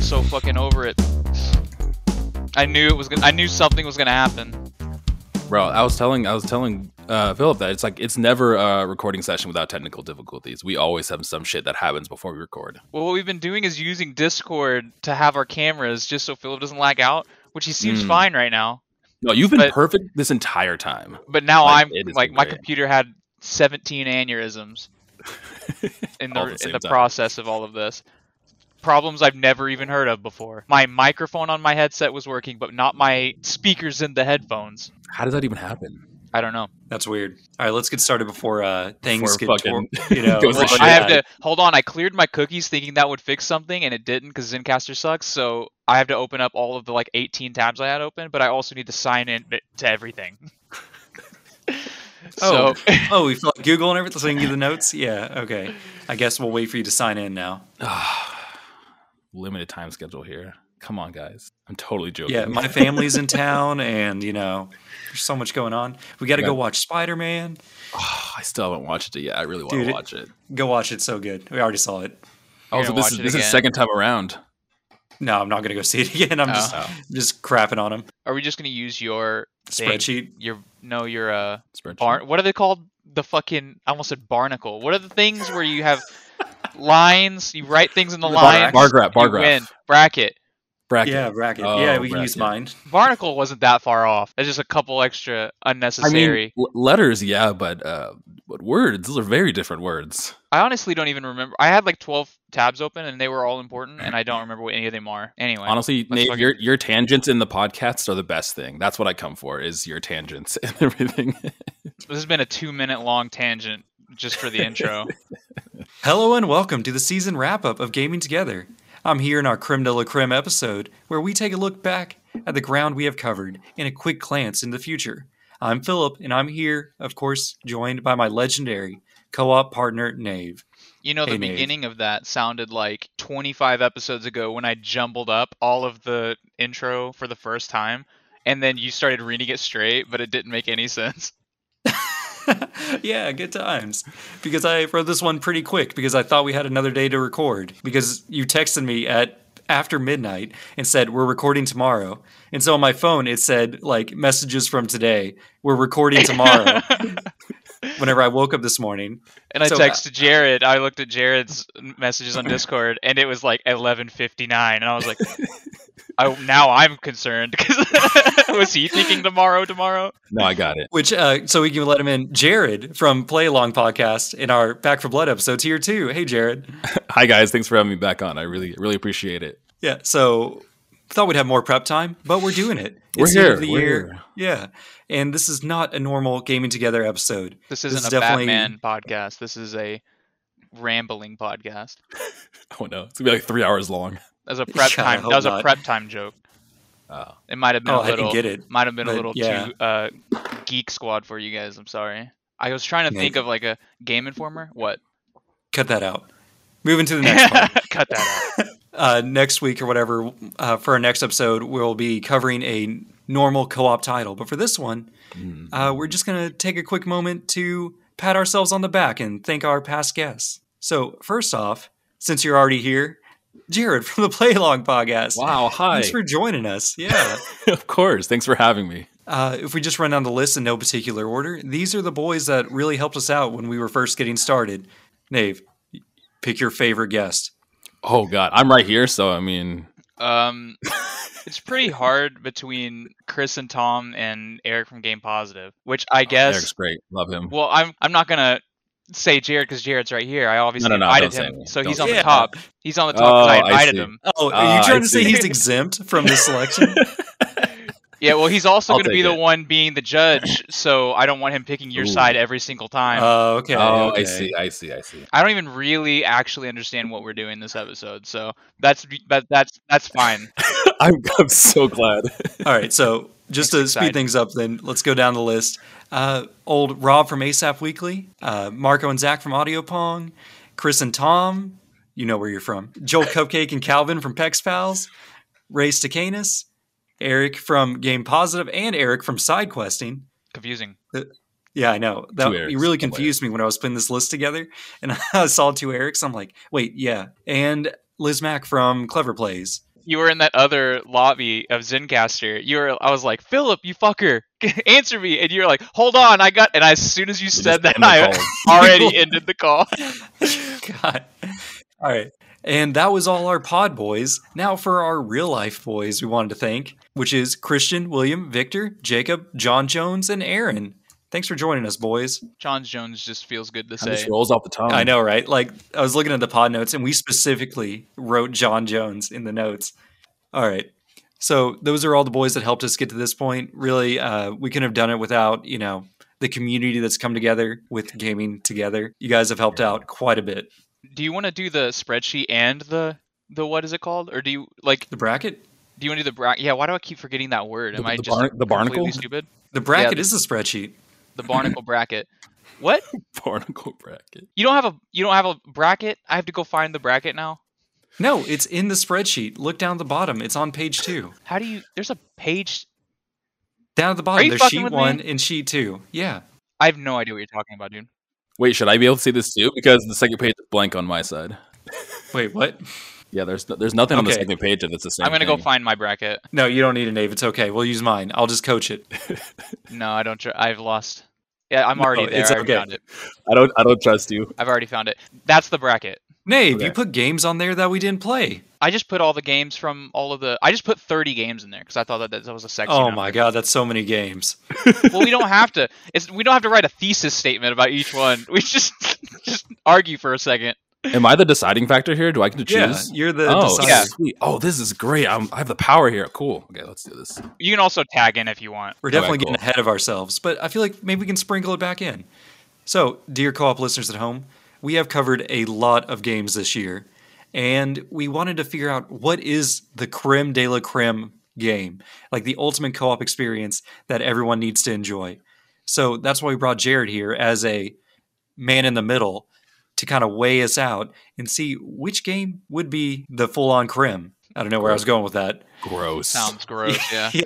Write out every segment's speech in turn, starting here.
So fucking over it. I knew it was gonna. I knew something was gonna happen. Bro, I was telling I was telling uh, Philip that it's like it's never a recording session without technical difficulties. We always have some shit that happens before we record. Well, what we've been doing is using Discord to have our cameras just so Philip doesn't lag out, which he seems Mm. fine right now. No, you've been But- perfect this entire time. But now Like, I'm like my great. computer had 17 aneurysms in the the in the time. process of all of this. Problems I've never even heard of before. My microphone on my headset was working, but not my speakers in the headphones. How does that even happen? I don't know. That's weird. All right, let's get started before uh, things Before get tor- you know. goes to like shit. I have to hold on. I cleared my cookies thinking that would fix something, and it didn't because Zencastr sucks. So I have to open up all of the like 18 tabs I had open, but I also need to sign in to everything. Oh. so Oh, we feel like Google and everything, so we can give the notes. Yeah, okay. I guess we'll wait for you to sign in now. Limited time schedule here. Come on, guys. I'm totally joking. Yeah, my family's in town, and you know, there's so much going on. We got to Yeah. go watch Spider Man. Oh, I still haven't watched it yet. I really want to watch it. Go watch it. So good. We already saw it. Oh, so this is it this is second time around. No, I'm not gonna go see it again. I'm just Oh. just crapping on him. are we just gonna use your thing? Spreadsheet. Your no, your uh Spreadsheet. barn. What are they called? The fucking. I almost said barnacle. What are the things where you have lines? You write things in the The lines. bar graph, bar graph. win. Bracket. Bracket. Yeah, bracket. Oh, yeah, we can use bracket. mine. Barnacle wasn't that far off. It's just a couple extra I unnecessary. mean, l- letters, yeah, but uh, but words, those are very different words. I honestly don't even remember. I had like 12 tabs open and they were all important, and I don't remember what any of them are. Anyway, Honestly, let's Nate, fucking- your your tangents in the podcast are the best thing. That's what I come for is your tangents and everything. this has been a two minute long tangent just for the intro. Hello and welcome to the season wrap up of Gaming Together. I'm here in our Creme de la Creme episode where we take a look back at the ground we have covered and a quick glance in the future. I'm Philip, and I'm here, of course, joined by my legendary co op partner, Nave. You know, the Hey, beginning of that sounded like 25 episodes ago when I jumbled up all of the intro for the first time, and then you started reading it straight, but it didn't make any sense. yeah, good times. Because I wrote this one pretty quick because I thought we had another day to record. Because you texted me at after midnight and said we're recording tomorrow. And so on my phone it said like messages from today. We're recording tomorrow. whenever I woke up this morning. And I So, uh, texted Jared. I looked at Jared's messages on Discord, and it was like 11:59, and I was like, I, "Now I'm concerned because was he thinking tomorrow? Tomorrow? no, I got it. Which uh so we can let him in. Jared from Play Along Podcast in our Back for Blood episode here too. Hey Jared. Hi guys, thanks for having me back on. I really really appreciate it. Yeah, so thought we'd have more prep time, but we're doing it. We're It's the end here, of the we're year. here. Yeah. And this is not a normal gaming together episode. This This isn't is a definitely- Batman podcast. This is a rambling podcast." Oh no, it's gonna be like three hours long. Was a prep Yeah, time. That was a prep time joke. Oh. It might have been Oh, a I little. didn't get it. Might have been a little yeah. too uh, geek squad for you guys. I'm sorry. I was trying to think of like a game informer. What? Cut that out. Moving to the next part. Cut that out. uh, next week or whatever, uh, for our next episode, we'll be covering a normal co op title. But for this one, Mm. uh, we're just going to take a quick moment to pat ourselves on the back and thank our past guests. So, first off, since you're already here, Jared from the Play Along podcast. Wow, hi. Thanks for joining us. Yeah. of course, thanks for having me. uh, if we just run down the list in no particular order, these are the boys that really helped us out when we were first getting started. Nave, pick your favorite guest. Oh god, I'm right here, so I mean, Um, it's pretty hard between Chris and Tom and Eric from Game Positive, which I guess. Eric's great. Love him. Well, I'm I'm not gonna say Jared because Jared's right here. I obviously No, no, no, invited him, so he's Don't on say the top. He's on the top because I Oh, I invited see. him. Oh, are Ah, you trying I to say he's exempt from this selection? Yeah, well, he's also going to be take the one being the judge, so I don't want him picking your Ooh. side every single time. Oh, okay. oh, okay. I see, I see, I see. I don't even really actually understand what we're doing this episode, so that's that, that's that's fine. I'm, I'm so glad. All right, so just to speed things up, then let's go down the list. Uh, old Rob from ASAP Weekly, uh, Marco and Zach from Audio Pong, Chris and Tom, you know where you're from, Joel Cupcake and Calvin from Pex Pals, Ray Stacanus, Eric from Game Positive, and Eric from Side Questing. confusing. Yeah, I know. That you really confused me when I was putting this list together, and I saw two Erics. I'm like, wait, yeah, and Liz Mack from Clever Plays. You were in that other lobby of Zencastr. You were. I was like, Philip, you fucker, answer me. And you're like, hold on, I got. And as soon as you said that, I already ended the call. God. All right. And that was all our pod boys. Now for our real life boys, we wanted to thank, which is Christian, William, Victor, Jacob, John Jones, and Aaron. Thanks for joining us, boys. John Jones just feels good to It just say. rolls off the tongue. I know, right? Like I was looking at the pod notes and we specifically wrote John Jones in the notes. All right. So those are all the boys that helped us get to this point. Really, uh, we couldn't have done it without, you know, the community that's come together with gaming together. You guys have helped out quite a bit. Do you want to do the spreadsheet and the the what is it called? Or do you like? The bracket? Do you want to do the bra- Yeah. Why do I keep forgetting that word? Am The- I just barn- the barnacle? stupid? The bracket Yeah. is the spreadsheet. The barnacle bracket. What? Barnacle bracket. You don't have a you don't have a bracket? I have to go find the bracket now. No, it's in the spreadsheet. Look down at the bottom. It's on page two. How do you? There's a page. Down at the bottom, there's sheet with me? one and sheet two. Yeah. I have no idea what you're talking about, dude. Wait, should I be able to see this too? Because the second page is blank on my side. Wait, what? Yeah, there's there's nothing on the second page if it's the same. I'm gonna go find my bracket. No, you don't need a nave. It's okay. We'll use mine. I'll just coach it. No, I don't. Tr- I've lost. Yeah, I'm already No, there. it's I okay. found it. I don't I don't trust you. I've already found it. That's the bracket. Nave, Okay. you put games on there that we didn't play. I just put all the games from all of the. I just put 30 games in there because I thought that that was a sexy. Oh number. my god, that's so many games. Well, we don't have to. It's we don't have to write a thesis statement about each one. We just just argue for a second. Am I the deciding factor here? Do I get to Yeah, choose? you're the oh, decider. Yeah. sweet. Oh, this is great. I'm, I have the power here. Cool. Okay, let's do this. You can also tag in if you want. We're definitely Okay, getting ahead of ourselves, but I feel like maybe we can sprinkle it back in. So, dear co op listeners at home, we have covered a lot of games this year, and we wanted to figure out what is the creme de la creme game, like the ultimate co op experience that everyone needs to enjoy. So, that's why we brought Jared here as a man in the middle to kind of weigh us out and see which game would be the full on creme. I don't know where I was going with that. Gross. Sounds gross. Yeah. yeah,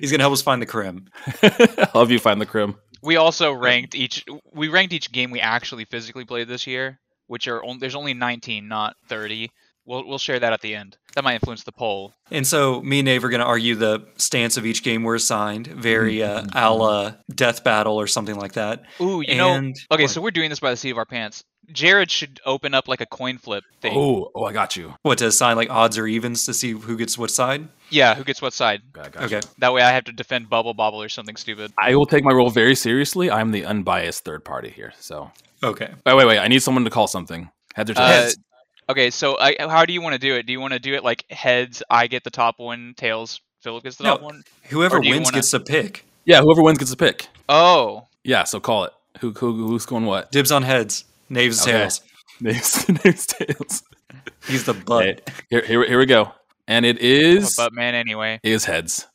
he's going to help us find the creme. Help you find the crim. We also ranked each. We ranked each game we actually physically played this year, which are on, there's only 19, not 30. We'll we'll share that at the end. That might influence the poll. And so me and Nave are going to argue the stance of each game we're assigned, very uh, a la Death Battle or something like that. Ooh, you know. Okay, what? so we're doing this by the seat of our pants. Jared should open up like a coin flip thing. Oh, oh, I got you. what to assign like odds or evens to see who gets what side? Yeah, who gets what side? Okay, you. Okay. That way I have to defend Bubble Bobble or something stupid. I will take my role very seriously. I'm the unbiased third party here. So Okay. wait, wait, wait. I need someone to call something. Heads or Uh, okay, so I, how do you want to do it? Do you want to do it like heads? I get the top one. Tails. Philip gets the No. top one. Whoever or do you wins wanna- gets to pick. yeah, whoever wins gets a pick. Oh, Yeah, so call it. Who, who who's going what? Dibs on heads. Knaves Okay. tails. Names, names, tails. He's the butt. Okay, here, here, here we go. And it I'm a butt man anyway. is heads.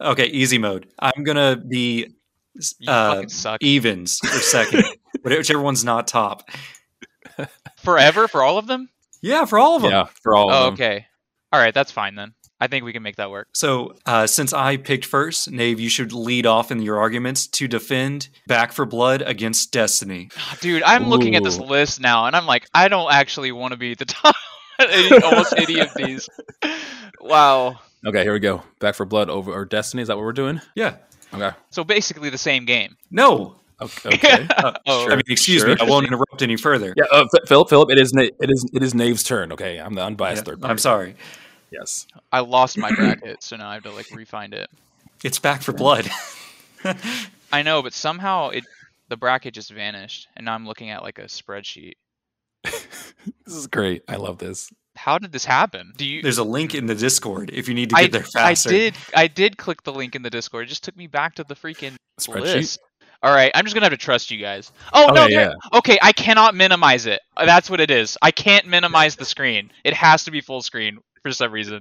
Okay, easy mode. I'm gonna be uh, suck. evens or second, whichever one's not top. Forever for all of them? Yeah, for all of them. Yeah, for all Oh, of them. okay. All right, that's fine then. I think we can make that work. So, uh, since I picked first, Nave, you should lead off in your arguments to defend Back for Blood against Destiny. Dude, I'm looking at this list now, and I'm like, I don't actually want to be the top. any, almost any of these. Wow. Okay, here we go. Back for blood over or destiny. Is that what we're doing? Yeah. Okay. So basically the same game. No. Okay. okay. oh, I mean, excuse Sure. me. I won't interrupt any further. yeah, uh, Philip. Philip. It is. Na- it is. It is Nave's turn. Okay, I'm the unbiased Yeah, third. Party. I'm sorry. Yes. I lost my bracket, so now I have to like refind it. It's Back for Blood. I know, but somehow it the bracket just vanished, and now I'm looking at like a spreadsheet. This is great. I love this. How did this happen? Do you? There's a link in the Discord if you need to I, get there I did. I did click the link in the Discord. It just took me back to the freaking Spreadsheet. list. All right, I'm just gonna have to trust you guys. Oh, oh no, Okay, okay, I cannot minimize it. That's what it is. I can't minimize the screen. It has to be full screen for some reason.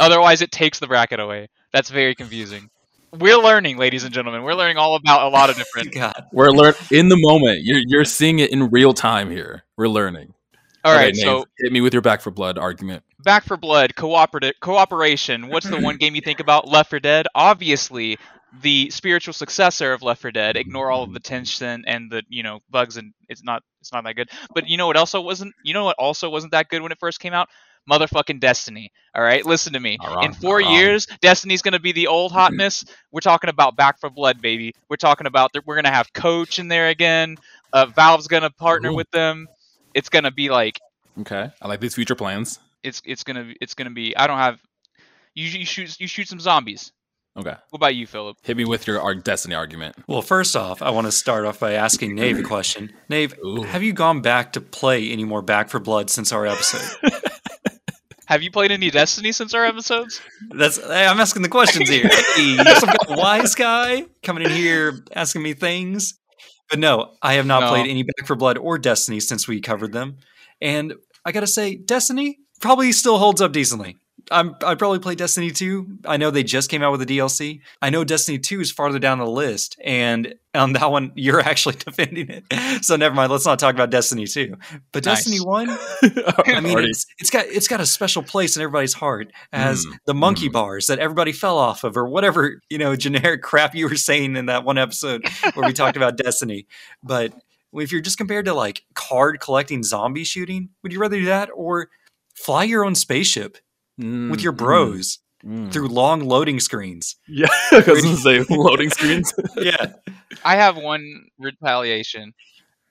Otherwise, it takes the bracket away. That's very confusing. We're learning, ladies and gentlemen. We're learning all about a lot of different. God. We're learn in the moment. You're you're seeing it in real time here. We're learning. All Okay, right, Nave, so hit me with your back for blood argument. Back for Blood, cooperative cooperation. What's the one game you think about? Left for Dead. Obviously, the spiritual successor of Left for Dead. Ignore all of the tension and the you know bugs, and it's not it's not that good. But you know what also wasn't you know what also wasn't that good when it first came out. Motherfucking Destiny. All right, listen to me. Wrong, In four years, Destiny's gonna be the old hotness. We're talking about Back for Blood, baby. We're talking about that we're gonna have Coach in there again. Uh, Valve's gonna partner Ooh. with them. It's gonna be like Okay, I like these future plans. it's it's gonna be- it's gonna be. I don't have. You, you shoot you shoot some zombies. Okay, What about you, Philip? hit me with your ar- Destiny argument. Well, first off, I want to start off by asking Nave a question. Nave, Ooh. have you gone back to play any more Back for Blood since our episode? Have you played any Destiny since our episodes? That's hey, I'm asking the questions here. Hey, some of wise guy coming in here asking me things. But no, I have not No. played any Back for Blood or Destiny since we covered them. And I gotta say, Destiny probably still holds up decently. I'm I'd probably play Destiny 2. I know they just came out with a DLC. I know Destiny 2 is farther down the list, and on that one, you're actually defending it. So never mind, let's not talk about Destiny 2. But Nice. Destiny 1, I mean, it's, it's got it's got a special place in everybody's heart as Mm, the monkey mm. bars that everybody fell off of, or whatever you know generic crap you were saying in that one episode where we talked about Destiny. But if you're just compared to like card collecting, zombie shooting, would you rather do that or fly your own spaceship with your Mm, bros mm, mm. through long loading screens? Yeah, I was gonna say loading screens. Yeah, I have one retaliation.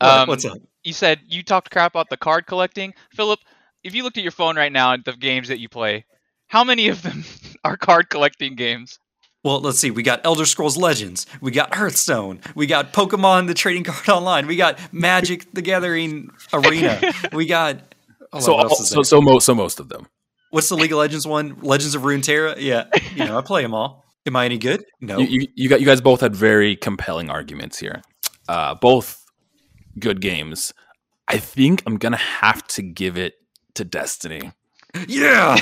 Um, what's up? You said you talked crap about the card collecting, Philip. If you looked at your phone right now at the games that you play, how many of them are card collecting games? Well, let's see. We got Elder Scrolls Legends. We got Hearthstone. We got Pokemon the Trading Card Online. We got Magic the Gathering Arena. We got. Oh, so, what all, else so, so most, so most of them. What's the League of Legends one? Legends of Runeterra? Yeah, you know, I play them all. Am I any good? No. You, you, you got you guys both had very compelling arguments here. Uh, both good games. I think I'm gonna have to give it to Destiny. yeah.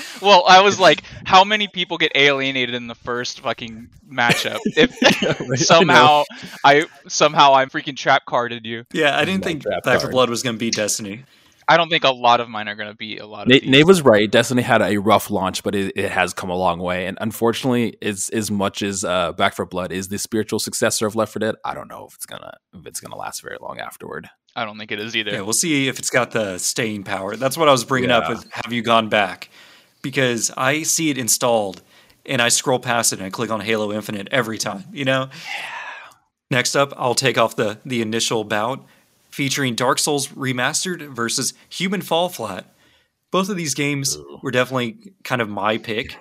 well, I was like, how many people get alienated in the first fucking matchup? If right. somehow I somehow I'm freaking trap carded you. Yeah, I didn't My think trap Back for. Blood was going to be Destiny. I don't think a lot of mine are gonna be a lot of. Nate. Nate was right. Destiny had a rough launch, but it, it has come a long way. And unfortunately, as as much as uh, Back for Blood is the spiritual successor of Left 4 Dead, I don't know if it's gonna if it's gonna last very long afterward. I don't think it is either. Yeah, we'll see if it's got the staying power. That's what I was bringing up with Have You Gone Back? Because I see it installed and I scroll past it and I click on Halo Infinite every time, you know? Next up, I'll take off the, the initial bout featuring Dark Souls Remastered versus Human Fall Flat. Both of these games Ooh. were definitely kind of my pick,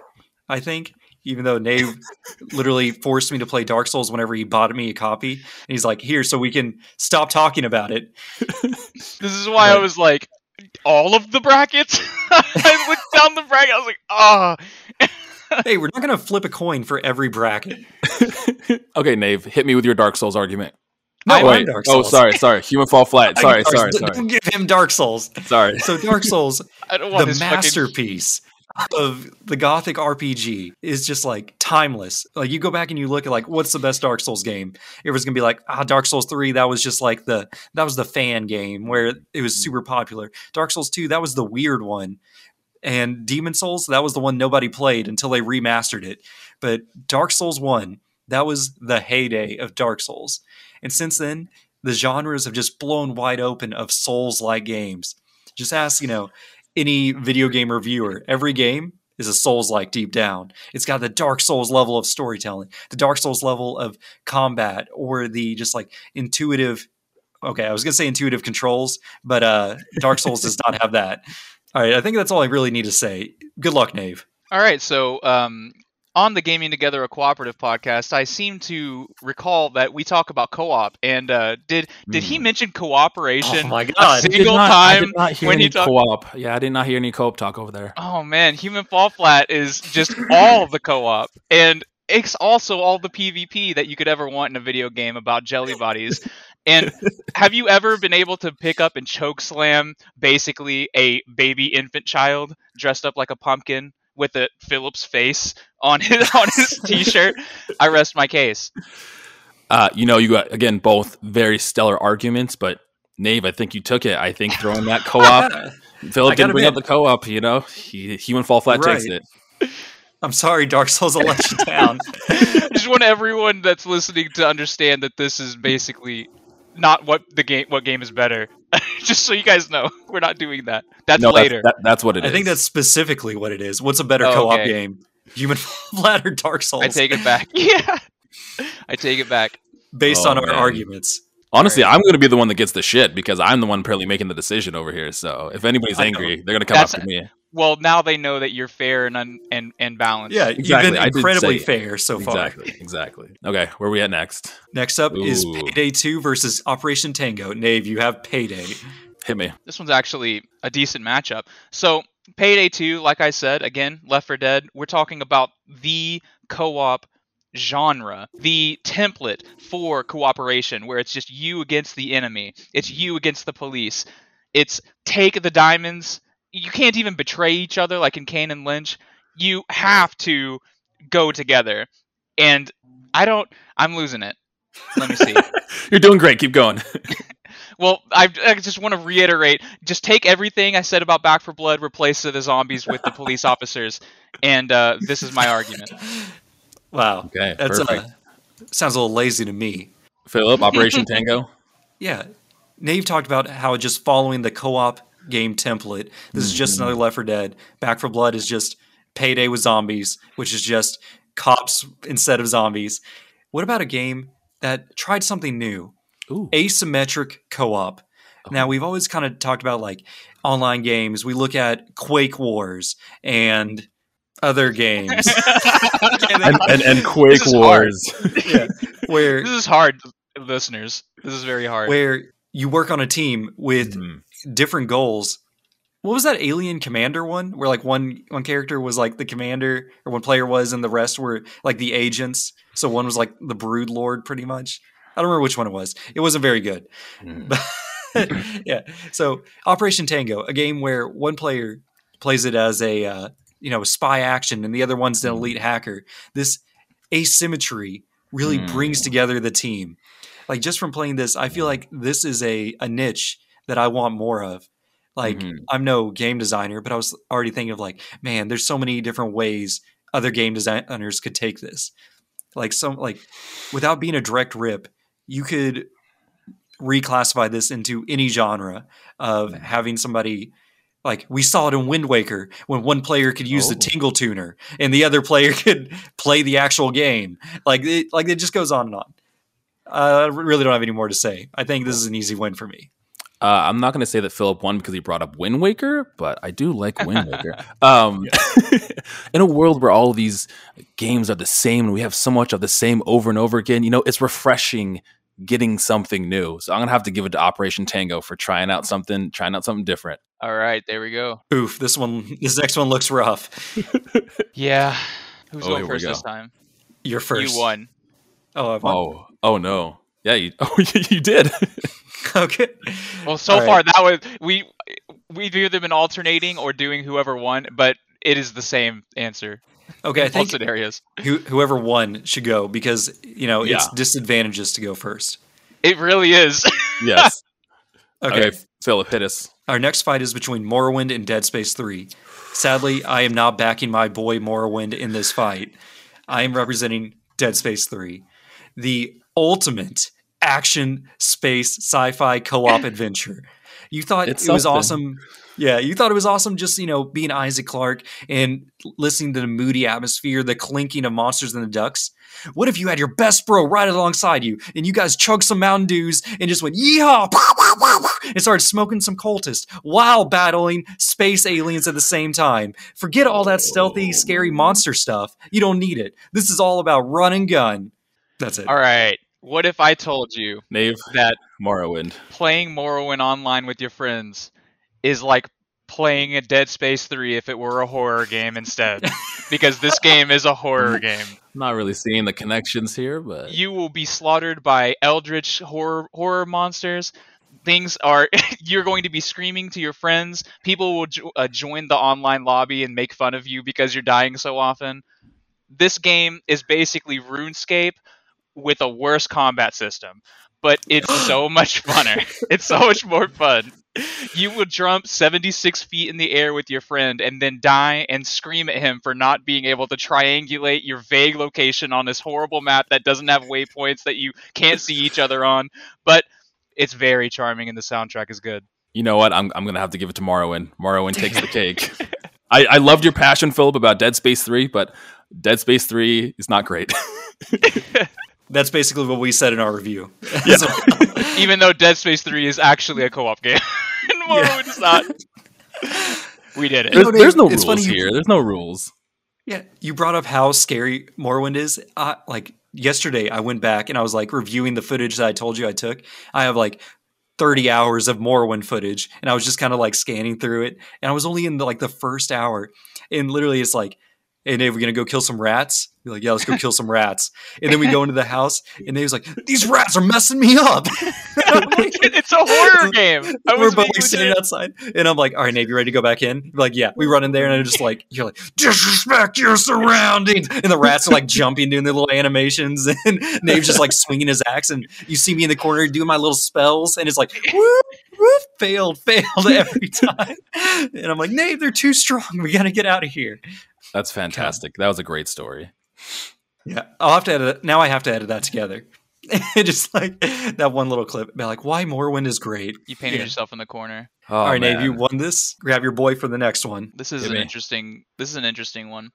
I think. Even though Nave literally forced me to play Dark Souls whenever he bought me a copy. And he's like, here, so we can stop talking about it. This is why I was like, all of the brackets. I looked down the bracket. I was like, ah. hey, we're not going to flip a coin for every bracket. okay, Nave, hit me with your Dark Souls argument. No, I Wait, Dark oh, sorry, sorry. Human Fall Flat. Sorry, Dark- sorry, sorry, Don't give him Dark Souls. sorry. So Dark Souls, I don't want the his fucking. masterpiece of the Gothic RPG, is just like timeless. Like you go back and you look at like what's the best Dark Souls game? It was gonna be like, ah, Dark Souls three. That was just like the that was the fan game where it was super popular. Dark Souls two, that was the weird one. And Demon Souls, that was the one nobody played until they remastered it. But Dark Souls 1, that was the heyday of Dark Souls. And since then, the genres have just blown wide open of Souls like games. Just ask, you know, any video game reviewer, every game is a Souls like deep down. It's got the Dark Souls level of storytelling, the Dark Souls level of combat, or the just like intuitive. Okay, I was gonna say intuitive controls, but uh, Dark Souls does not have that. All right, I think that's all I really need to say. Good luck, Nave. All right, so um, on the Gaming Together a Cooperative podcast, I seem to recall that we talk about co-op, and uh, did did he Hmm. mention cooperation? Oh my God. Did single not- I time did not hear when any you talk. co-op. Yeah, I did not hear any co-op talk over there. Oh man, Human Fall Flat is just all the co-op, and it's also all the PvP that you could ever want in a video game about jelly bodies. And have you ever been able to pick up and choke slam basically a baby infant child dressed up like a pumpkin with a Philip's face on his on his t-shirt? I rest my case. Uh, you know, you got again both very stellar arguments, but Nave, I think you took it. I think throwing that co-op, I Philip didn't bring up the co-op. You know, he, Human Fall Flat takes it. I'm sorry, Dark Souls will let you down. I just want everyone that's listening to understand that this is basically not what the game what game is better. just so you guys know, we're not doing that. That's no, later. That's, that, that's what it I is. think that's specifically what it is. What's a better Oh, co-op okay. game? Human Ladder Dark Souls. I take it back. Yeah. I take it back. based Oh, on our man. arguments. Honestly, I'm going to be the one that gets the shit because I'm the one apparently making the decision over here. So if anybody's angry, they're going to come That's- after me. Well, now they know that you're fair and un- and and balanced. Yeah, Exactly, you've been incredibly fair so far. Exactly. Exactly. Okay, where are we at next? Next up is Ooh. Payday 2 versus Operation Tango. Nave, you have Payday. Hit me. this one's actually a decent matchup. So, Payday 2, like I said, again, Left for Dead, we're talking about the co op genre, the template for cooperation, where it's just you against the enemy, it's you against the police, it's take the diamonds. You can't even betray each other like in Kane and Lynch. You have to go together. And I don't, I'm losing it. Let me see. You're doing great. Keep going. Well, I, I just want to reiterate: just take everything I said about Back for Blood, replace the zombies with the police officers, and uh, this is my argument. Wow. Okay, That's uh, perfect. sounds a little lazy to me. Philip, Operation Tango. Yeah. Nave talked about how just following the co-op game template. This is just Mhm. another Left 4 Dead. Back for Blood is just Payday with zombies, which is just cops instead of zombies. What about a game that tried something new? Ooh. Asymmetric co-op. Now we've always kind of talked about like online games. We look at Quake Wars and other games and, and, and Quake This is hard. Wars. yeah, where This is hard, listeners. This is very hard. where you work on a team with Mhm. Different goals. What was that Alien Commander one where like one one character was like the commander or one player was and the rest were like the agents. So one was like the Brood Lord pretty much. I don't remember which one it was. It wasn't very good. Mhm. But yeah. So Operation Tango, a game where one player plays it as a uh, you know spy action and the other one's an elite hacker. This asymmetry really Mm. brings together the team. Like just from playing this, I feel like this is a a niche that I want more of. Like Mhm. I'm no game designer, but I was already thinking of like, man, there's so many different ways other game designers could take this. Like some like without being a direct rip, you could reclassify this into any genre of Mm. having somebody like we saw it in Wind Waker when one player could use the Oh. tingle tuner and the other player could play the actual game. Like it, like it just goes on and on. Uh, I really don't have any more to say. I think this is an easy win for me. Uh, I'm not going to say that Philip won because he brought up Wind Waker, but I do like Wind Waker. Um, in a world where all of these games are the same and we have so much of the same over and over again, you know, it's refreshing getting something new. So I'm going to have to give it to Operation Tango for trying out something, trying out something different. All right, there we go. Oof, this one, this next one looks rough. Yeah. Who's Oh, going here we first this time? You're first. You won. Oh, I've won. Oh, oh no. Yeah, you, oh, you did. Okay. Well, so All right. far that was we we've either been alternating or doing whoever won, but it is the same answer. Okay, I think scenarios. who, whoever won should go because you know it's disadvantages to go first. It really is. yes. Okay. Okay, Philip, hit us. Our next fight is between Morrowind and Dead Space 3. Sadly, I am not backing my boy Morrowind in this fight. I am representing Dead Space 3, the ultimate action space sci-fi co-op adventure. You thought It's it was something. awesome. Yeah, you thought it was awesome just, you know, being Isaac Clarke and listening to the moody atmosphere, the clinking of monsters and the ducks. What if you had your best bro right alongside you and you guys chugged some Mountain Dews and just went yeehaw and started smoking some cultists while battling space aliens at the same time? Forget all that stealthy, scary monster stuff. You don't need it. This is all about run and gun. That's it. All right. What if I told you Nave, that Morrowind. playing Morrowind online with your friends is like playing a Dead Space 3 if it were a horror game instead? because this game is a horror game. Not really seeing the connections here, but You will be slaughtered by eldritch horror horror monsters. Things are you're going to be screaming to your friends. People will jo- uh, join the online lobby and make fun of you because you're dying so often. This game is basically RuneScape with a worse combat system. but it's so much funner. It's so much more fun. You will jump 76 feet in the air with your friend and then die and scream at him for not being able to triangulate your vague location on this horrible map that doesn't have waypoints that you can't see each other on. But it's very charming and the soundtrack is good. You know what? I'm, I'm going to have to give it to Morrowind. Morrowind takes the cake. I, I loved your passion, Philip, about Dead Space 3, but Dead Space 3 is not great. That's basically what we said in our review. Yeah. So- Even though Dead Space 3 is actually a co op game. and Morrowind is not. We did it. There's, there's no it's rules funny you- here. There's no rules. Yeah, you brought up how scary Morrowind is. I, like yesterday, I went back and I was like reviewing the footage that I told you I took. I have like 30 hours of Morrowind footage, and I was just kind of like scanning through it, and I was only in the, like the first hour, and literally it's like, "Hey, Dave, we're gonna go kill some rats." You're like, "Yeah, let's go kill some rats," and then we go into the house, and Dave's like, "These rats are messing me up." It's a horror game. I we're both like sitting legit. outside, and I'm like, "All right, Nate, you ready to go back in?" You're like, "Yeah." We run in there, and I'm just like, "You're like disrespect your surroundings," and the rats are like jumping, doing their little animations, and Nave's just like swinging his axe, and you see me in the corner doing my little spells, and it's like, whoop, whoop, failed, failed every time, and I'm like, "Nave, they're too strong. We got to get out of here." That's fantastic. That was a great story. Yeah, I'll have to edit. Now I have to edit that together. just like that one little clip, be like, "Why Morrowind is great." You painted Yeah. yourself in the corner. Oh, All right, Nave, man. you won this. Grab your boy for the next one. This is Hit an me. interesting. This is an interesting one.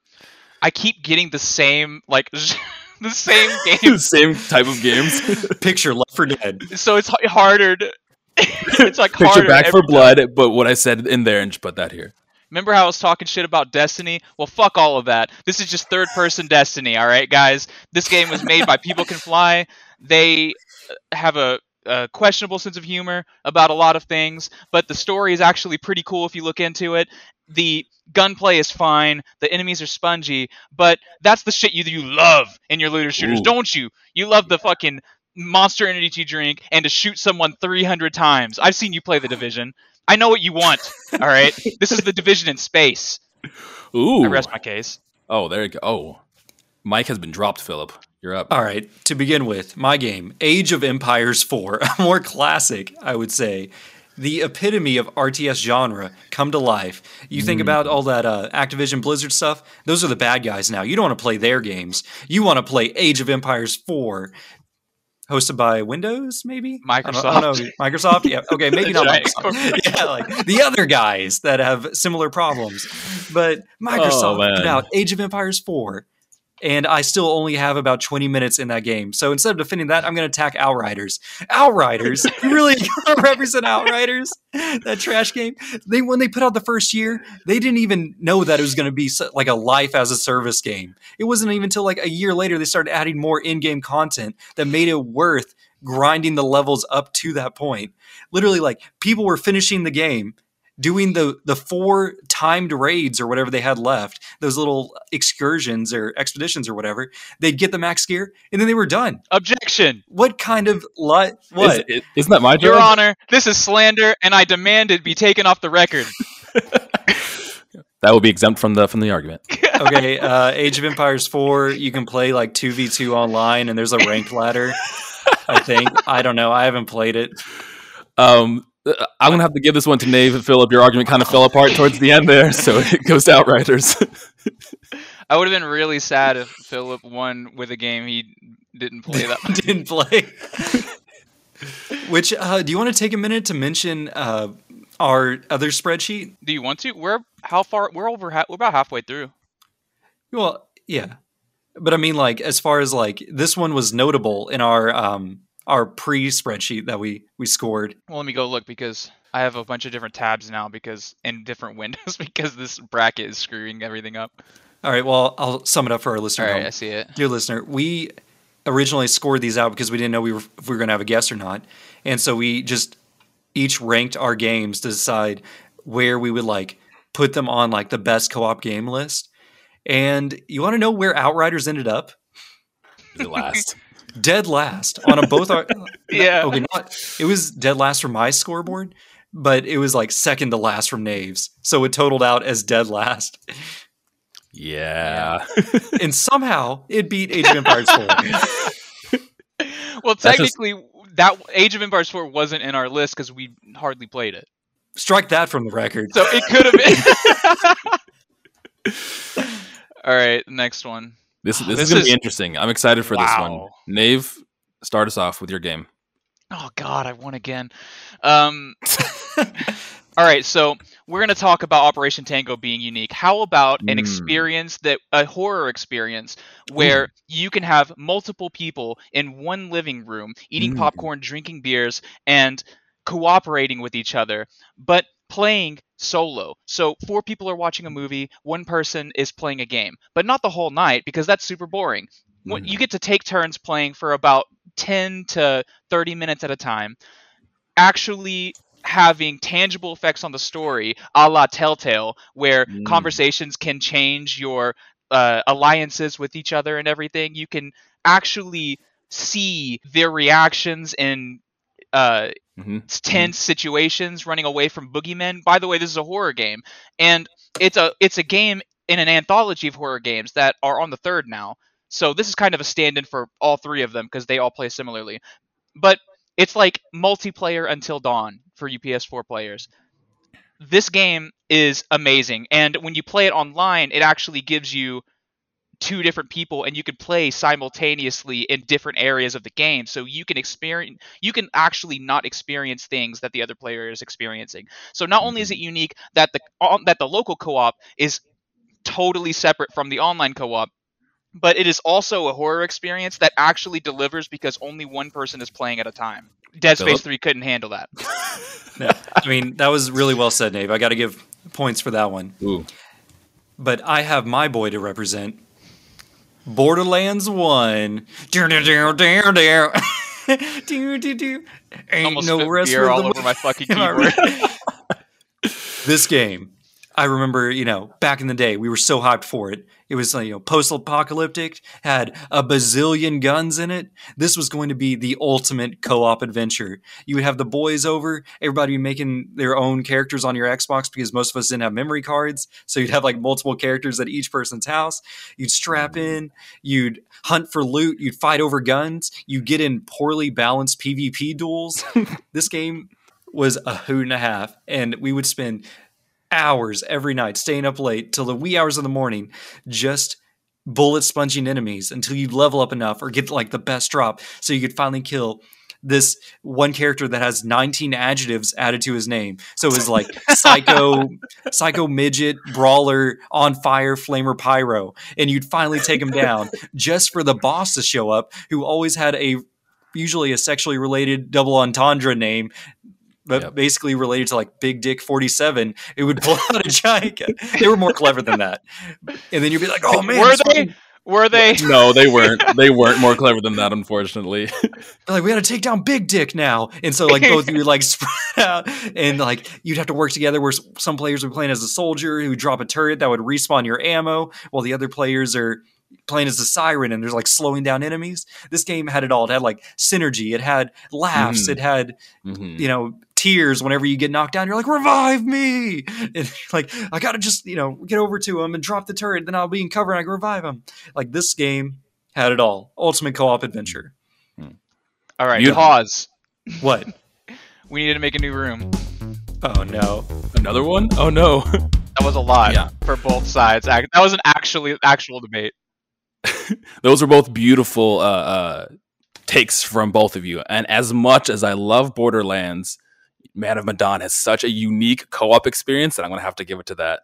I keep getting the same like the same game, Same type of games. Picture Left for Dead. so it's h- harder. To, it's like Picture harder back for every time. blood, but what I said in there and just put that here. Remember how I was talking shit about Destiny? Well, fuck all of that. This is just third person Destiny, all right, guys. This game was made by People Can Fly. They uh, have a, questionable sense of humor about a lot of things, but the story is actually pretty cool if you look into it. The gunplay is fine. The enemies are spongy, but that's the shit you you love in your looter shooters, Ooh. don't you? You love the fucking monster energy drink and to shoot someone 300 times. I've seen you play the division. I know what you want. All right. This is the division in space. Ooh. I rest my case. Oh, there you go. Oh, Mic has been dropped, Philip. You're up. All right, to begin with, my game, Age of Empires 4, a more classic, I would say. The epitome of RTS genre come to life. You think about all that uh, Activision Blizzard stuff, those are the bad guys now. You don't want to play their games. You want to play Age of Empires 4, hosted by Windows, maybe? I don't- I don't. Microsoft? Yeah, okay, maybe not Microsoft. yeah, like the other guys that have similar problems. But oh, Microsoft man. put out Age of Empires 4, and I still only have about 20 minutes in that game. So instead of defending that, I'm going to attack Outriders. Outriders? You really represent Outriders? That trash game? They When they put out the first year, they didn't even know that it was going to be like a life as a service game. It wasn't even until like a year later they started adding more in-game content that made it worth grinding the levels up to that point. Literally, like people were finishing the game, doing the the four timed raids or whatever they had left, those little excursions or expeditions or whatever. They'd get the max gear and then they were done. Objection. What kind of li- what? Is, is, not that my job? Your Honor, this is slander, and I demand it be taken off the record. That will be exempt from the from the argument. okay, uh, Age of Empires 4, you can play like 2v2 online and there's a ranked ladder. I think. I don't know. I haven't played it. Um, I'm gonna have to give this one to Nave and Philip. Your argument kind of fell apart towards the end there, so it goes to Outriders. I would have been really sad if Philip won with a game he didn't play that much. Didn't play. Which uh, do you want to take a minute to mention uh, our other spreadsheet? Do you want to? We're how far? We're over. Ha- we're about halfway through. Well, yeah, but I mean, like as far as like this one was notable in our um our pre spreadsheet that we we scored. Well, let me go look because I have a bunch of different tabs now because in different windows because this bracket is screwing everything up. All right, well, I'll sum it up for our listener. All home. I see it. Dear listener, we originally scored these out because we didn't know we were if we were going to have a guest or not, and so we just each ranked our games to decide where we would like put them on like the best co-op game list. And you want to know where Outriders ended up? the last. Dead last on a both our Yeah. okay not it was dead last from my scoreboard, but it was like second to last from Naves, so it totaled out as dead last, Yeah. and somehow it beat Age of Empires 4. Well, just- technically, that Age of Empires 4 wasn't in our list because we hardly played it. Strike that from the record. So it could have been. All right, next one. This this, This is gonna is- be interesting. I'm excited for this one. Nave, start us off with your game. Oh God, I won again. Um, all right, so we're gonna talk about Operation Tango being unique. How about an Mm. experience that a horror experience where you can have multiple people in one living room eating Mm. popcorn, drinking beers, and cooperating with each other, but playing solo. So four people are watching a movie, one person is playing a game, but not the whole night because that's super boring. What- Mhm. You get to take turns playing for about 10 to 30 minutes at a time, actually having tangible effects on the story, a la Telltale, where Mm. conversations can change your uh, alliances with each other and everything. You can actually see their reactions and uh, Mhm. tense situations, running away from boogeymen. By the way, this is a horror game, and it's a it's a game in an anthology of horror games that are on the third now. So this is kind of a stand-in for all three of them because they all play similarly. But it's like multiplayer until dawn for UPS4 players. This game is amazing, and when you play it online, it actually gives you two different people and you can play simultaneously in different areas of the game so you can experience you can actually not experience things that the other player is experiencing so not only is mm-hmm. it unique that the on, that the local co-op is totally separate from the online co-op but it is also a horror experience that actually delivers because only one person is playing at a time dead space Philip? 3 couldn't handle that Yeah. I mean, that was really well said, Nave. I got to give points for that one. Ooh. But I have my boy to represent. Borderlands 1. Down, down, down, down, down. Do, do, do. Ain't almost no rest beer for all the over my fucking keyboard this game i remember you know back in the day we were so hyped for it. It was you know post-apocalyptic had a bazillion guns in it. This was going to be the ultimate co-op adventure. You would have the boys over everybody making their own characters on your xbox because most of us didn't have memory cards. So you'd have like multiple characters at each person's house. You'd strap in you'd hunt for loot you'd fight over guns you get in poorly balanced pvp duels. This game was a hoot and a half, and we would spend hours every night staying up late till the wee hours of the morning, just bullet sponging enemies until you level up enough or get like the best drop, so you could finally kill this one character that has 19 adjectives added to his name. So it was like psycho, psycho midget, brawler, on fire, flamer, pyro, and you'd finally take him down just for the boss to show up, who always had a usually a sexually related double entendre name but Yep. basically related to like Big Dick 47, it would pull out a giant gun. They were more clever than that. And then you'd be like, oh man, were they fucking- were they No, they weren't. They weren't more clever than that, unfortunately. They're like, we got to take down Big Dick now. And so like both of you would like spread out and like you'd have to work together where some players would be playing as a soldier who would drop a turret that would respawn your ammo while the other players are playing as a siren and there's like slowing down enemies. This game had it all. It had like synergy. It had laughs. Mhm. It had Mhm. you know, tears whenever you get knocked down. You're like, revive me. And like, I gotta just, you know, get over to him and drop the turret, then I'll be in cover and I can revive him. Like this game had it all. Ultimate co-op adventure. all right Beautiful. pause What? we need to make a new room Oh no. Another one? Oh no. That was a lot Yeah. for both sides. That was an actually actual debate. Those were both beautiful uh, uh, takes from both of you. And as much as I love Borderlands, Man of Medan has such a unique co-op experience that I'm gonna have to give it to that.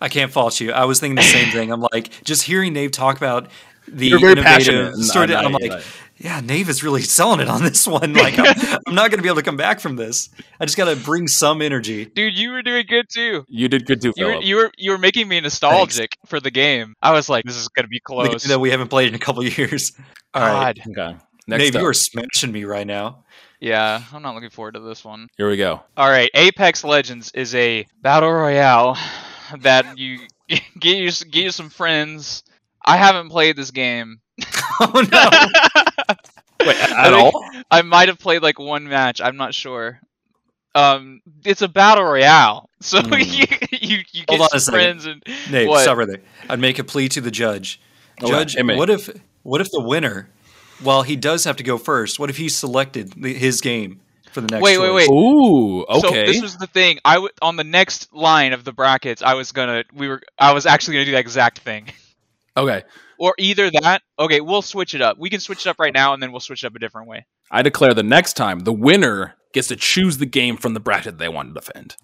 I can't fault you. I was thinking the same thing. I'm like, just hearing Nave talk about the You're very innovative passionate. No, no, I'm no, like, no. yeah, Nave is really selling it on this one. Like, I'm, I'm not going to be able to come back from this. I just got to bring some energy. Dude, you were doing good too. You did good too, You were, you were you were making me nostalgic for the game. I was like, this is gonna be The game close. that we haven't played in a couple years. All right, God. okay. Next Nave, up. you are smashing me right now. Yeah, I'm not looking forward to this one. Here we go. All right, Apex Legends is a battle royale that you get you get you some friends. I haven't played this game. Oh no! Wait, I at think- all? I might have played like one match. I'm not sure. Um, it's a battle royale, so Hmm. you you, you Hold get on some second. friends and Nave, What? stop right there. I'd make a plea to the judge. Okay, Judge, hey, what if what if the winner Well, he does have to go first. What if he selected his game for the next? Wait, wait, choice? wait. Ooh, okay. So this was the thing. I w- on the next line of the brackets, I was gonna we were I was actually gonna do that exact thing. okay. Or either that. Okay, we'll switch it up. We can switch it up right now, and then we'll switch it up a different way. I declare the next time the winner gets to choose the game from the bracket they want to defend.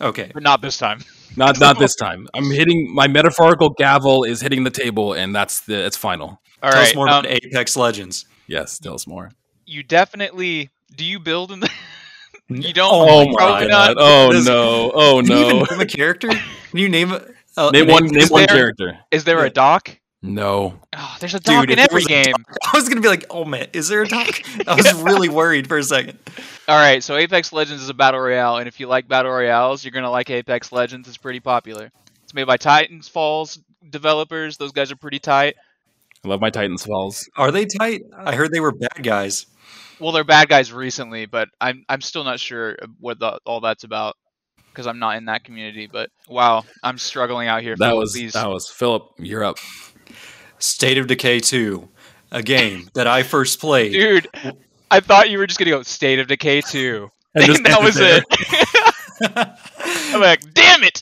Okay. But not this time. Not not this time. I'm hitting my metaphorical gavel is hitting the table, and that's the it's final. All Tell right. us more um, about Apex Legends. Yes, tell us more. you definitely do you build in the you don't Oh probably my not Oh This- no! Oh Can you even no! name a character? Can you name a uh, Name an one. Name one there- character. is there a doc No. oh, there's a doc Dude, in every was a game I was gonna be like, oh man, is there a doc? I was really worried for a second. all right so apex legends is a battle royale and if you like battle royales you're gonna like apex legends it's pretty popular it's made by titans falls developers those guys are pretty tight I love my Titans Falls. Are they tight? I heard they were bad guys. well they're bad guys recently but i'm i'm still not sure what the, all that's about because i'm not in that community but wow i'm struggling out here That Phil, was please. that was Philip. You're up. State of Decay 2, a game that I first played. dude i thought you were just gonna go state of decay 2 And and, that was there. it i'm like damn it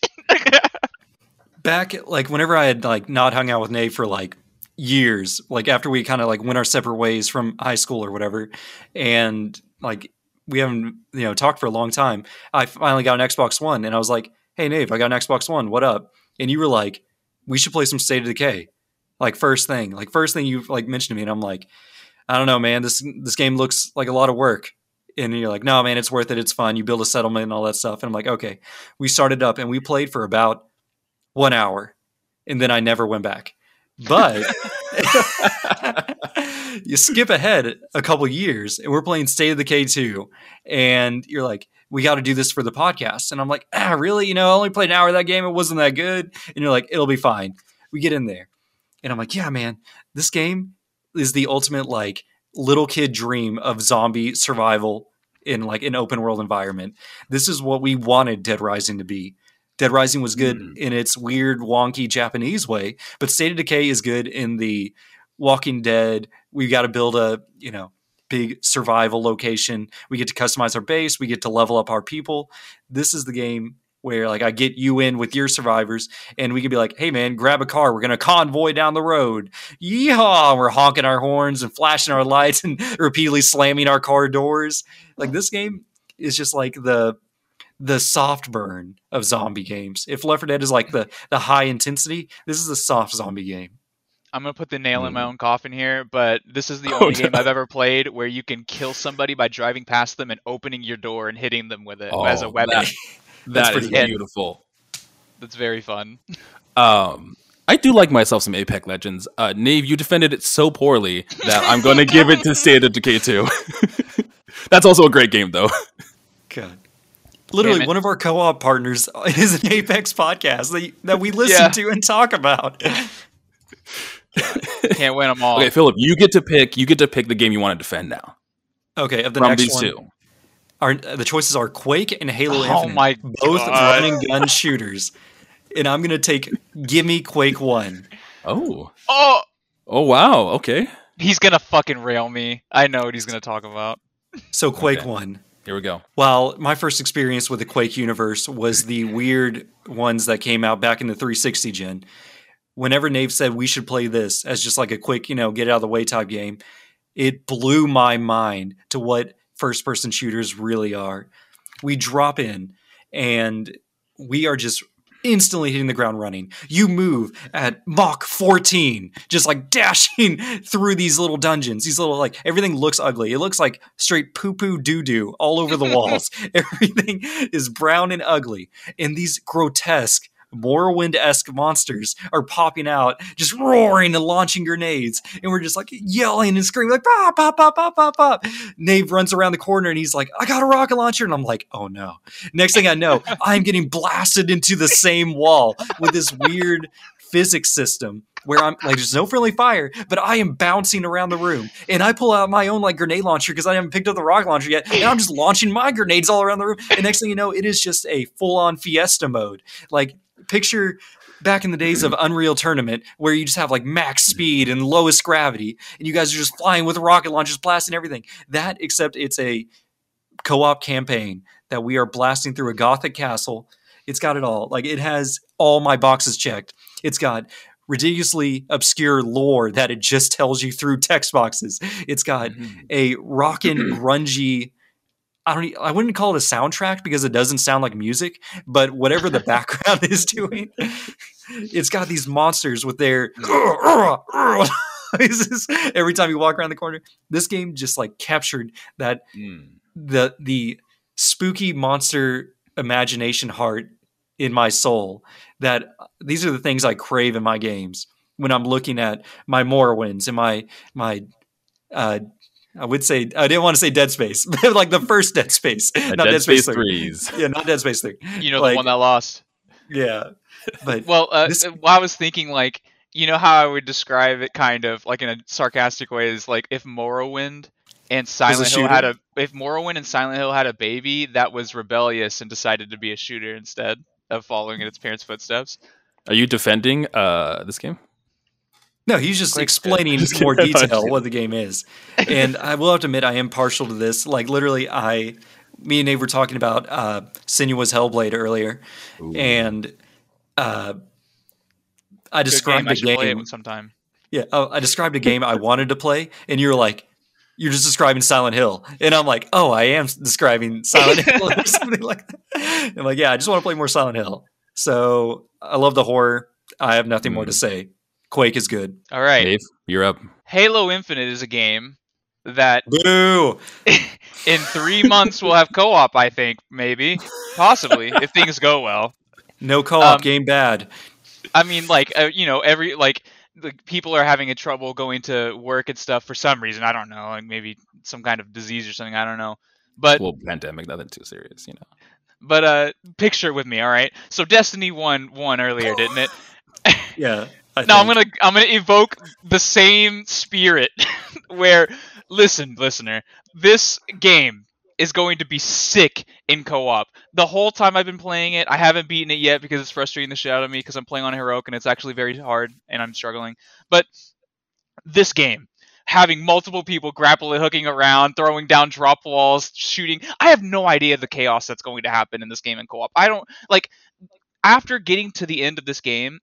Back like whenever I had like not hung out with Nate for like years, like after we kind of like went our separate ways from high school or whatever, and like we haven't you know talked for a long time. I finally got an Xbox One, and I was like, "Hey, Nave, I got an Xbox One. What up?" And you were like, "We should play some State of Decay." Like first thing, like first thing you like mentioned to me, and I'm like, "I don't know, man. This this game looks like a lot of work." And you're like, "No, man, it's worth it. It's fun. You build a settlement and all that stuff." And I'm like, "Okay." We started up and we played for about one hour, and then I never went back. But you skip ahead a couple years and we're playing State of Decay 2 and you're like, we got to do this for the podcast. And I'm like, ah, really? You know, I only played an hour of that game. It wasn't that good. And you're like, it'll be fine. We get in there. And I'm like, yeah, man, this game is the ultimate like little kid dream of zombie survival in like an open world environment. This is what we wanted Dead Rising to be. Dead Rising was good Mm. in its weird, wonky Japanese way, but State of Decay is good in the Walking Dead. We got to build a, you know, big survival location. We get to customize our base. We get to level up our people. This is the game where like I get you in with your survivors and we can be like, hey man, grab a car. We're gonna convoy down the road. Yeehaw! And We're honking our horns and flashing our lights and repeatedly slamming our car doors. Like this game is just like the the soft burn of zombie games. If Left 4 Dead is like the the high intensity, this is a soft zombie game. I'm gonna put the nail in my Mm. own coffin here, but this is the Oh, only no. game I've ever played where you can kill somebody by driving past them and opening your door and hitting them with it as a Oh, weapon. that- That pretty beautiful. That's very fun. Um, I do like myself some Apex Legends. Uh, Nave, you defended it so poorly that I'm going to give it to State of Decay 2. That's also a great game, though. God. Literally, one of our co-op partners is an Apex podcast that, that we listen Yeah. to and talk about. Can't win them all. Okay, Philip, you get to pick. You get to pick the game you want to defend now Okay, of the from next these one, two. Our, uh, the choices are Quake and Halo Oh Infinite. my both God. running gun shooters. And I'm gonna take give me Quake One. Oh, Oh, oh wow. Okay, he's gonna fucking rail me. I know what he's gonna talk about. So Quake Okay. One. Here we go. Well, my first experience with the Quake universe was the weird ones that came out back in the 360 gen. Whenever Nave said we should play this as just like a quick, you know, get out of the way type game, it blew my mind to what first person shooters really are. We drop in and we are just instantly hitting the ground running. You move at Mach 14, just like dashing through these little dungeons. These little, like, everything looks ugly. It looks like straight poo poo doo doo all over the walls. everything is brown and ugly. And these grotesque, Morrowind esque monsters are popping out, just roaring and launching grenades. And we're just like yelling and screaming, like, pop, pop, pop, pop, pop, pop. Nave runs around the corner and he's like, I got a rocket launcher. And I'm like, oh no. Next thing I know, I'm getting blasted into the same wall with this weird physics system where I'm like, there's no friendly fire, but I am bouncing around the room. And I pull out my own like grenade launcher because I haven't picked up the rocket launcher yet. And I'm just launching my grenades all around the room. And next thing you know, it is just a full on fiesta mode. Like, picture back in the days of Unreal Tournament where you just have like max speed and lowest gravity, and you guys are just flying with rocket launchers, blasting everything. That, except it's a co-op campaign that we are blasting through a gothic castle. It's got it all. Like it has all my boxes checked. It's got ridiculously obscure lore that it just tells you through text boxes. It's got mm-hmm. a rockin' grungy I don't I wouldn't call it a soundtrack because it doesn't sound like music, but whatever the background is doing, it's got these monsters with their noises every time you walk around the corner. This game just like captured that Mm. the the spooky monster imagination heart in my soul that these are the things I crave in my games when I'm looking at my Morrowinds and my my uh I would say I didn't want to say Dead Space, like the first Dead Space, not Dead, Space, 3. threes. Yeah, not Dead Space 3. You know Like- the one that lost. Yeah. But Well, uh, This- uh, well, I was thinking like you know how I would describe it kind of like in a sarcastic way is like if Morrowind and Silent Hill had a if Morrowind and Silent Hill had a baby that was rebellious and decided to be a shooter instead of following in its parents' footsteps. Are you defending uh, this game? No, he's just Quake's good. explaining Just more detail what the game is. And I will have to admit, I am partial to this. Like, literally, I, me and Nate were talking about uh, Senua's Hellblade earlier, and uh, I Good described game. I a should play game. it sometime. Yeah, oh, I described a game I wanted to play, and you're like, "You're just describing Silent Hill," and I'm like, "Oh, I am describing Silent Hill or something like that." I'm like, "Yeah, I just want to play more Silent Hill." So I love the horror. I have nothing more to Mm. say. Quake is good. All right, Dave, you're up. Halo Infinite is a game that Boo! in three months we'll have co-op. I think maybe, possibly, if things go well. No co-op Um, game bad. I mean, like uh, you know, every like like people are having a trouble going to work and stuff for some reason. I don't know, like maybe some kind of disease or something. I don't know. But Well, pandemic, nothing too serious, you know. but uh, picture with me, all right. So Destiny won won earlier, didn't it? Yeah. I No, I'm gonna I'm gonna evoke the same spirit where listen, listener, this game is going to be sick in co-op. The whole time I've been playing it, I haven't beaten it yet because it's frustrating the shit out of me because I'm playing on heroic and it's actually very hard and I'm struggling. But this game, having multiple people grappling, hooking around, throwing down drop walls, shooting, I have no idea the chaos that's going to happen in this game in co-op. I don't like after getting to the end of this game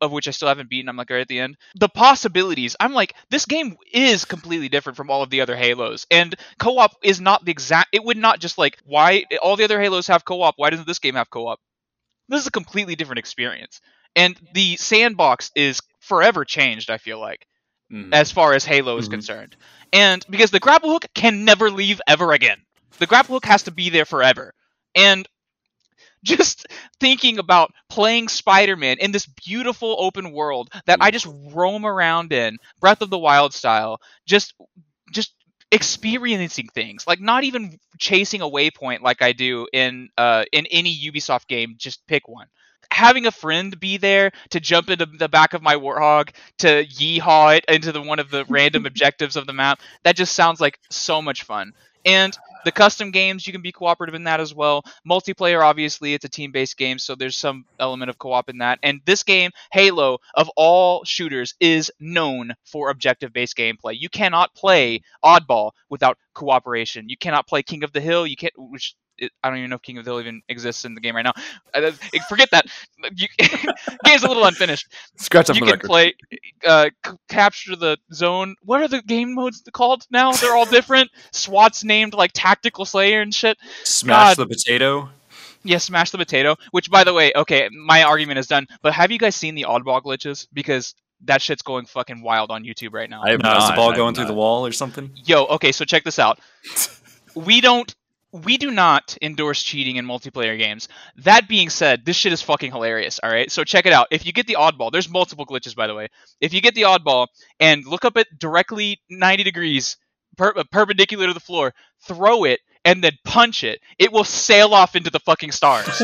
of which I still haven't beaten. I'm like right at the end. The possibilities. I'm like this game is completely different from all of the other Halos, and co-op is not the exact. It would not just like why all the other Halos have co-op. Why doesn't this game have co-op? This is a completely different experience, and the sandbox is forever changed. I feel like Mm. as far as Halo is Mhm. concerned, and because the grapple hook can never leave ever again. The grapple hook has to be there forever, and just thinking about playing Spider-Man in this beautiful open world that I just roam around in, Breath of the Wild style, just just experiencing things, like not even chasing a waypoint like I do in uh in any Ubisoft game, just pick one. Having a friend be there to jump into the back of my warthog to yeehaw it into the one of the random objectives of the map, that just sounds like so much fun. And the custom games, you can be cooperative in that as well. Multiplayer, obviously, it's a team based game, so there's some element of co op in that. And this game, Halo, of all shooters, is known for objective based gameplay. You cannot play Oddball without cooperation. You cannot play King of the Hill. You can't, which it, I don't even know if King of the Hill even exists in the game right now. Uh, forget that. You, game's a little unfinished Scratch off you can record. play uh, c- capture the zone. What are the game modes called now? They're all different. SWAT's named like Tactical Slayer and shit. Smash God. the potato. Yeah, smash the potato. Which, by the way, okay, my argument is done. But have you guys seen the oddball glitches? Because that shit's going fucking wild on YouTube right now. I have No, is the not, ball I going through the wall or something? Yo, okay, so check this out. we don't we do not endorse cheating in multiplayer games. That being said, this shit is fucking hilarious, all right? So check it out. If you get the oddball, there's multiple glitches by the way. If you get the oddball and look up it directly 90 degrees per- uh, perpendicular to the floor, throw it and then punch it, it will sail off into the fucking stars.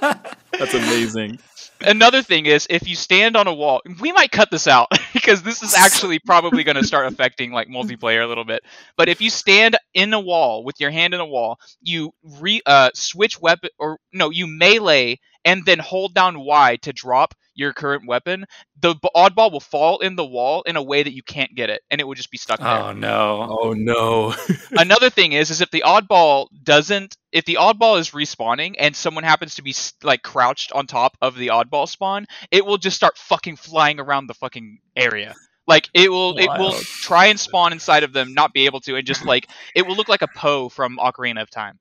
That's amazing. Another thing is if you stand on a wall, we might cut this out because this is actually probably going to start affecting like multiplayer a little bit. But if you stand in a wall with your hand in a wall, you re uh, switch weapon or no, you melee and then hold down Y to drop your current weapon. The oddball will fall in the wall in a way that you can't get it, and it will just be stuck there. Oh no. Oh no. Another thing is, is if the oddball doesn't, if the oddball is respawning and someone happens to be like crouched on top of the oddball spawn, it will just start fucking flying around the fucking area. Like it will, it will try and spawn inside of them, not be able to, and just like it will look like a Poe from Ocarina of Time.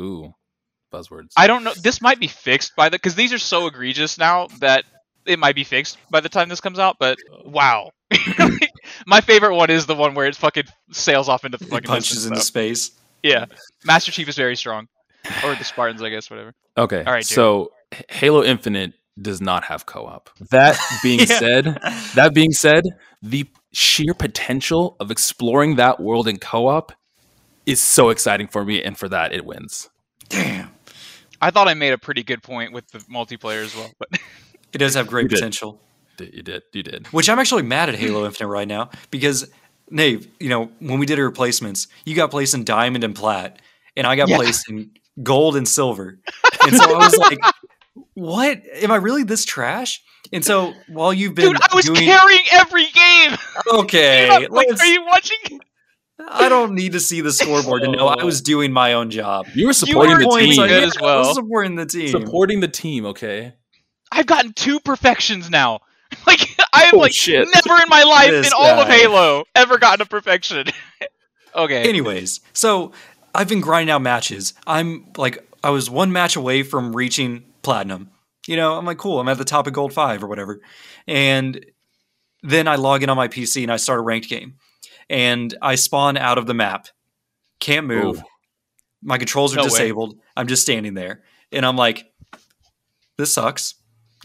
Ooh. Buzzwords. I don't know. This might be fixed by the because these are so egregious now that it might be fixed by the time this comes out. But wow, my favorite one is the one where it fucking sails off into the It punches distance, into though. space. Yeah, Master Chief is very strong, or the Spartans, I guess, whatever. Okay. All right, Jared. so Halo Infinite does not have co-op. That being Yeah. said, that being said, the sheer potential of exploring that world in co-op is so exciting for me, and for that, it wins. Damn. I thought I made a pretty good point with the multiplayer as well, but It does have great You potential. D- You did, you did. Which I'm actually mad at Halo Infinite right now because Nave, you know, when we did our replacements, you got placed in diamond and plat, and I got Yeah. placed in gold and silver. And so I was like, what? Am I really this trash? And so while you've been dude, I was doing carrying every game. okay, like, are you watching? I don't need to see the scoreboard to know I was doing my own job. You were supporting were the team. on good as I well. was supporting the team. Supporting the team, okay? I've gotten two perfections now. Like I have Oh, like shit. never in my life This in all of. Halo ever gotten a perfection. okay. Anyways, so I've been grinding out matches. I'm like, I was one match away from reaching platinum. You know, I'm like, cool, I'm at the top of gold five or whatever. And then I log in on my PC and I start a ranked game. And I spawn out of the map. Can't move. Ooh. My controls are No way. disabled. I'm just standing there. And I'm like, this sucks.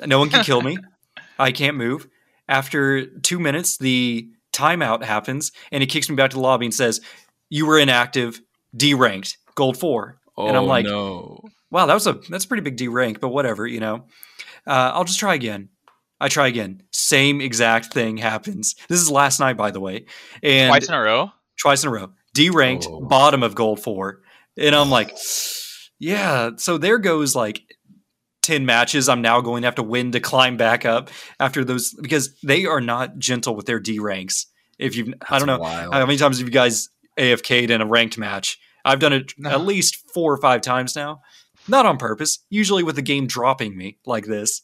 No one can kill me. I can't move. After two minutes, the timeout happens and it kicks me back to the lobby and says, You were inactive, D ranked, gold four. Oh, And I'm like- no. Wow, that was a that's a pretty big D rank, but whatever, you know. Uh, I'll just try again. I try again. Same exact thing happens. This is last night, by the way. And Twice in a row. twice in a row. D ranked, Oh. bottom of gold four. And I'm like, yeah. So there goes like 10 matches I'm now going to have to win to climb back up after those because they are not gentle with their D ranks. If you, I don't know Wild. how many times have you guys AFK'd in a ranked match? I've done it No. at least four or five times now. Not on purpose, usually with the game dropping me like this.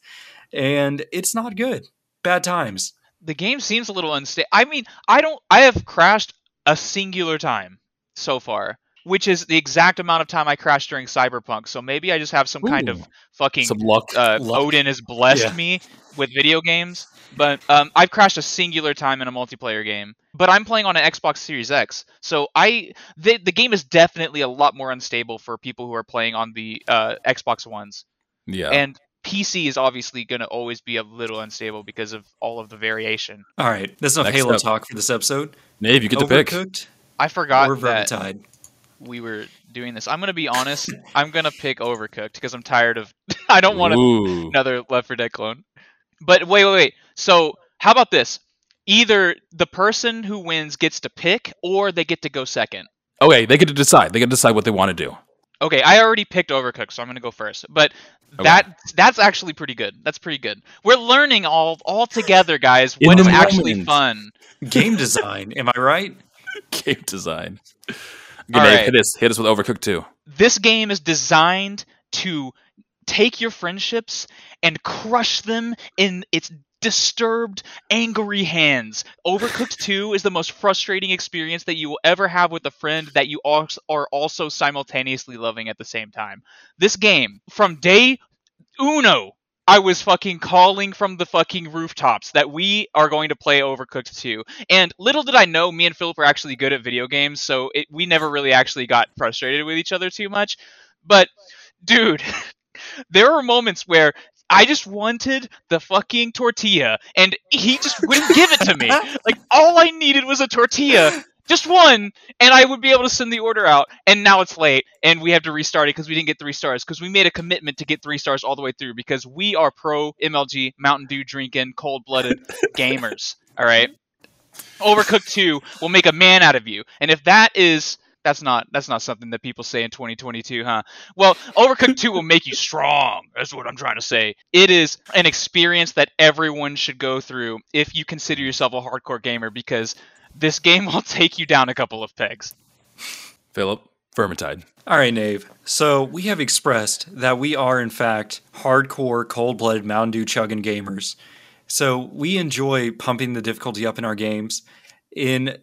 And it's not good. Bad times. The game seems a little unstable. I mean, I don't. I have crashed a singular time so far, which is the exact amount of time I crashed during Cyberpunk. So maybe I just have some kind of fucking Some luck. uh, Luck. Odin has blessed Yeah. me with video games. But um, I've crashed a singular time in a multiplayer game. But I'm playing on an Xbox Series X, so I the the game is definitely a lot more unstable for people who are playing on the uh, Xbox Ones. yeah. And PC is obviously going to always be a little unstable because of all of the variation. All right. That's enough Next Halo up. talk for this episode. Nave, you get to pick. Overcooked I forgot or that Vermintide? We were doing this. I'm going to be honest. I'm going to pick Overcooked because I'm tired of. I don't want Ooh. another Left 4 Dead clone. But wait, wait, wait. So how about this? Either the person who wins gets to pick, or they get to go second. Okay, they get to decide. They get to decide what they want to do. Okay, I already picked Overcooked, so I'm gonna go first. But that that's actually pretty good. That's pretty good. We're learning all all together, guys. In What actually fun? Game design. Am I right? Game design. Okay, All Nave, right. hit us. Hit us with Overcooked 2. This game is designed to take your friendships and crush them in its disturbed, angry hands. Overcooked 2 is the most frustrating experience that you will ever have with a friend that you are also simultaneously loving at the same time. This game, from day uno, I was fucking calling from the fucking rooftops that we are going to play Overcooked 2. And little did I know, me and Philip are actually good at video games, so it, we never really actually got frustrated with each other too much. But, dude, there were moments where I just wanted the fucking tortilla, and he just wouldn't give it to me. Like, all I needed was a tortilla. Just one, and I would be able to send the order out. And now it's late, and we have to restart it because we didn't get three stars. Because we made a commitment to get three stars all the way through. Because we are pro MLG Mountain Dew drinking, cold blooded gamers. All right. Overcooked 2 will make a man out of you. And if that is that's not that's not something that people say in 2022, huh? Well, Overcooked 2 will make you strong. That's what I'm trying to say. It is an experience that everyone should go through if you consider yourself a hardcore gamer because this game will take you down a couple of pegs. Philip, Vermintide. All right, Nave. So we have expressed that we are, in fact, hardcore, cold blooded Mountain Dew chugging gamers. So we enjoy pumping the difficulty up in our games. In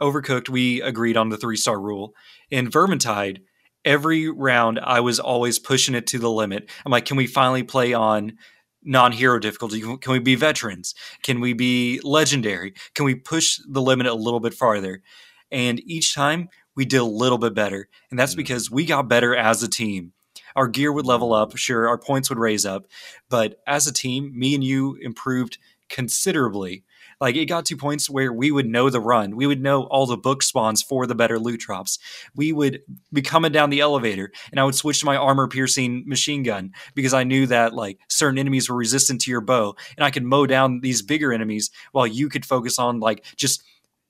Overcooked, we agreed on the three star rule. In Vermintide, every round I was always pushing it to the limit. I'm like, can we finally play on non hero difficulty? Can we be veterans? Can we be legendary? Can we push the limit a little bit farther? And each time we did a little bit better. And that's mm. because we got better as a team. Our gear would level up, sure, our points would raise up, but as a team, me and you improved considerably. Like it got to points where we would know the run. We would know all the book spawns for the better loot drops. We would be coming down the elevator and I would switch to my armor piercing machine gun because I knew that like certain enemies were resistant to your bow and I could mow down these bigger enemies while you could focus on like just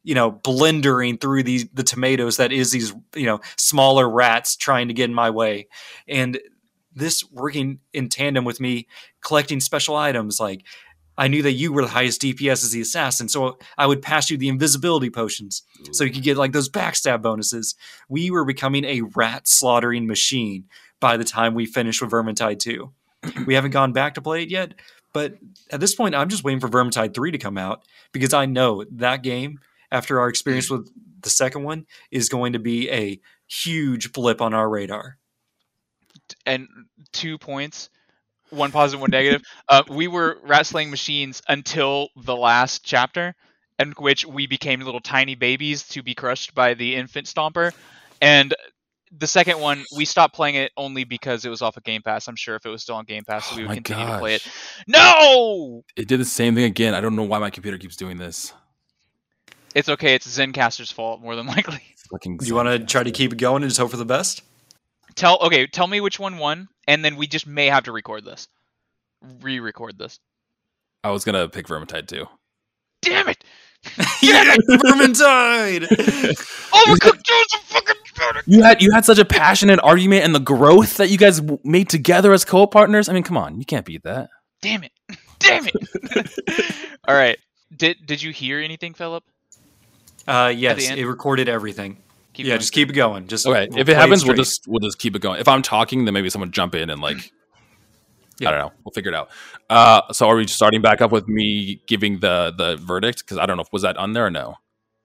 you know blendering through these the tomatoes that is these you know smaller rats trying to get in my way and this working in tandem with me collecting special items like I knew that you were the highest DPS as the assassin, so I would pass you the invisibility potions so you could get like those backstab bonuses. We were becoming a rat slaughtering machine by the time we finished with Vermintide 2. we haven't gone back to play it yet, but at this point, I'm just waiting for Vermintide 3 to come out because I know that game after our experience with the second one is going to be a huge blip on our radar. And two points, one positive, one negative. Uh, we were wrestling machines until the last chapter, in which we became little tiny babies to be crushed by the infant stomper. And the second one, we stopped playing it only because it was off of Game Pass. I'm sure if it was still on Game Pass, Oh we would my continue to play it. No, It did the same thing again. I don't know why my computer keeps doing this. it's okay. It's Zencastr's fault more than likely. You want to try to keep it going and just hope for the best? Tell okay, tell me which one won, and then we just may have to record this, re-record this. I was gonna pick Vermintide too. Damn it! yeah, Vermintide! Overcooked Joe's a fucking better. You had you had such a passionate argument and the growth that you guys w- made together as co-partners. I mean, come on, you can't beat that. Damn it! Damn it! All right. Did did you hear anything, Philip? Uh, yes, it recorded everything. Keep yeah, going. just keep it going. Just Okay, we'll if it play happens, we'll just we'll just keep it going. If I'm talking, then maybe someone jump in and like, Yeah. I don't know, we'll figure it out. Uh, so are we starting back up with me giving the the verdict? Because I don't know, if was that on there or no?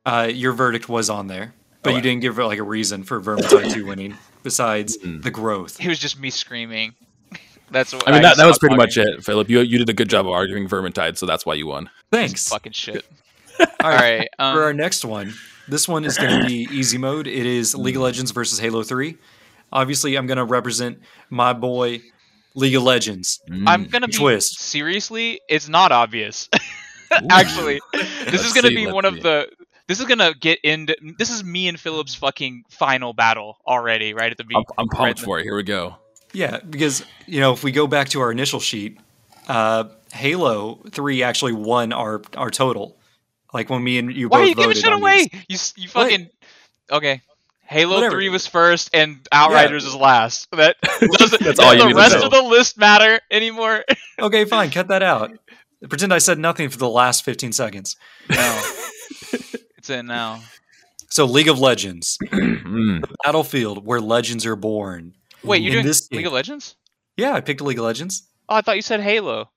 Uh, your verdict was on there, but you didn't give like a reason for Vermintide 2 winning besides Mm. the growth. It was just me screaming. That's what I mean, that, that was stopped pretty much it, Philip. You you did a good job of arguing Vermintide, so that's why you won. Thanks. Fucking shit. All All right. right. For our Um, next one, this one is going to be easy mode. It is League of Legends versus Halo 3. Obviously, I'm going to represent my boy, League of Legends. I'm gonna be Twist. seriously. It's not obvious. Actually, this is gonna be one of the. This is gonna get into. This is me and Philip's fucking final battle already, right at the I'm, beginning. I'm pumped for it. Here we go. Yeah, because, you know, if we go back to our initial sheet, uh, Halo 3 actually won our, our total. Like when me and you Why both are you giving shit away? these. You s- you What? fucking. Okay. Halo Whatever. three was first, and Outriders is last. That doesn't. That's all you does need the to rest know. of the list matter anymore? Okay, fine. Cut that out. Pretend I said nothing for the last 15 seconds. no. It's in now. So, League of Legends, Mm. battlefield where legends are born. Wait, you're In doing this League game- of Legends? Yeah, I picked League of Legends. Oh, I thought you said Halo.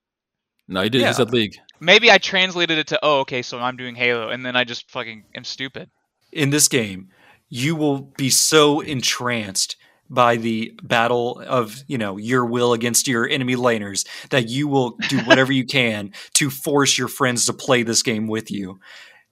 No, you did. Yeah. You said League. Maybe I translated it to oh okay, so I'm doing Halo, and then I just fucking am stupid. in this game, you will be so entranced by the battle of you know your will against your enemy laners that you will do whatever you can to force your friends to play this game with you.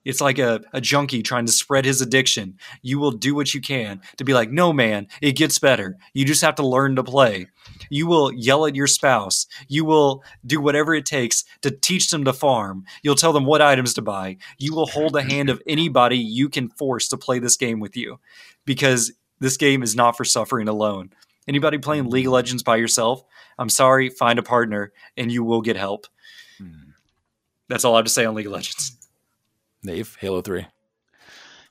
It's like a, a junkie trying to spread his addiction. You will do what you can to be like, no, man, it gets better. You just have to learn to play. You will yell at your spouse. You will do whatever it takes to teach them to farm. You'll tell them what items to buy. You will hold the hand of anybody you can force to play this game with you because this game is not for suffering alone. Anybody playing League of Legends by yourself, I'm sorry, find a partner and you will get help. Hmm. That's all I have to say on League of Legends. Nave, Halo 3.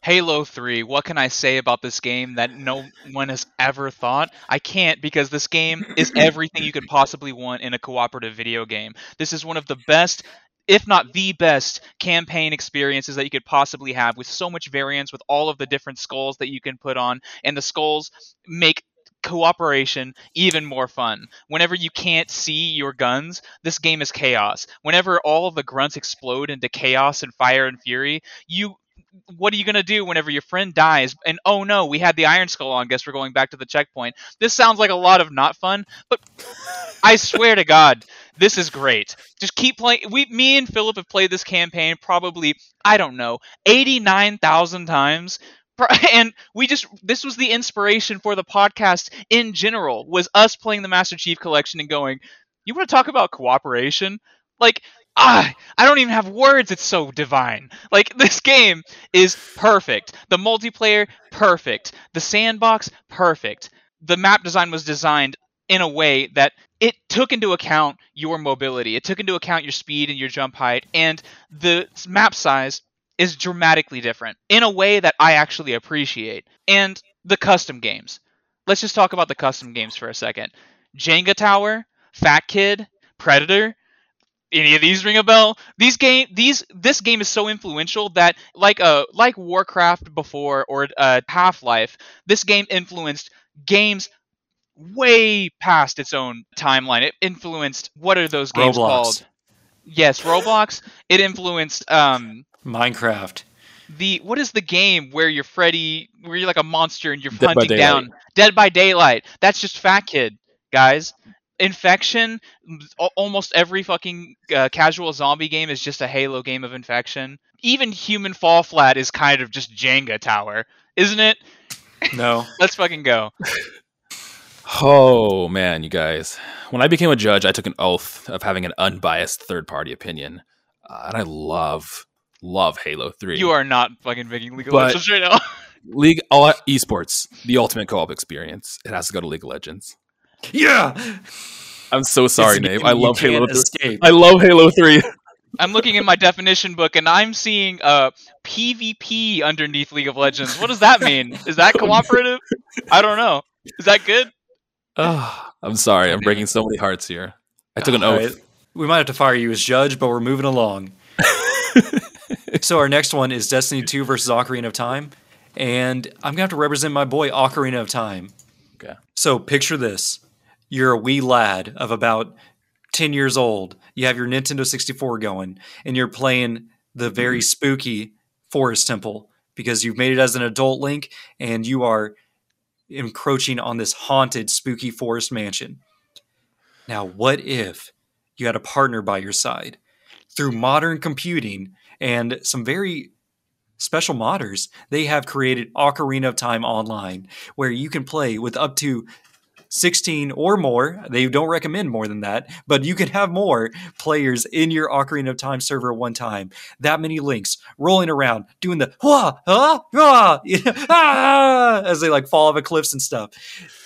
Halo 3, what can I say about this game that no one has ever thought? I can't because this game is everything you could possibly want in a cooperative video game. This is one of the best, if not the best, campaign experiences that you could possibly have with so much variance, with all of the different skulls that you can put on. And the skulls make cooperation even more fun. Whenever you can't see your guns, this game is chaos. Whenever all of the grunts explode into chaos and fire and fury, you what are you going to do whenever your friend dies and oh no we had the iron skull on guess we're going back to the checkpoint this sounds like a lot of not fun but i swear to god this is great just keep playing we me and philip have played this campaign probably i don't know 89000 times and we just this was the inspiration for the podcast in general was us playing the master chief collection and going you want to talk about cooperation like ah, I don't even have words. It's so divine. Like this game is perfect. The multiplayer perfect. The sandbox perfect. The map design was designed in a way that it took into account your mobility. It took into account your speed and your jump height and the map size is dramatically different in a way that I actually appreciate. And the custom games. Let's just talk about the custom games for a second. Jenga Tower, Fat Kid, Predator, any of these ring a bell? These game these this game is so influential that like uh like Warcraft before or uh, Half Life, this game influenced games way past its own timeline. It influenced what are those games Roblox. called? Yes, Roblox. It influenced um Minecraft. the what is the game where you're Freddy where you're like a monster and you're Dead hunting down Dead by Daylight. That's just Fat Kid, guys. Infection. Almost every fucking uh, casual zombie game is just a Halo game of infection. Even Human Fall Flat is kind of just Jenga Tower, isn't it? No. Let's fucking go. Oh man, you guys! When I became a judge, I took an oath of having an unbiased third-party opinion, uh, and I love, love Halo Three. You are not fucking making League of But- Legends right now. League all esports, the ultimate co-op experience. It has to go to League of Legends. Yeah. I'm so sorry, It's a Nave. game I love Halo. can't 3. Escape. I love Halo Three. I'm looking in my definition book and I'm seeing uh PvP underneath League of Legends. What does that mean? Is that cooperative? I don't know. Is that good? Ah, I'm sorry. I'm breaking so many hearts here. I took an All oath. right. We might have to fire you as judge, but we're moving along. So our next one is Destiny 2 versus Ocarina of Time. And I'm gonna have to represent my boy Ocarina of Time. Okay. So picture this. You're a wee lad of about 10 years old. You have your Nintendo 64 going, and you're playing the very mm-hmm. spooky Forest Temple because you've made it as an adult Link and you are encroaching on this haunted, spooky forest mansion. Now, what if you had a partner by your side? Through modern computing and some very special modders, they have created Ocarina of Time Online, where you can play with up to 16 or more. They don't recommend more than that, but you can have more players in your Ocarina of Time server at one time. That many links rolling around, doing the wah, ah, ah, ah, as they like fall off of cliffs and stuff.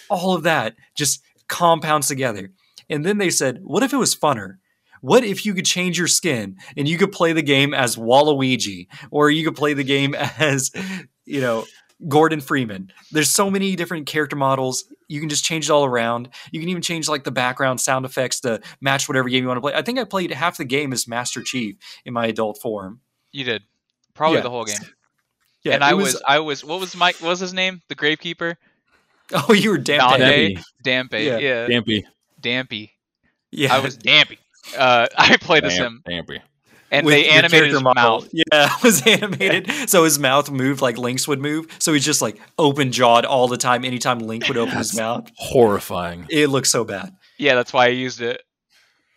All of that just compounds together. And then they said, what if it was funner? What if you could change your skin and you could play the game as Waluigi, or you could play the game as, you know, Gordon Freeman. There's so many different character models. You can just change it all around. You can even change like the background sound effects to match whatever game you want to play. I think I played half the game as Master Chief in my adult form. You did. Probably Yeah. the whole game. Yeah, and I was, I was what was Mike what was his name? The gravekeeper? Oh, you were damn. Dante. Dampy. Dampy. Yeah. Yeah. Dampy. Dampy. Yeah, I was Dampy. Uh I played as him. Dampy. And with they animated character his model. mouth. Yeah, it was animated. so his mouth moved like Link's would move. So he's just like open jawed all the time. Anytime Link would open his mouth, Horrifying. it looks so bad. Yeah, that's why I used it.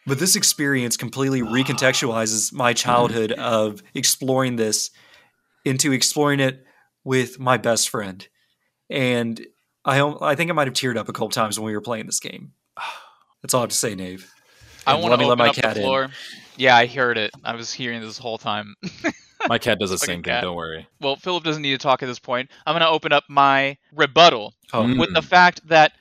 But this experience completely recontextualizes my childhood of exploring this into exploring it with my best friend. And I I think I might have teared up a couple times when we were playing this game. That's all I have to say, Nave. I want let to me open let my up cat the in. Yeah, I heard it. I was hearing this whole time. My cat does the Fucking same thing. Don't worry. well, Philip doesn't need to talk at this point. I'm going to open up my rebuttal Oh, Mm. with the fact that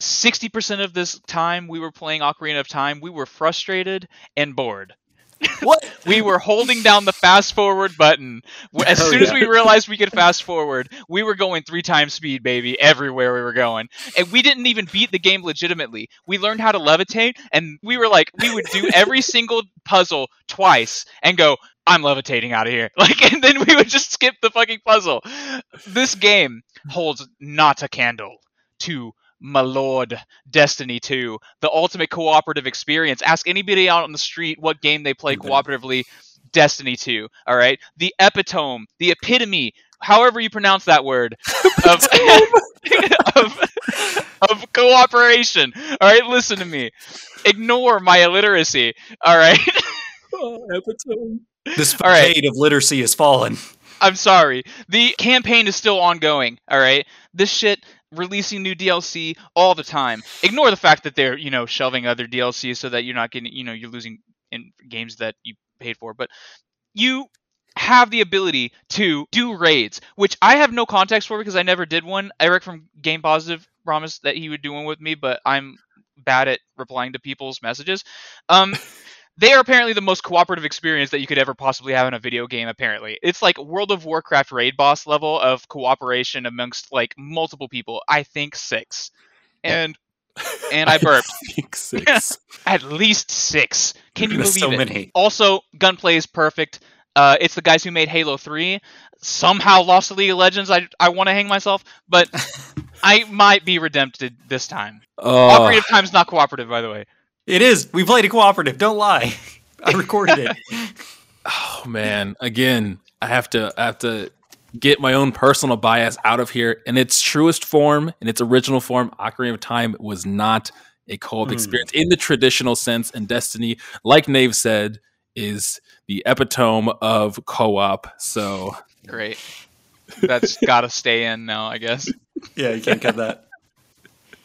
60% of this time we were playing Ocarina of Time, we were frustrated and bored. What? we were holding down the fast forward button. As Oh, soon as we realized we could fast forward, we were going three times speed, baby, everywhere we were going. And we didn't even beat the game legitimately. We learned how to levitate, and we were like, we would do every single puzzle twice and go, I'm levitating out of here. Like, and then we would just skip the fucking puzzle. This game holds not a candle to my lord Destiny 2, the ultimate cooperative experience. Ask anybody out on the street what game they play cooperatively. Destiny 2, all right? The epitome, the epitome, however you pronounce that word, of, of, of cooperation. All right, listen to me. Ignore my illiteracy, all right? Oh, epitome. This All right. fade of literacy has fallen. I'm sorry. The campaign is still ongoing. All right. This shit releasing new DLC all the time. Ignore the fact that they're you know shelving other DLC so that you're not getting you know you're losing in games that you paid for, but you have the ability to do raids, which I have no context for because I never did one. Eric from Game Positive promised that he would do one with me, but I'm bad at replying to people's messages. Um, they are apparently the most cooperative experience that you could ever possibly have in a video game. Apparently, it's like World of Warcraft raid boss level of cooperation amongst like multiple people. I think six, and and I burped think six. at least six. Can you believe so it? many. Also, gunplay is perfect. Uh, it's the guys who made Halo 3. Somehow lost to League of Legends. I, I want to hang myself, but I might be redempted this time. Oh, Operative time's not cooperative, by the way. It is. We played a cooperative. Don't lie. I recorded it. oh man! Again, I have to I have to get my own personal bias out of here. In its truest form, in its original form, Ocarina of Time was not a co-op Mm. experience in the traditional sense. And Destiny, like Nave said, is the epitome of co-op. So Great. That's got to stay in now, I guess. Yeah, you can't cut that.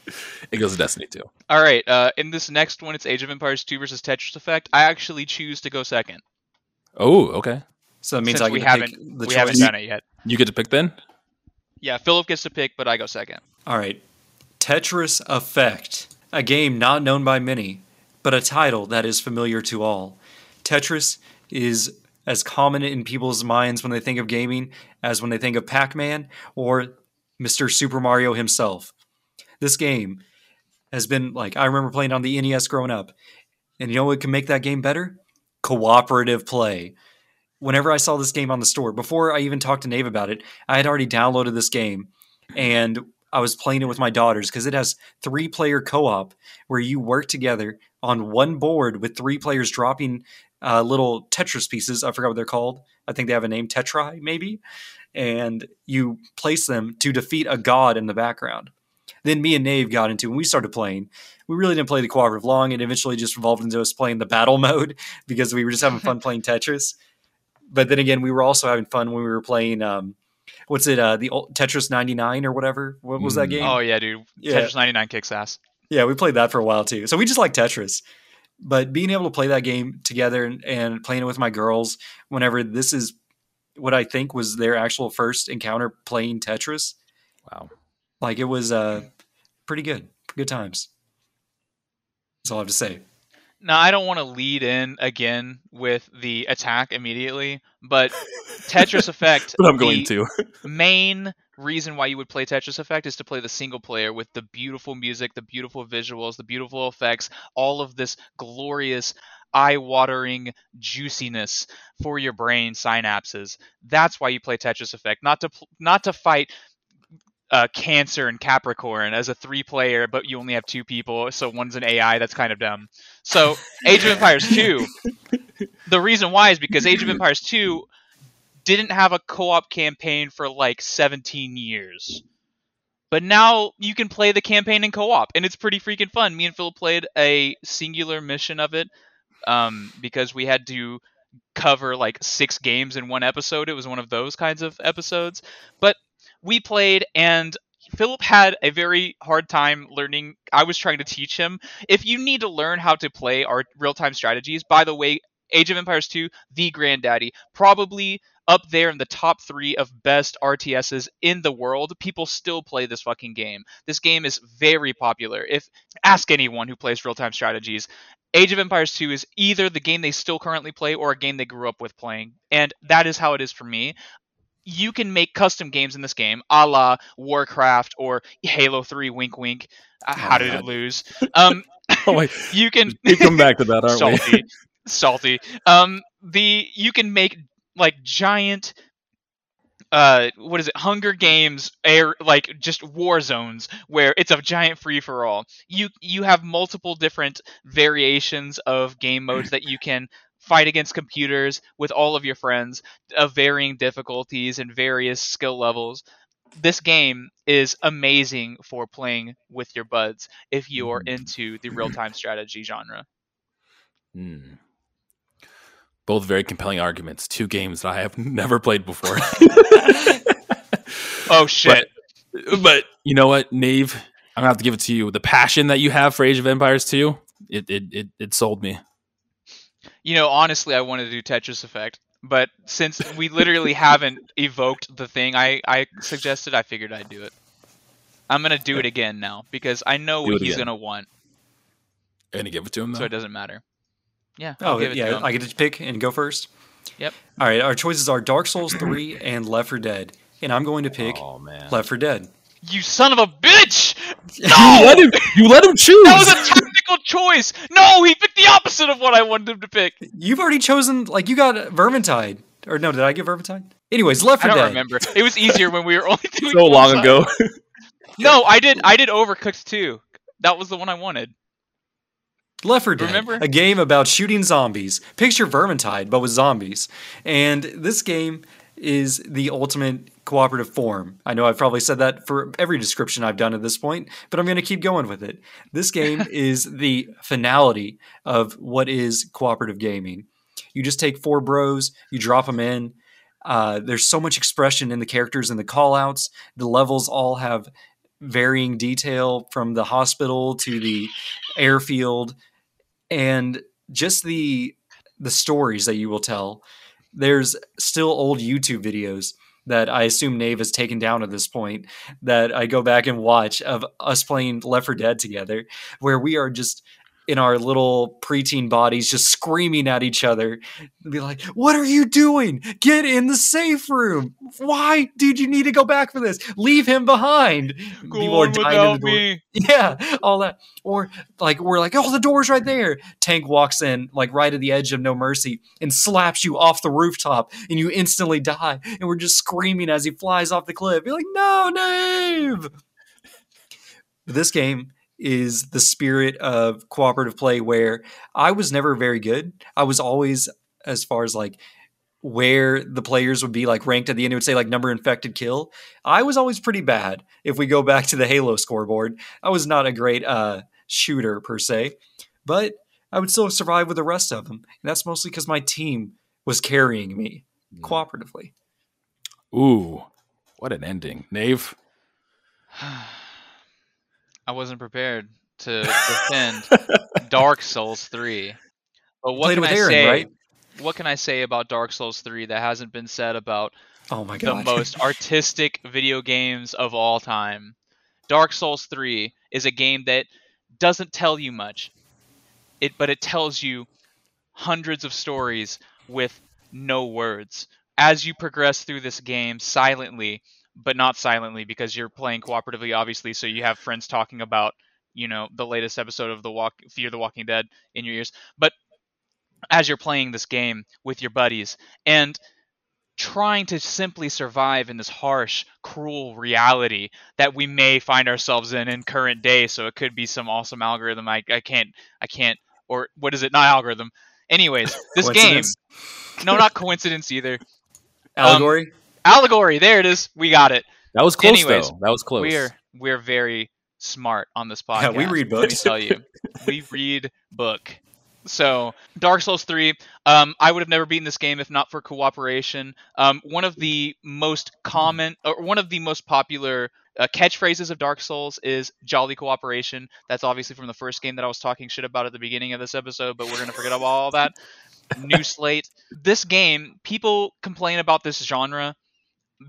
it goes to Destiny 2. All right. Uh, in this next one, it's Age of Empires 2 versus Tetris Effect. I actually choose to go second. Oh, okay. So that means since I we haven't pick the we haven't choice. done it yet. You get to pick then. Yeah, Philip gets to pick, but I go second. All right. Tetris Effect, a game not known by many, but a title that is familiar to all. Tetris is as common in people's minds when they think of gaming as when they think of Pac Man or Mr. Super Mario himself. This game has been like, I remember playing on the NES growing up. And you know what can make that game better? Cooperative play. Whenever I saw this game on the store, before I even talked to Nave about it, I had already downloaded this game and I was playing it with my daughters because it has three player co op where you work together on one board with three players dropping uh, little Tetris pieces. I forgot what they're called. I think they have a name, Tetri, maybe. And you place them to defeat a god in the background. Then me and Nave got into when we started playing. We really didn't play the cooperative long. It eventually just evolved into us playing the battle mode because we were just having fun playing Tetris. But then again, we were also having fun when we were playing um, what's it? Uh, the old Tetris 99 or whatever. What was that Mm. game? Oh yeah, dude. Yeah. Tetris 99 kicks ass. Yeah, we played that for a while too. So we just like Tetris. But being able to play that game together and, and playing it with my girls whenever this is what I think was their actual first encounter playing Tetris, Wow. like it was uh, pretty good. Good times. That's all I have to say. Now I don't want to lead in again with the attack immediately, but Tetris Effect. But I'm going to. Main reason why you would play Tetris Effect is to play the single player with the beautiful music, the beautiful visuals, the beautiful effects, all of this glorious eye-watering juiciness for your brain synapses. That's why you play Tetris Effect, not to not to fight uh, Cancer and Capricorn as a three-player, but you only have two people, so one's an AI. That's kind of dumb. So Age of Empires 2, the reason why is because Age of Empires 2 didn't have a co-op campaign for like 17 years. But now you can play the campaign in co-op, and it's pretty freaking fun. Me and Phil played a singular mission of it um, because we had to cover like six games in one episode. It was one of those kinds of episodes. But we played, and Philip had a very hard time learning. I was trying to teach him. If you need to learn how to play our real-time strategies, by the way, Age of Empires 2, the granddaddy, probably up there in the top three of best RTSs in the world. People still play this fucking game. This game is very popular. If ask anyone who plays real time strategies, Age of Empires 2 is either the game they still currently play or a game they grew up with playing. And that is how it is for me. You can make custom games in this game, a la Warcraft or Halo 3, wink wink. Uh, how did God. it lose? Um, Oh my, you can we come back to that, aren't we? salty, salty. Um, the you can make like giant, uh, what is it? Hunger Games air like just war zones where it's a giant free for all. You you have multiple different variations of game modes that you can fight against computers with all of your friends of varying difficulties and various skill levels. This game is amazing for playing with your buds if you're into the real-time strategy genre. Hmm. Both very compelling arguments. Two games that I have never played before. Oh shit. but you know what, Nave? I'm gonna have to give it to you. The passion that you have for Age of Empires 2, it it it, it sold me. You know, honestly, I wanted to do Tetris Effect, but since we literally haven't evoked the thing I, I suggested, I figured I'd do it. I'm gonna do it again now because I know Do what he's again. gonna want, And give it to him though. so it doesn't matter. Yeah. Oh, I'll Oh, give it to yeah. him. I get to pick and go first. Yep. All right. Our choices are Dark Souls 3 and Left 4 Dead. And I'm going to pick oh man. Left 4 Dead. You son of a bitch! You let him. You let him choose. That was a tactical choice. No, he picked the opposite of what I wanted him to pick. You've already chosen, like, you got Vermintide. Or no, did I get Vermintide? Anyways, Left I 4 don't Dead. remember. It was easier when we were only doing so long side. ago. No, I did. I did Overcooked too. That was the one I wanted. Left 4 Dead, Remember? a game about shooting zombies. Picture Vermintide, but with zombies. And this game is the ultimate cooperative form. I know I've probably said that for every description I've done at this point, but I'm going to keep going with it. This game is the finality of what is cooperative gaming. You just take four bros, you drop them in. Uh, there's so much expression in the characters and the callouts. The levels all have varying detail from the hospital to the airfield and just the the stories that you will tell there's still old youtube videos that i assume nave has taken down at this point that i go back and watch of us playing left 4 dead together where we are just in our little preteen bodies just screaming at each other be like what are you doing get in the safe room why did you need to go back for this leave him behind Go on without me. yeah, all that. Or like we're like, oh, the door's right there. Tank walks in, like right at the edge of no mercy, and slaps you off the rooftop, and you instantly die. And we're just screaming as he flies off the cliff. You're like, no, Dave. This game is the spirit of cooperative play where I was never very good. I was always as far as like where the players would be like ranked at the end, it would say like number infected kill. I was always pretty bad. If we go back to the Halo scoreboard, I was not a great uh, shooter per se, but I would still survive with the rest of them. And that's mostly because my team was carrying me cooperatively. Ooh, what an ending, Nave. I wasn't prepared to defend Dark Souls 3. But what Played can with I Aaron, say? right? What can I say about Dark Souls 3 that hasn't been said about Oh my God. the most artistic video games of all time? Dark Souls 3 is a game that doesn't tell you much. It but it tells you hundreds of stories with no words. As you progress through this game silently, but not silently because you're playing cooperatively obviously, so you have friends talking about, you know, the latest episode of the Walk Fear the Walking Dead in your ears. But as you're playing this game with your buddies and trying to simply survive in this harsh, cruel reality that we may find ourselves in in current day. So it could be some awesome algorithm. I, I can't, I can't, or what is it? Not algorithm. Anyways, this game, no, not coincidence either. allegory. Allegory. There it is. We got it. That was close Anyways, though. That was close. We're we're very smart on this podcast. Yeah, we read books. Let me tell you, we read book. So Dark Souls three, um, I would have never beaten this game if not for cooperation. Um, one of the most common, or one of the most popular uh, catchphrases of Dark Souls is "Jolly Cooperation." That's obviously from the first game that I was talking shit about at the beginning of this episode, but we're gonna forget about all that. New slate. This game, people complain about this genre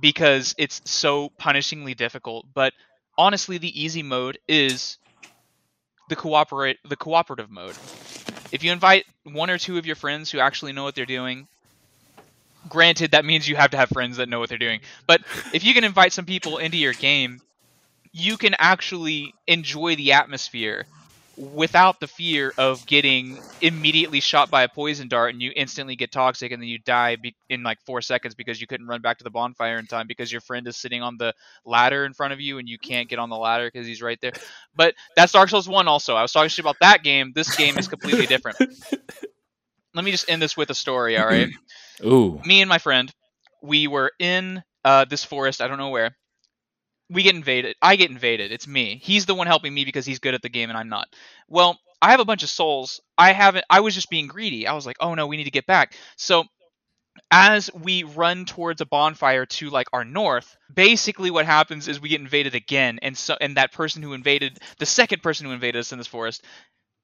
because it's so punishingly difficult, but honestly, the easy mode is the cooperate the cooperative mode. If you invite one or two of your friends who actually know what they're doing, granted that means you have to have friends that know what they're doing. But if you can invite some people into your game, you can actually enjoy the atmosphere without the fear of getting immediately shot by a poison dart and you instantly get toxic and then you die be- in like four seconds because you couldn't run back to the bonfire in time because your friend is sitting on the ladder in front of you and you can't get on the ladder because he's right there. But that's Dark Souls 1 also. I was talking shit about that game. This game is completely different. Let me just end this with a story, all right? Ooh. Me and my friend, we were in uh, this forest, I don't know where we get invaded. I get invaded. It's me. He's the one helping me because he's good at the game and I'm not. Well, I have a bunch of souls. I haven't. I was just being greedy. I was like, oh no, we need to get back. So as we run towards a bonfire to like our north, basically what happens is we get invaded again, and so and that person who invaded the second person who invaded us in this forest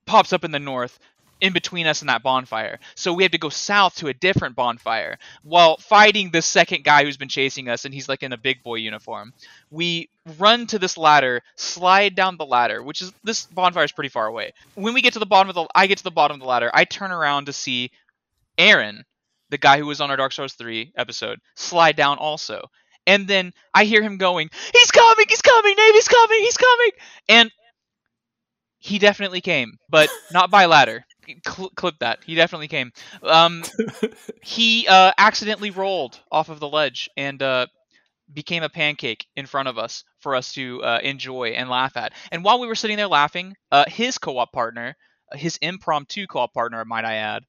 pops up in the north in between us and that bonfire. So we have to go south to a different bonfire while fighting the second guy who's been chasing us, and he's like in a big boy uniform. We run to this ladder, slide down the ladder, which is this bonfire is pretty far away. When we get to the bottom of the, I get to the bottom of the ladder. I turn around to see Aaron, the guy who was on our Dark Souls 3 episode, slide down also. And then I hear him going, "He's coming! He's coming! Navy's coming! He's coming!" And he definitely came, but not by ladder cl- clip that. He definitely came. Um, he uh, accidentally rolled off of the ledge and uh, became a pancake in front of us for us to uh, enjoy and laugh at. And while we were sitting there laughing, uh, his co-op partner, his impromptu co-op partner, might I add,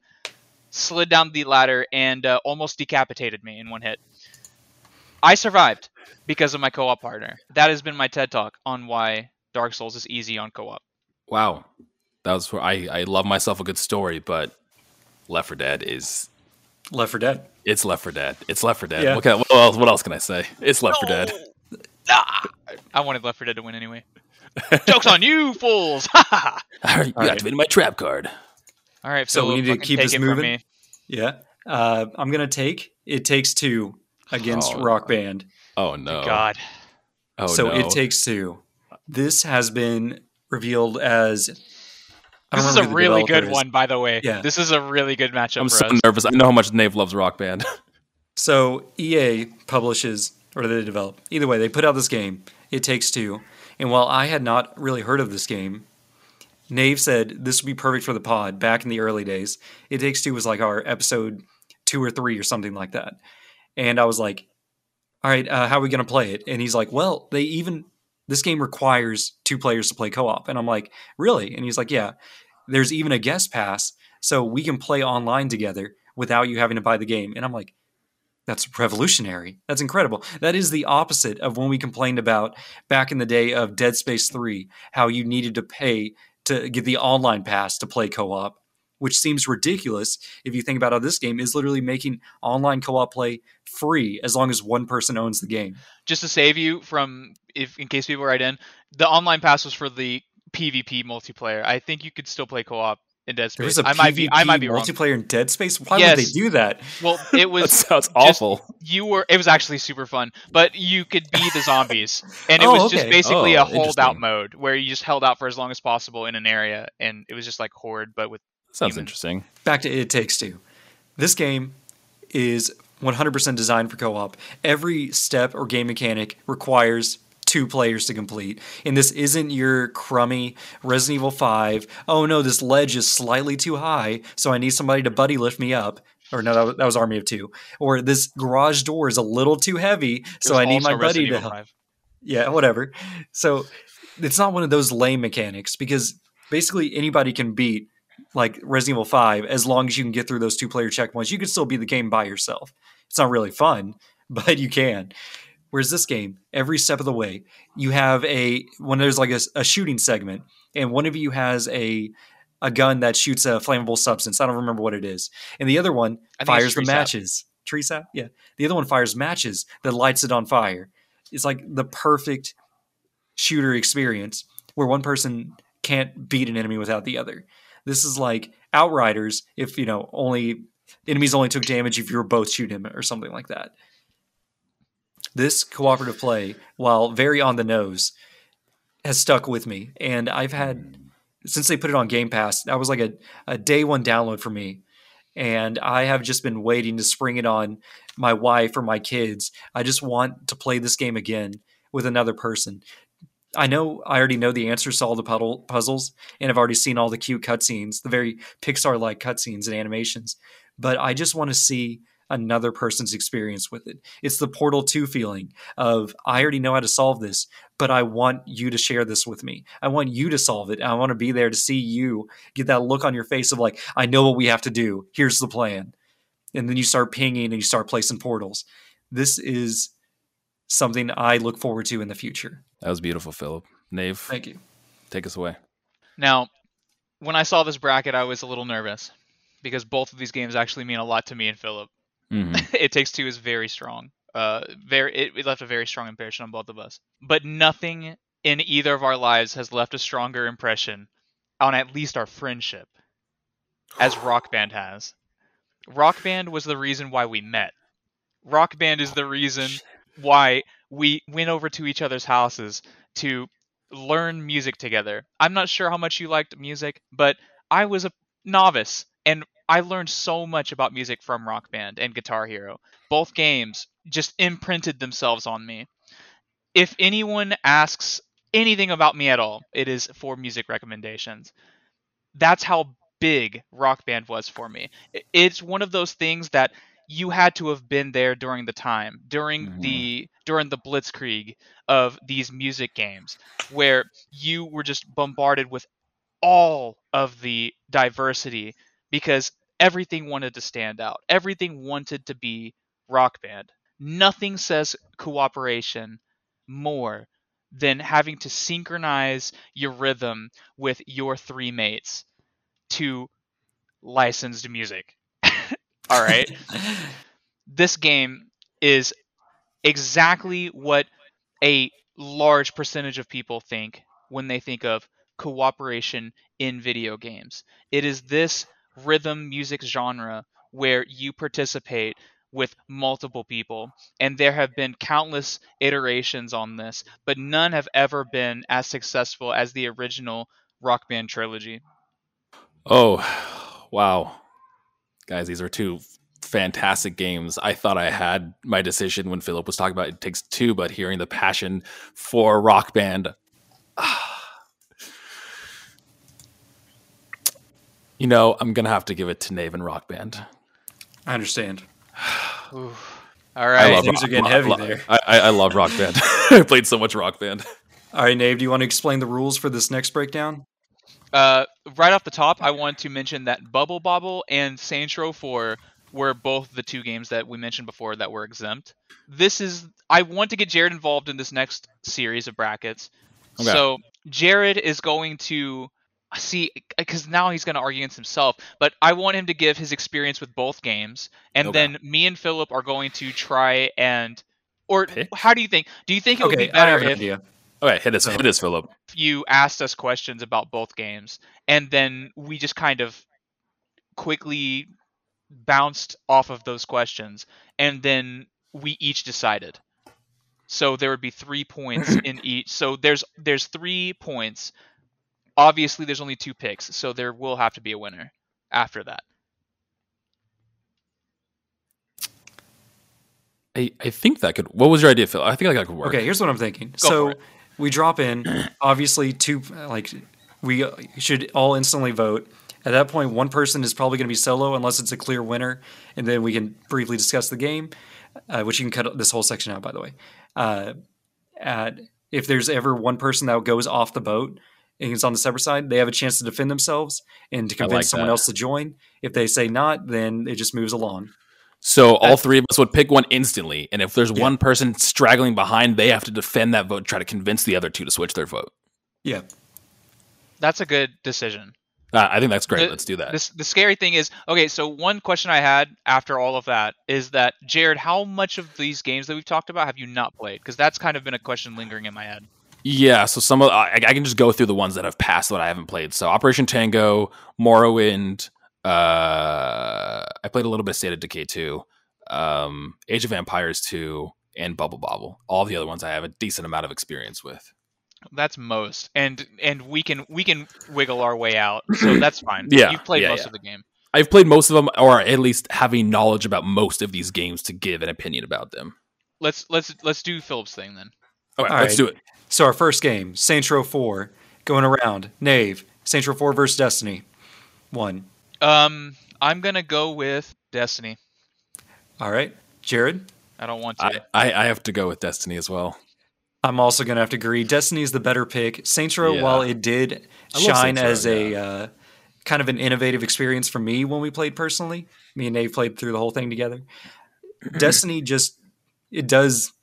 slid down the ladder and uh, almost decapitated me in one hit. I survived because of my co-op partner. That has been my TED talk on why Dark Souls is easy on co-op. Wow that was where I I love myself a good story, but Left 4 Dead is Left 4 Dead. It's Left 4 Dead. It's Left 4 Dead. Yeah. What, can, what, else, what else can I say? It's Left no. 4 Dead. Ah, I wanted Left 4 Dead to win anyway. Jokes on you, fools! All right, you All activated right. my trap card. All right, so we need to keep this moving. Yeah, uh, I'm gonna take. It takes two against oh, Rock Band. Oh no, God. Oh so no. it takes two. This has been revealed as this is a really good one, by the way. Yeah. This is a really good matchup. I'm so us. nervous. I know how much Nave loves Rock Band. so EA publishes, or they develop. Either way, they put out this game. It Takes Two, and while I had not really heard of this game, Nave said this would be perfect for the pod back in the early days. It Takes Two was like our episode two or three or something like that, and I was like, "All right, uh, how are we gonna play it?" And he's like, "Well, they even." This game requires two players to play co-op, and I'm like, "Really?" And he's like, "Yeah." There's even a guest pass, so we can play online together without you having to buy the game. And I'm like, that's revolutionary. That's incredible. That is the opposite of when we complained about back in the day of Dead Space 3, how you needed to pay to get the online pass to play co op, which seems ridiculous if you think about how this game is literally making online co op play free as long as one person owns the game. Just to save you from, if in case people write in, the online pass was for the PvP multiplayer. I think you could still play co-op in Dead Space. I might be I might be multiplayer wrong. in Dead Space. Why yes. would they do that? Well, it was sounds awful. You were it was actually super fun, but you could be the zombies, and it oh, was okay. just basically oh, a holdout mode where you just held out for as long as possible in an area, and it was just like horde, but with sounds humans. interesting. Back to It Takes Two. This game is 100% designed for co-op. Every step or game mechanic requires two players to complete. And this isn't your crummy Resident Evil 5. Oh no, this ledge is slightly too high, so I need somebody to buddy lift me up. Or no, that was Army of Two. Or this garage door is a little too heavy, so I need my buddy to help. Yeah, whatever. So it's not one of those lame mechanics because basically anybody can beat like Resident Evil 5 as long as you can get through those two player checkpoints. You can still beat the game by yourself. It's not really fun, but you can. Whereas this game, every step of the way, you have a when there's like a, a shooting segment, and one of you has a a gun that shoots a flammable substance. I don't remember what it is, and the other one fires the matches. Tree sap, yeah. The other one fires matches that lights it on fire. It's like the perfect shooter experience where one person can't beat an enemy without the other. This is like Outriders if you know only enemies only took damage if you were both shooting him or something like that this cooperative play, while very on the nose, has stuck with me. And I've had hmm. since they put it on Game Pass, that was like a, a day one download for me. And I have just been waiting to spring it on my wife or my kids. I just want to play this game again with another person. I know I already know the answers to all the puddle, puzzles, and I've already seen all the cute cutscenes, the very Pixar like cutscenes and animations. But I just want to see another person's experience with it. It's the Portal 2 feeling of I already know how to solve this, but I want you to share this with me. I want you to solve it. I want to be there to see you get that look on your face of like, I know what we have to do. Here's the plan. And then you start pinging and you start placing portals. This is something I look forward to in the future. That was beautiful, Philip. Nave, Thank you. take us away. Now, when I saw this bracket, I was a little nervous because both of these games actually mean a lot to me and Philip. Mhm. it takes two is very strong. Uh, very it, it left a very strong impression on both of us. But nothing in either of our lives has left a stronger impression on at least our friendship as Rock Band has. Rock Band was the reason why we met. Rock Band is the reason why we went over to each other's houses to learn music together. I'm not sure how much you liked music, but I was a novice and I learned so much about music from Rock Band and Guitar Hero. Both games just imprinted themselves on me. If anyone asks anything about me at all, it is for music recommendations. That's how big Rock Band was for me. It's one of those things that you had to have been there during the time, during Mhm. the during the blitzkrieg of these music games where you were just bombarded with all of the diversity because everything wanted to stand out. Everything wanted to be rock band. Nothing says cooperation more than having to synchronize your rhythm with your three mates to licensed music. All right. this game is exactly what a large percentage of people think when they think of cooperation in video games. It is this rhythm music genre where you participate with multiple people, and there have been countless iterations on this, but none have ever been as successful as the original Rock Band trilogy. Oh, wow. Guys, these are two fantastic games. I thought I had my decision when Philip was talking about it takes two, but hearing the passion for Rock Band. You know, I'm going to have to give it to Nave and Rock Band. I understand. All right, I love things Rock- are getting I heavy lo- there. I, I, I love Rock Band. I played so much Rock Band. All right, Nave, do you want to explain the rules for this next breakdown? Uh, right off the top, I want to mention that Bubble Bobble and Saints Row 4 were both the two games that we mentioned before that were exempt. This is I want to get Jared involved in this next series of brackets. Okay. So Jared is going to see uh, because now he's going to argue against himself, but I want him to give his experience with both games, and Okay. then me and Philip are going to try and. Or Pick? how do you think? Do you think it would Okay, be I better have an if idea. Okay, hit us, So- hit us, Philip. you asked us questions about both games and then we just kind of quickly bounced off of those questions and then we each decided so there would be 3 points in each so there's there's 3 points obviously there's only two picks so there will have to be a winner after that I, I think that could. What was your idea, Phil? I think that could work. Okay, here's what I'm thinking. Go so we drop in, obviously, two like we should all instantly vote. At that point, one person is probably going to be solo unless it's a clear winner, and then we can briefly discuss the game, uh, which you can cut this whole section out, by the way. Uh, at, if there's ever one person that goes off the boat and is on the separate side, they have a chance to defend themselves and to I like convince someone that. else to join. If they say not, then it just moves along. So all three of us would pick one instantly, and if there's Yeah. one person straggling behind, they have to defend that vote, try to convince the other two to switch their vote. Yeah. that's a good decision Uh, I think that's great. The- Let's do that. This, the scary thing is, okay, so one question I had after all of that is that, Jared, how much of these games that we've talked about have you not played? Because that's kind of been a question lingering in my head. Yeah, so some of I, I can just go through the ones that have passed that I haven't played. So Operation Tango, Morrowind, uh, I played a little bit of State of Decay 2, um, Age of Empires 2, and Bubble Bobble. All the other ones I have a decent amount of experience with. That's most, and and we can we can wiggle our way out, so that's fine. Yeah, you've played yeah, most yeah. of the game. I've played most of them, or at least having knowledge about most of these games to give an opinion about them. Let's let's let's do Philip's thing then. All right, All let's right. do it. So our first game, Saints Row 4, going around. Nave, Saints Row 4 versus Destiny. One. Um, I'm gonna go with Destiny. All right. Jared, I don't want to. I, I, I have to go with Destiny as well. I'm also going to have to agree. Destiny is the better pick. Saints Row, Yeah. while it did I shine Row, as a uh, kind of an innovative experience for me when we played personally, me and Nave played through the whole thing together. Destiny just, it does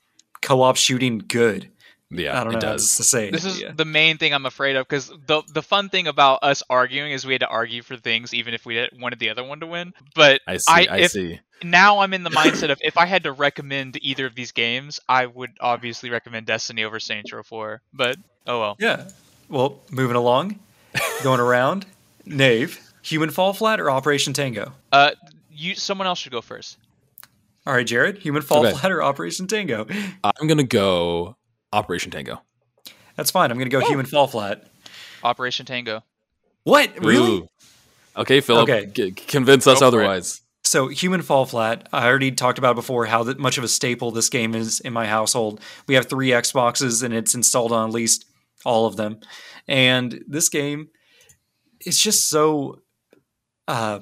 co op shooting good. Yeah, I don't know it how does. to say. This is yeah. the main thing I'm afraid of because the the fun thing about us arguing is we had to argue for things even if we didn't- wanted the other one to win. But I see. I- I, if- see. now I'm in the mindset of if I had to recommend either of these games, I would obviously recommend Destiny over Saints Row 4. But oh well. Yeah. Well, moving along, going around. Nave, Human Fall Flat or Operation Tango? Uh, you someone else should go first. All right, Jared, Human Fall Okay. Flat or Operation Tango? I'm gonna go Operation Tango. That's fine. I'm going to go Human Fall Flat. Operation Tango. What? Really? Ooh. Okay, Philip. Okay. g- convince us Go it. otherwise. So, Human Fall Flat, I already talked about before how that much of a staple this game is in my household. We have three Xboxes and it's installed on at least all of them. And this game is just so uh,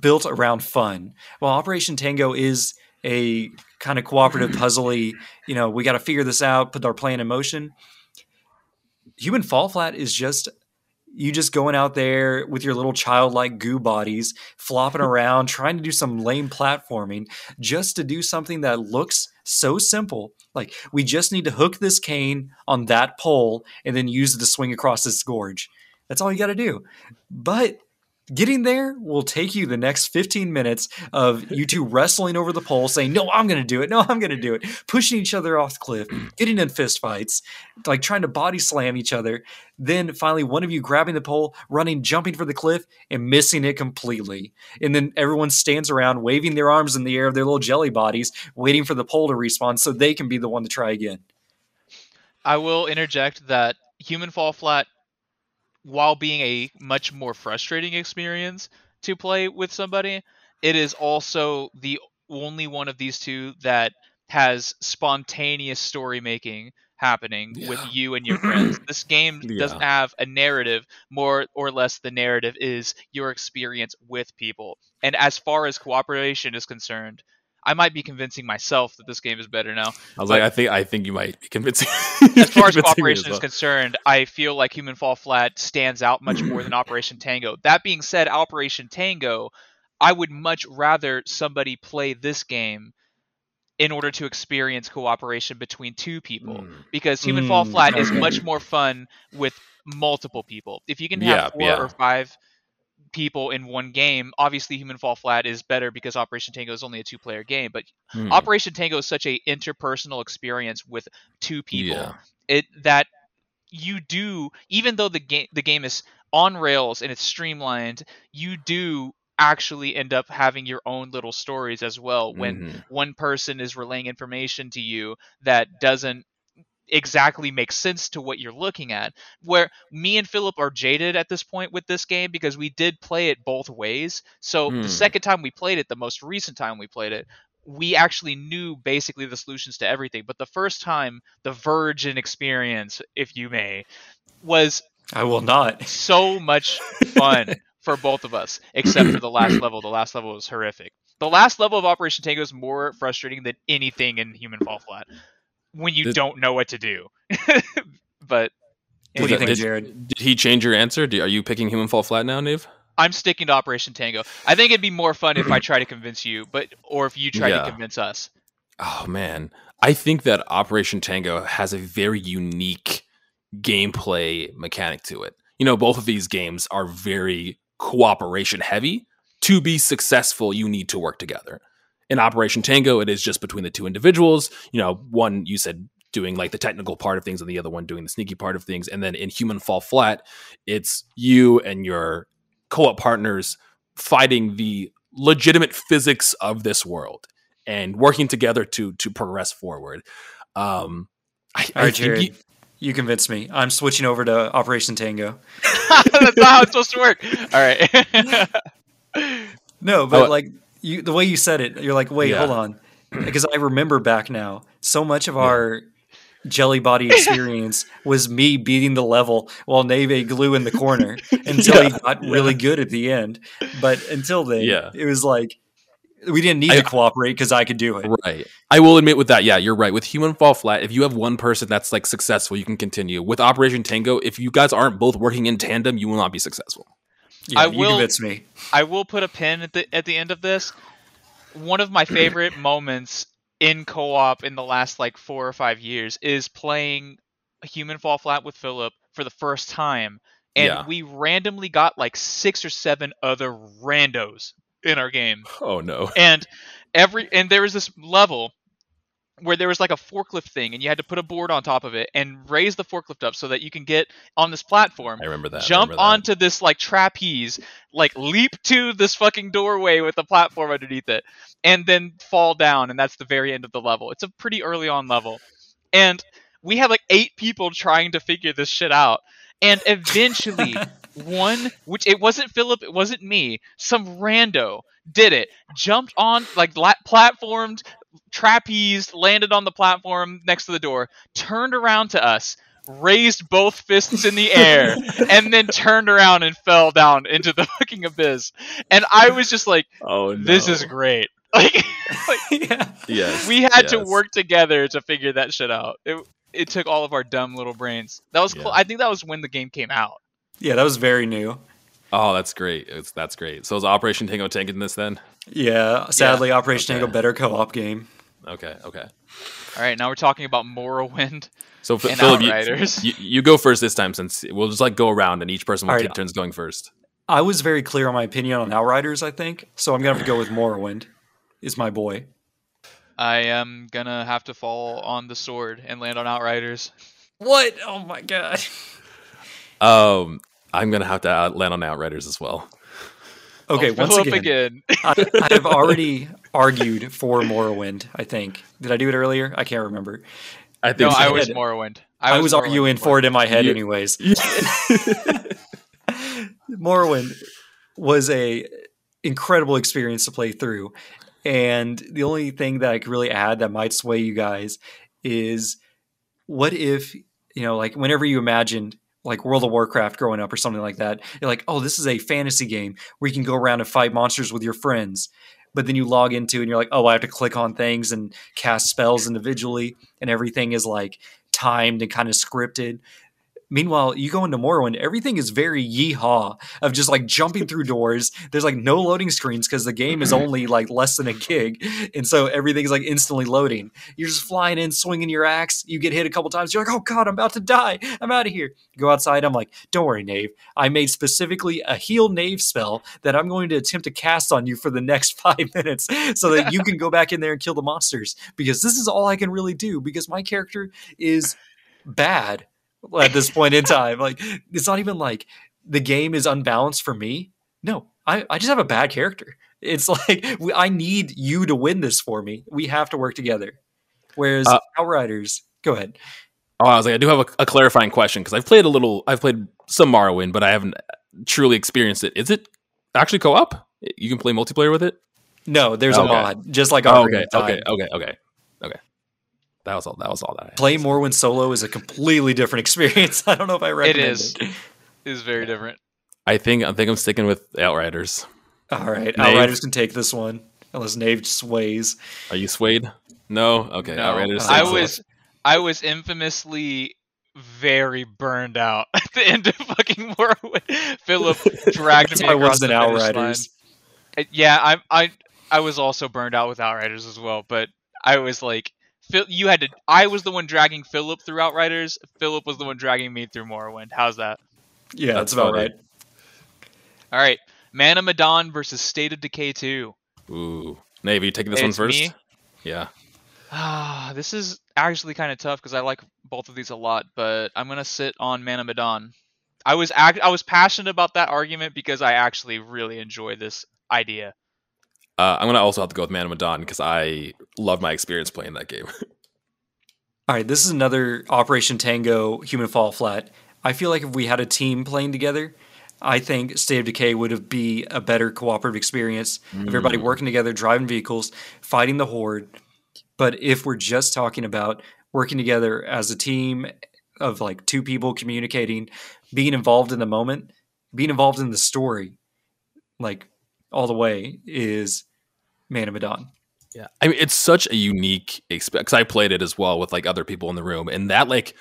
built around fun. While Operation Tango is a kind of cooperative, puzzly, you know, we got to figure this out, put our plan in motion. Human Fall Flat is just you just going out there with your little childlike goo bodies, flopping around, trying to do some lame platforming just to do something that looks so simple. Like, we just need to hook this cane on that pole and then use it to swing across this gorge. That's all you got to do. But getting there will take you the next 15 minutes of you two wrestling over the pole, saying, No, I'm going to do it. No, I'm going to do it. Pushing each other off the cliff, getting in fist fights, like trying to body slam each other. Then finally, one of you grabbing the pole, running, jumping for the cliff, and missing it completely. And then everyone stands around, waving their arms in the air of their little jelly bodies, waiting for the pole to respawn so they can be the one to try again. I will interject that Human Fall Flat, while being a much more frustrating experience to play with somebody, it is also the only one of these two that has spontaneous story making happening with you and your friends. This game doesn't have a narrative. More or less, the narrative is your experience with people. And as far as cooperation is concerned, I might be convincing myself that this game is better now I was But- like, I think I think you might be convincing. as far as convincing me cooperation is concerned, I feel like Human Fall Flat stands out much more than Operation Tango. That being said, Operation Tango, I would much rather somebody play this game in order to experience cooperation between two people Mm. because Human Fall Mm, Flat is much more fun with multiple people. If you can Yeah, have four yeah. or five people in one game, obviously Human Fall Flat is better because Operation Tango is only a two-player game, but Hmm. Operation Tango is such a interpersonal experience with two people Yeah. it that you do even though the game the game is on rails and it's streamlined you do actually end up having your own little stories as well when Mhm. one person is relaying information to you that doesn't exactly make sense to what you're looking at where me and philip are jaded at this point with this game because we did play it both ways so Hmm. the second time we played it the most recent time we played it we actually knew basically the solutions to everything but the first time the virgin experience if you may was I will not. so much fun for both of us, except for the last level. The last level was horrific. The last level of Operation Tango is more frustrating than anything in Human Fall Flat when you Did- don't know what to do. but What do you think, did- Jared? Did he change your answer? Do- Are you picking Human Fall Flat now, Nave? I'm sticking to Operation Tango. I think it'd be more fun if I try to convince you, but or if you try Yeah. to convince us. Oh man, I think that Operation Tango has a very unique gameplay mechanic to it. You know, both of these games are very cooperation heavy. To be successful, you need to work together. In Operation Tango, it is just between the two individuals. You know, one you said doing like the technical part of things and the other one doing the sneaky part of things. And then in Human Fall Flat, it's you and your co-op partners fighting the legitimate physics of this world and working together to to progress forward. Um, I, All I think Jared. you- You convinced me. I'm switching over to Operation Tango. That's not how it's supposed to work. All right. No, but Oh, like you, the way you said it, you're like, wait, Yeah. hold on, because I remember back now. So much of our jelly body experience was me beating the level while Nave ate glue in the corner until he got yeah. really good at the end. But until then, Yeah. it was like we didn't need I- to cooperate because I could do it. Right. I will admit with that, yeah, you're right. With Human Fall Flat, if you have one person that's like successful, you can continue. With Operation Tango, if you guys aren't both working in tandem, you will not be successful. Yeah, I you will- convinced me. I will put a pin at the at the end of this. One of my favorite moments in co-op in the last like four or five years is playing Human Fall Flat with Philip for the first time, and Yeah. we randomly got like six or seven other randos in our game, Oh no. and every and there was this level where there was like a forklift thing, and you had to put a board on top of it and raise the forklift up so that you can get on this platform I remember that. Jump remember that. onto this like trapeze, like leap to this fucking doorway with the platform underneath it, and then fall down, and that's the very end of the level. It's a pretty early on level, and we had like eight people trying to figure this shit out, and eventually one, which it wasn't Philip, it wasn't me, some rando did it, jumped on like la- platformed, trapezed, landed on the platform next to the door, turned around to us, raised both fists in the air, and then turned around and fell down into the fucking abyss. And I was just like, Oh no. this is great. Like, yeah. Yes. we had to work together to figure that shit out. It, it took all of our dumb little brains. That was, cl- Yeah. I think that was when the game came out. yeah, that was very new. Oh, that's great. It's, that's great. So is Operation Tango tanking this then? Yeah, sadly, Operation Okay. Tango better co-op game. Okay. Okay. All right, now we're talking about Morrowind So F- and Philip, you, you, you go first this time since we'll just like go around and each person will All take right. turns going first. I was very clear on my opinion on Outriders. I think so. I'm gonna have to go with Morrowind. Is my boy. I am gonna have to fall on the sword and land on Outriders. What? Oh my god. Um, I'm gonna have to out- land on Outriders as well. Okay, once Philip again, I, I have already argued for Morrowind. I think. Did I do it earlier? I can't remember. I think so. I was Morrowind. I, was, Morrowind arguing for it in my head, You- anyways. Morrowind was a incredible experience to play through, and the only thing that I could really add that might sway you guys is what if you know, like whenever you imagined like World of Warcraft growing up or something like that, you're like, oh, this is a fantasy game where you can go around and fight monsters with your friends. But then you log into and you're like, oh, I have to click on things and cast spells individually, and everything is like timed and kind of scripted. Meanwhile, you go into Morrowind, everything is very yeehaw of just like jumping through doors. There's like no loading screens because the game is mm-hmm. only like less than a gig. And so everything's like instantly loading. You're just flying in, swinging your axe. You get hit a couple times. You're like, oh God, I'm about to die. I'm out of here. Go outside. I'm like, don't worry, Nave. I made specifically a heal Nave spell that I'm going to attempt to cast on you for the next five minutes so that you can go back in there and kill the monsters because this is all I can really do because my character is bad at this point in time. Like, it's not even like the game is unbalanced for me. No, I, I just have a bad character. It's like we, I need you to win this for me. We have to work together. Whereas Uh, Outriders, go ahead. Oh, I was like, I do have a, a clarifying question because I've played a little. I've played some Morrowind, but I haven't truly experienced it. Is it actually co-op? You can play multiplayer with it. No, there's a Okay. mod, just like Oh, Ocarina okay, of Time. okay, okay, okay, okay. That was all. That was all that. I had. Play Morrowind solo is a completely different experience. I don't know if I recommend it. is. Is very different. I think. I think I'm sticking with Outriders. All right, Nave. Outriders can take this one unless Nave sways. Are you swayed? No. Okay. No, Outriders. I I takes it. was I was infamously very burned out at the end of fucking Morrowind. Philip dragged me why I across the wasn't Outriders. line. Uh, Yeah, I I I was also burned out with Outriders as well, but I was like Phil, you had to. I was the one dragging Philip through Outriders. Philip was the one dragging me through Morrowind. How's that? Yeah, That's that's about funny. right. All right, Man of Medan versus State of Decay 2. Ooh. Navy, you taking this one It's first? me. Yeah. Ah, this is actually kind of tough because I like both of these a lot, but I'm gonna sit on Man of Medan. I was act- I was passionate about that argument because I actually really enjoy this idea. Uh, I'm gonna also have to go with Man of Medan because I love my experience playing that game. All right, this is another Operation Tango Human Fall Flat. I feel like if we had a team playing together, I think State of Decay would have be a better cooperative experience. Everybody working together, driving vehicles, fighting the horde. But if we're just talking about working together as a team of like two people communicating, being involved in the moment, being involved in the story, like all the way, is Man of Medan. Yeah, I mean it's such a unique experience. Because I played it as well with like other people in the room, and that like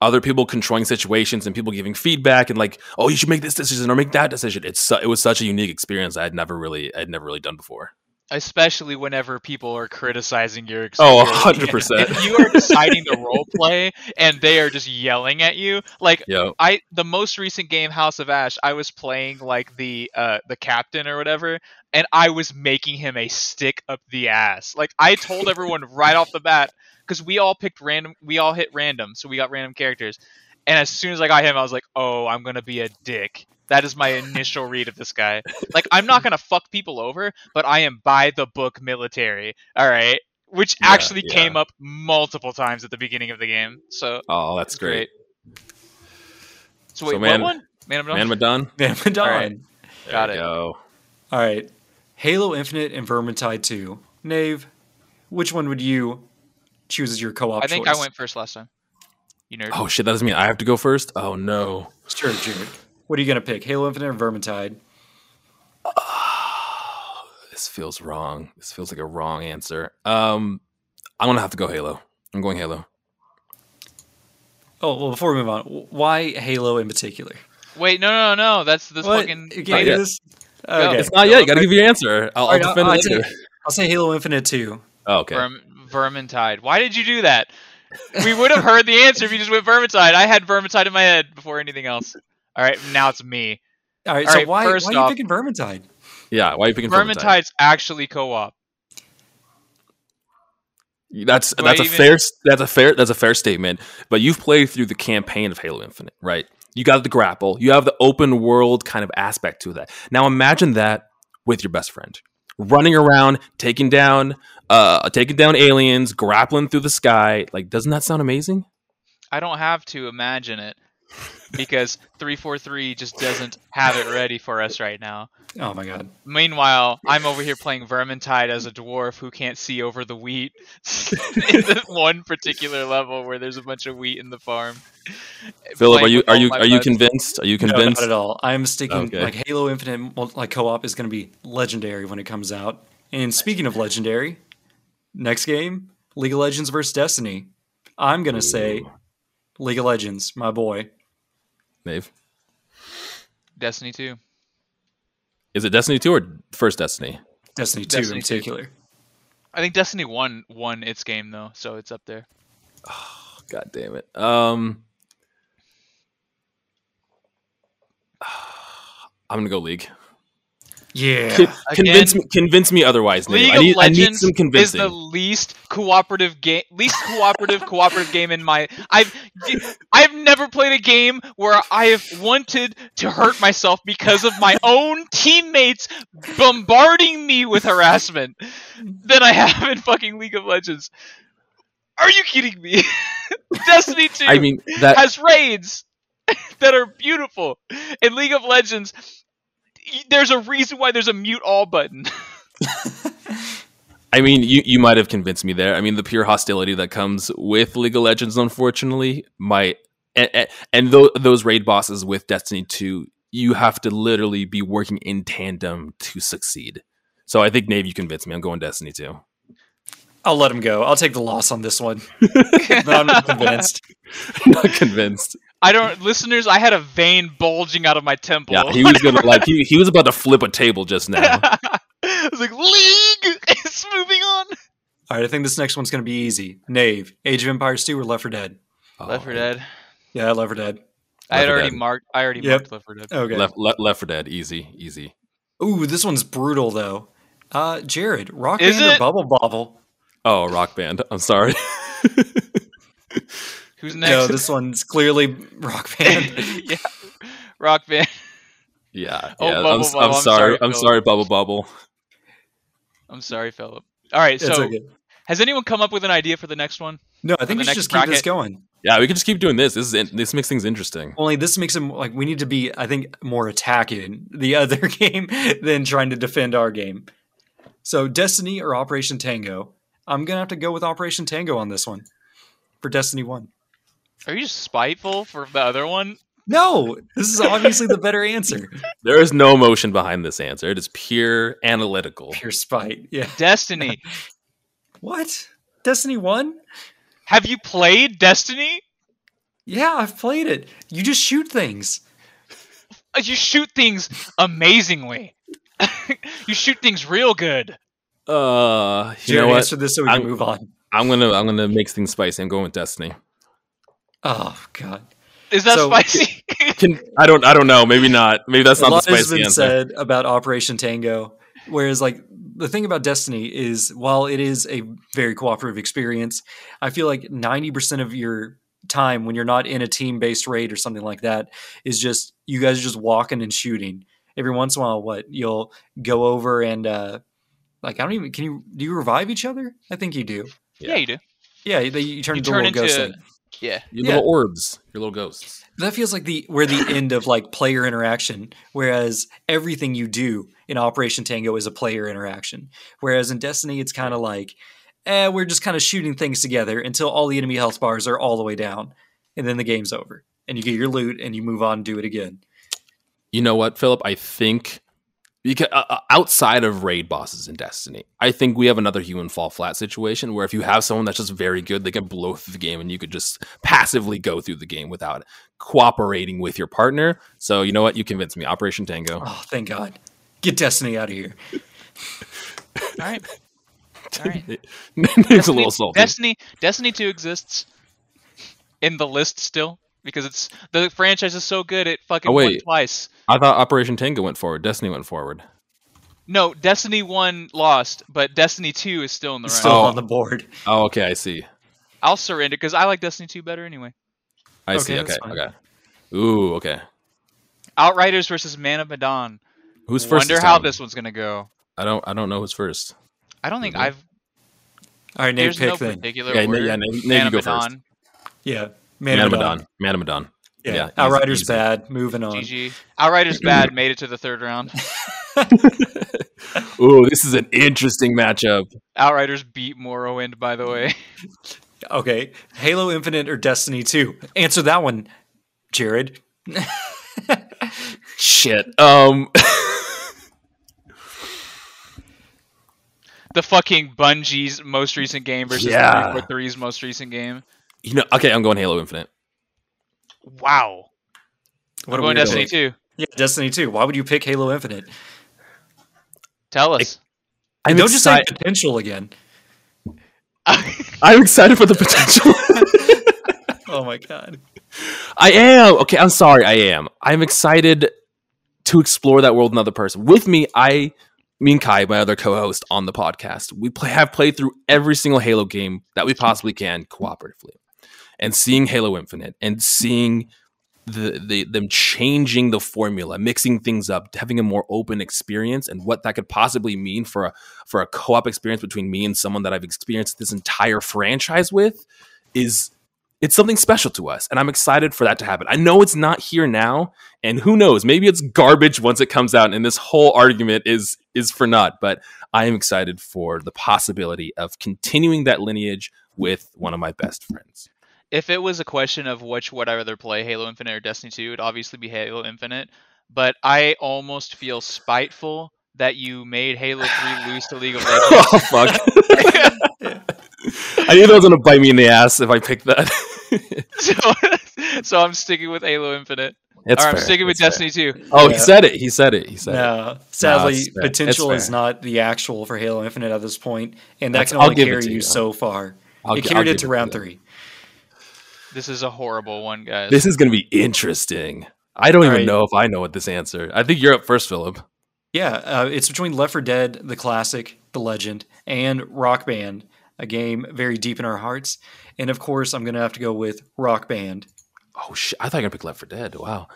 other people controlling situations and people giving feedback and like, oh, you should make this decision or make that decision. It's su- it was such a unique experience I had never really I'd never really done before. Especially whenever people are criticizing your experience. Oh, experience. 100%. If you are deciding to role play and they are just yelling at you, like Yo, I the most recent game House of Ash, I was playing like the uh the captain or whatever, and I was making him a stick up the ass. Like I told everyone right off the bat because we all picked random, we all hit random, so we got random characters. And as soon as I got him, I was like, "Oh, I'm gonna be a dick." That is my initial read of this guy. Like I'm not gonna fuck people over, but I am by the book military. All right. Which Yeah, actually yeah. came up multiple times at the beginning of the game. So oh, that's it's great. So wait, So Man- what one? Man of Medan? Man, Madon. Man of Medan. Alright. Got There it. Go. All right. Halo Infinite and Vermintide 2. Nave, which one would you choose as your co-op I think choice? I went first last time. You nerd. Oh shit, that doesn't mean I have to go first. Oh no. Sure, Jared. What are you going to pick? Halo Infinite or Vermintide? This feels wrong. This feels like a wrong answer. Um, I'm gonna have to go Halo. I'm going Halo. Oh, well, before we move on, why Halo in particular? Wait, no, no, no, no. That's this What? fucking. You Not can't do this? Okay. It's not yet. You gotta give your answer. I'll, I'll defend I'll, it I'll later. say, I'll say Halo Infinite 2. Oh, okay. Verm- Vermintide. Why did you do that? We would have heard the answer if you just went Vermintide. I had Vermintide in my head before anything else. All right, now it's me. All right, All so right, why, first why are you off- picking Vermintide? Yeah. Why are you picking Vermintide? Vermintide's actually co-op. That's Do that's I a even- fair that's a fair that's a fair statement. But you've played through the campaign of Halo Infinite, right? You got the grapple. You have the open world kind of aspect to that. Now imagine that with your best friend, running around, taking down, uh, taking down aliens, grappling through the sky. Like, doesn't that sound amazing? I don't have to imagine it because 343 just doesn't have it ready for us right now. Oh my god. Um, meanwhile, I'm over here playing Vermintide as a dwarf who can't see over the wheat in the one particular level where there's a bunch of wheat in the farm. Philip, are you are you my are you convinced? Are you No, convinced? not at all. I'm sticking Okay. like Halo Infinite like co-op is going to be legendary when it comes out. And speaking of legendary, next game, League of Legends versus Destiny. I'm going to say League of Legends, my boy. Nave. Destiny 2. Is it Destiny 2 or first Destiny? Destiny 2 Destiny in 2. particular. I think Destiny 1 won its game though, so it's up there. God damn it. Um I'm gonna go League. Yeah. Con- convince Again, me convince me otherwise, Nave. League I need, of I need Legends some is convincing. the least cooperative game, least cooperative cooperative game in my. I've I've never played a game where I have wanted to hurt myself because of my own teammates bombarding me with harassment than I have in fucking League of Legends. Are you kidding me? Destiny 2 I mean that has raids that are beautiful. In League of Legends, y- there's a reason why there's a mute all button. I mean you, you might have convinced me there. I mean the pure hostility that comes with League of Legends unfortunately might and, and, and tho- those raid bosses with Destiny 2 you have to literally be working in tandem to succeed. So I think Nave you convinced me. I'm going Destiny 2. I'll let him go. I'll take the loss on this one. No, I'm not convinced. Not convinced. I don't, listeners. I had a vein bulging out of my temple. Yeah, he was gonna like he, he was about to flip a table just now. I was like, League is moving on. All right, I think this next one's going to be easy. Nave, Age of Empires 2 or Left 4 Dead? Left 4 Oh, Dead. Yeah, Left 4 Dead. I had already Dead. marked. I already Yep. marked Left 4 Dead. Okay. Left, left left for dead, easy, easy. Ooh, this one's brutal though. Uh, Jared, Rock Is Band or it? Bubble Bobble? Oh, rock band. I'm sorry. Who's next? No, this one's clearly Rock Band. yeah, Rock Band. yeah, Oh, yeah. I'm, Bubble I'm I'm sorry. sorry, I'm sorry, bubble bubble. I'm sorry, Philip. All right, It's so okay. Has anyone come up with an idea for the next one? No, I think we should next just keep this going. Yeah, we can just keep doing this. This is in- this makes things interesting. Only this makes him like we need to be, I think, more attacking the other game than trying to defend our game. So Destiny or Operation Tango? I'm gonna have to go with Operation Tango on this one for Destiny One. Are you just spiteful for the other one? No, this is obviously the better answer. There is no emotion behind this answer. It is pure analytical. Pure spite. Yeah. Destiny. What? Destiny One? Have you played Destiny? Yeah, I've played it. You just shoot things. Uh, You shoot things amazingly. you shoot things real good. Uh, you Jared, know what? answer this so we can I'm- move on. I'm gonna I'm gonna make things spicy. I'm going with Destiny. Oh God. Is that So- spicy? Can I don't I don't know. Maybe not. Maybe that's a not the lot has been answer. said about Operation Tango. Whereas, like the thing about Destiny is, while it is a very cooperative experience, I feel like ninety percent of your time when you're not in a team-based raid or something like that is just you guys are just walking and shooting. Every once in a while, what you'll go over and uh, like I don't even can you do you revive each other? I think you do. yeah, you do. Yeah, they, you turn You into turn little ghosts. into- Yeah. Your Yeah. little orbs, your little ghosts. that feels like the where the end of like player interaction whereas everything you do in operation tango is a player interaction whereas in destiny it's kind of like eh, we're just kind of shooting things together until all the enemy health bars are all the way down and then the game's over and you get your loot and you move on and do it again You know what, Philip? I think because uh, uh, outside of raid bosses in Destiny, I think we have another human fall flat situation where if you have someone that's just very good, they can blow through the game, and you could just passively go through the game without cooperating with your partner. So you know what? You convinced me. Operation Tango. oh thank god get destiny out of here All right. All right. it's a little salty. Destiny Destiny 2 exists in the list still because it's the franchise is so good it fucking Oh, won wait. twice. I thought Operation Tango went forward. Destiny went forward. No, Destiny 1 lost, but Destiny 2 is still in the It's running. still on the board Oh, okay. I see. I'll surrender because I like Destiny 2 better anyway. I Okay, see. that's Okay. Okay. Ooh. Okay. Outriders versus Man of Medan. Who's first? Wonder this how time? this one's gonna go. I don't. I don't know who's first. I don't think Mhm. I've. all right name There's pick no then particular Yeah, order. yeah, name- name you of go first. Medan, yeah Man, man, of of Medan. Man of Medan. yeah, Yeah, outriders easy. bad moving on GG. Outriders bad made it to the third round. Ooh, this is an interesting matchup. Outriders beat Morrowind, by the way. Okay, Halo Infinite or Destiny 2? Answer that one, Jared. Shit. Um. The fucking Bungie's most recent game versus Yeah. 343's most recent game. You know. Okay, I'm going Halo Infinite. Wow. What I'm a going weirdo. Destiny 2. Yeah, Destiny 2. Why would you pick Halo Infinite? Tell us. I'm Don't just say excited. potential again. I'm excited for the potential. Oh my god. I am. Okay, I'm sorry. I am. I'm excited to explore that world another person. With me, I, me and Kai, my other co-host on the podcast, we play, have played through every single Halo game that we possibly can cooperatively, and seeing Halo Infinite and seeing the, the them changing the formula, mixing things up, having a more open experience, and what that could possibly mean for a for a co-op experience between me and someone that I've experienced this entire franchise with is it's something special to us. And i'm excited for that to happen. I know it's not here now and who knows? Maybe it's garbage once it comes out and this whole argument is is for naught. But i am excited for the possibility of continuing that lineage with one of my best friends if it was a question of which would I rather play, Halo Infinite or Destiny 2, it'd obviously be Halo Infinite. But I almost feel spiteful that you made Halo 3 lose to League of oh, Legends. oh fuck i knew that was gonna bite me in the ass if i picked that so, so I'm sticking with Halo Infinite. it's or I'm fair, sticking with it's fair. Destiny 2. oh he said it he said it he said it No, sadly, it's fair. It's potential is not the actual for Halo Infinite at this point, and that That's- can only give carry you you. so far. I'll it gi- I'll carried it to it round you. three. This is a horrible one, guys. this is gonna be interesting i don't All even right. know if i know what this answer i think you're up first philip Yeah, uh, it's between Left 4 Dead, the classic, the legend, and Rock Band, a game very deep in our hearts. And of course, I'm going to have to go with Rock Band. Oh shit! I thought you were gonna pick Left for Dead. Wow,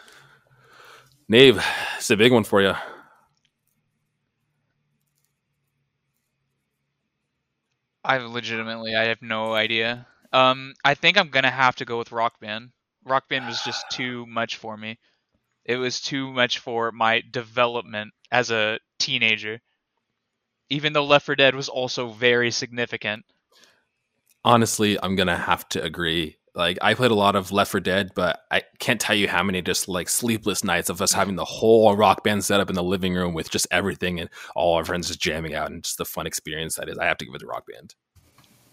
Nave, it's a big one for you. I legitimately, I have no idea. Um, I think I'm gonna have to go with Rock Band. Rock Band was just too much for me. It was too much for my development as a teenager. Even though Left 4 Dead was also very significant. Honestly, I'm gonna have to agree. Like I played a lot of Left 4 Dead, but I can't tell you how many just like sleepless nights of us having the whole rock band set up in the living room with just everything and all our friends just jamming out and just the fun experience that is. I have to give it to Rock Band.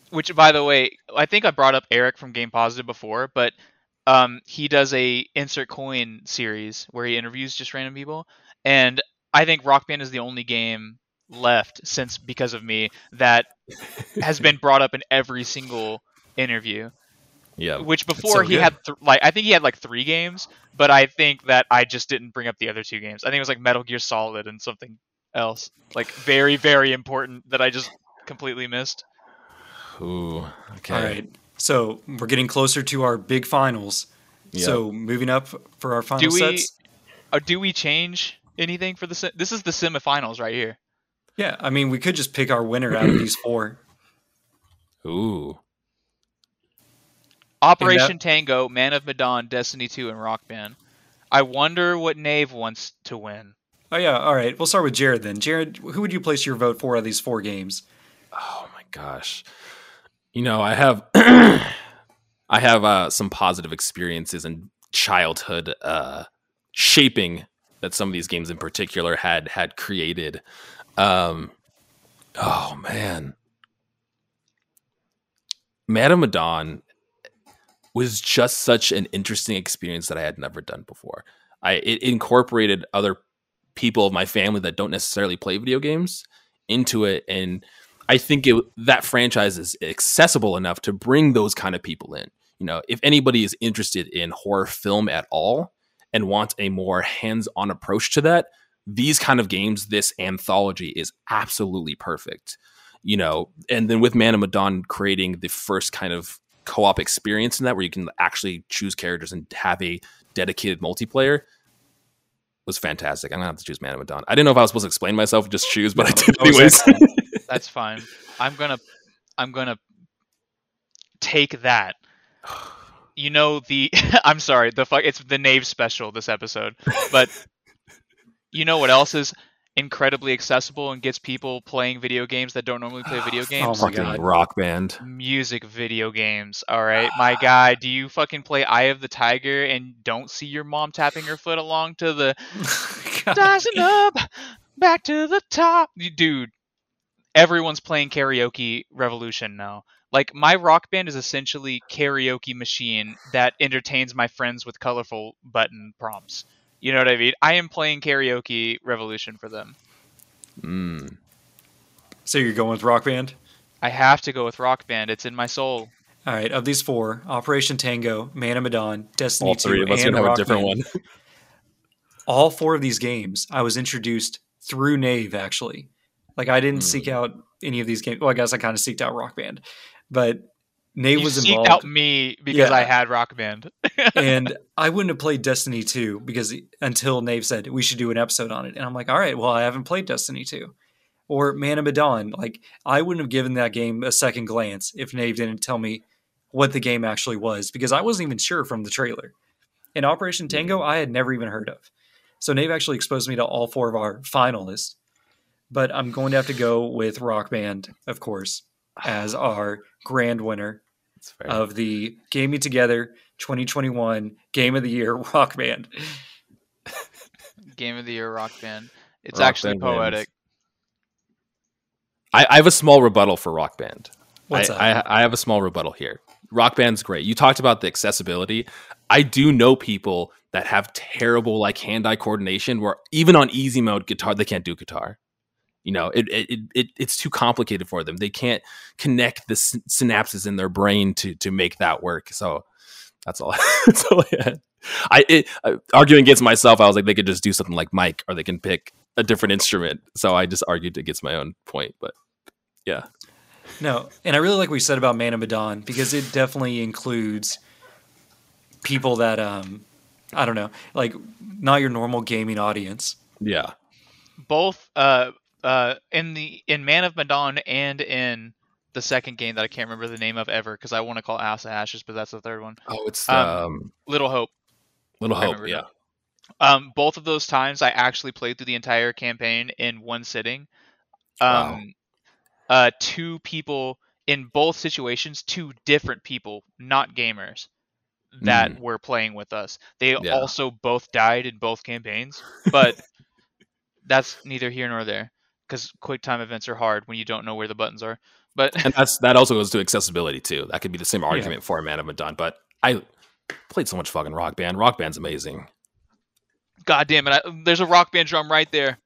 Which, by the way, I think I brought up Eric from Game Positive before, but um, he does a insert coin series where he interviews just random people, and I think Rock Band is the only game left since because of me that has been brought up in every single interview. Yeah. Which before so he good. had th- like I think he had like three games, but I think that I just didn't bring up the other two games. I think it was like Metal Gear Solid and something else, like very very important that I just completely missed. Ooh. Okay. All right. So we're getting closer to our big finals. Yeah. So moving up for our final Do we sets. uh, do we change anything for the se- this is the semifinals right here. Yeah, I mean, we could just pick our winner out of these four. Ooh. Operation Tango, Man of Medan, Destiny 2, and Rock Band. I wonder what Nave wants to win. Oh yeah, all right. We'll start with Jared then. Jared, who would you place your vote for out of these four games? Oh my gosh. You know, I have I have uh, some positive experiences in childhood uh, shaping that some of these games in particular had had created. Um, oh man, Madame Madon was just such an interesting experience that I had never done before. I it incorporated other people of my family that don't necessarily play video games into it and I think it, that franchise is accessible enough to bring those kind of people in. You know, if anybody is interested in horror film at all and wants a more hands-on approach to that, these kind of games, this anthology is absolutely perfect. You know, and then with Man of Medan creating the first kind of co-op experience in that where you can actually choose characters and have a dedicated multiplayer was fantastic. I'm gonna have to choose Man of Medan. I didn't know if I was supposed to explain myself, just choose, but I did anyways. Excellent. That's fine. I'm gonna I'm gonna take that. You know the I'm sorry, the fuck it's the Nave special this episode. But you know what else is incredibly accessible and gets people playing video games that don't normally play video oh games? Oh my fucking God. rock band. Music video games. All right, my guy, do you fucking play Eye of the Tiger and don't see your mom tapping her foot along to the rising up back to the top dude everyone's playing karaoke revolution now like my rock band is essentially karaoke machine that entertains my friends with colorful button prompts you know what i mean i am playing karaoke revolution for them Mm. so you're going with Rock Band? i have to go with rock band it's in my soul All right. Of these four, Operation Tango, Man of Medan, Destiny All three 2, of us and gonna have a different Band, one. all four of these games I was introduced through Nave actually. Like I didn't Hmm. seek out any of these games. Well, I guess I kind of seeked out Rock Band, but Nave you was seeked involved, out me because Yeah. i had rock band and I wouldn't have played Destiny 2 because until Nave said we should do an episode on it, and I'm like, all right, well, I haven't played Destiny 2 or Man of Medan. Like I wouldn't have given that game a second glance if Nave didn't tell me what the game actually was because I wasn't even sure from the trailer. And Operation Tango, I had never even heard of. So Nave actually exposed me to all four of our finalists. But I'm going to have to go with Rock Band, of course, as our grand winner of the Gaming Together 2021 Game of the Year Rock Band. game of the year rock band it's Rock actually Band wins. poetic I, I have a small rebuttal for Rock Band. What's I, that? I, I have a small rebuttal here. Rock Band's great. You talked about the accessibility. I do know people that have terrible like hand-eye coordination where even on easy mode guitar they can't do guitar. You know, it, it, it, it it's too complicated for them. They can't connect the syn- synapses in their brain to to make that work. So that's all. that's all I had. I it, uh, arguing against myself. I was like, they could just do something like Mic, or they can pick a different instrument. So I just argued against my own point. But yeah, No, and I really like what you said about Man of Medan because it definitely includes people that um I don't know, like not your normal gaming audience. yeah, both uh uh in the in Man of Medan and in the second game that I can't remember the name of ever because I want to call Ass Ashes, but that's the third one. Oh, it's Um, um, Little Hope. Little Hope. Yeah. Um, both of those times I actually played through the entire campaign in one sitting. Um, Wow. uh, two people in both situations, two different people, not gamers, that were playing with us. They. Yeah. also both died in both campaigns, but that's neither here nor there because quick time events are hard when you don't know where the buttons are. But and that's that also goes to accessibility too. That could be the same argument for a Man of Medan, but I played so much fucking Rock Band. Rock Band's amazing. god damn it, I, there's a rock band drum right there.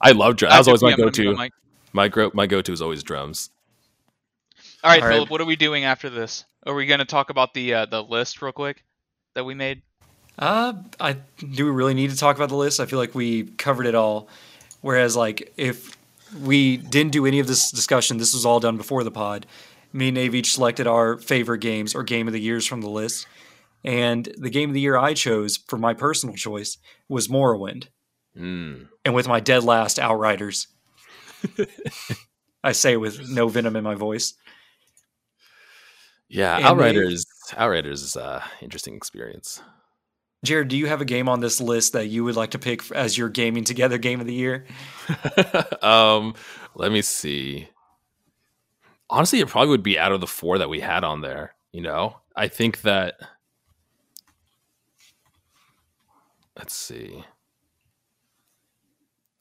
I love drums. That was always my Yeah, I'm gonna go-to. my mic. My go my go-to is always drums. All right, All right. Philip, what are we doing after this? Are we going to talk about the uh, the list real quick that we made? Uh, I do we really need to talk about the list? I feel like we covered it all. Whereas, like, if we didn't do any of this discussion, this was all done before the pod. Me and Nave each selected our favorite games or game of the years from the list, and the game of the year I chose for my personal choice was Morrowind, Mm. and with my dead last Outriders. I say with no venom in my voice. Yeah, And Outriders. Outriders is an interesting experience. Jared, do you have a game on this list that you would like to pick as your gaming together game of the year? um, let me see. Honestly, it probably would be out of the four that we had on there. You know, I think that. Let's see.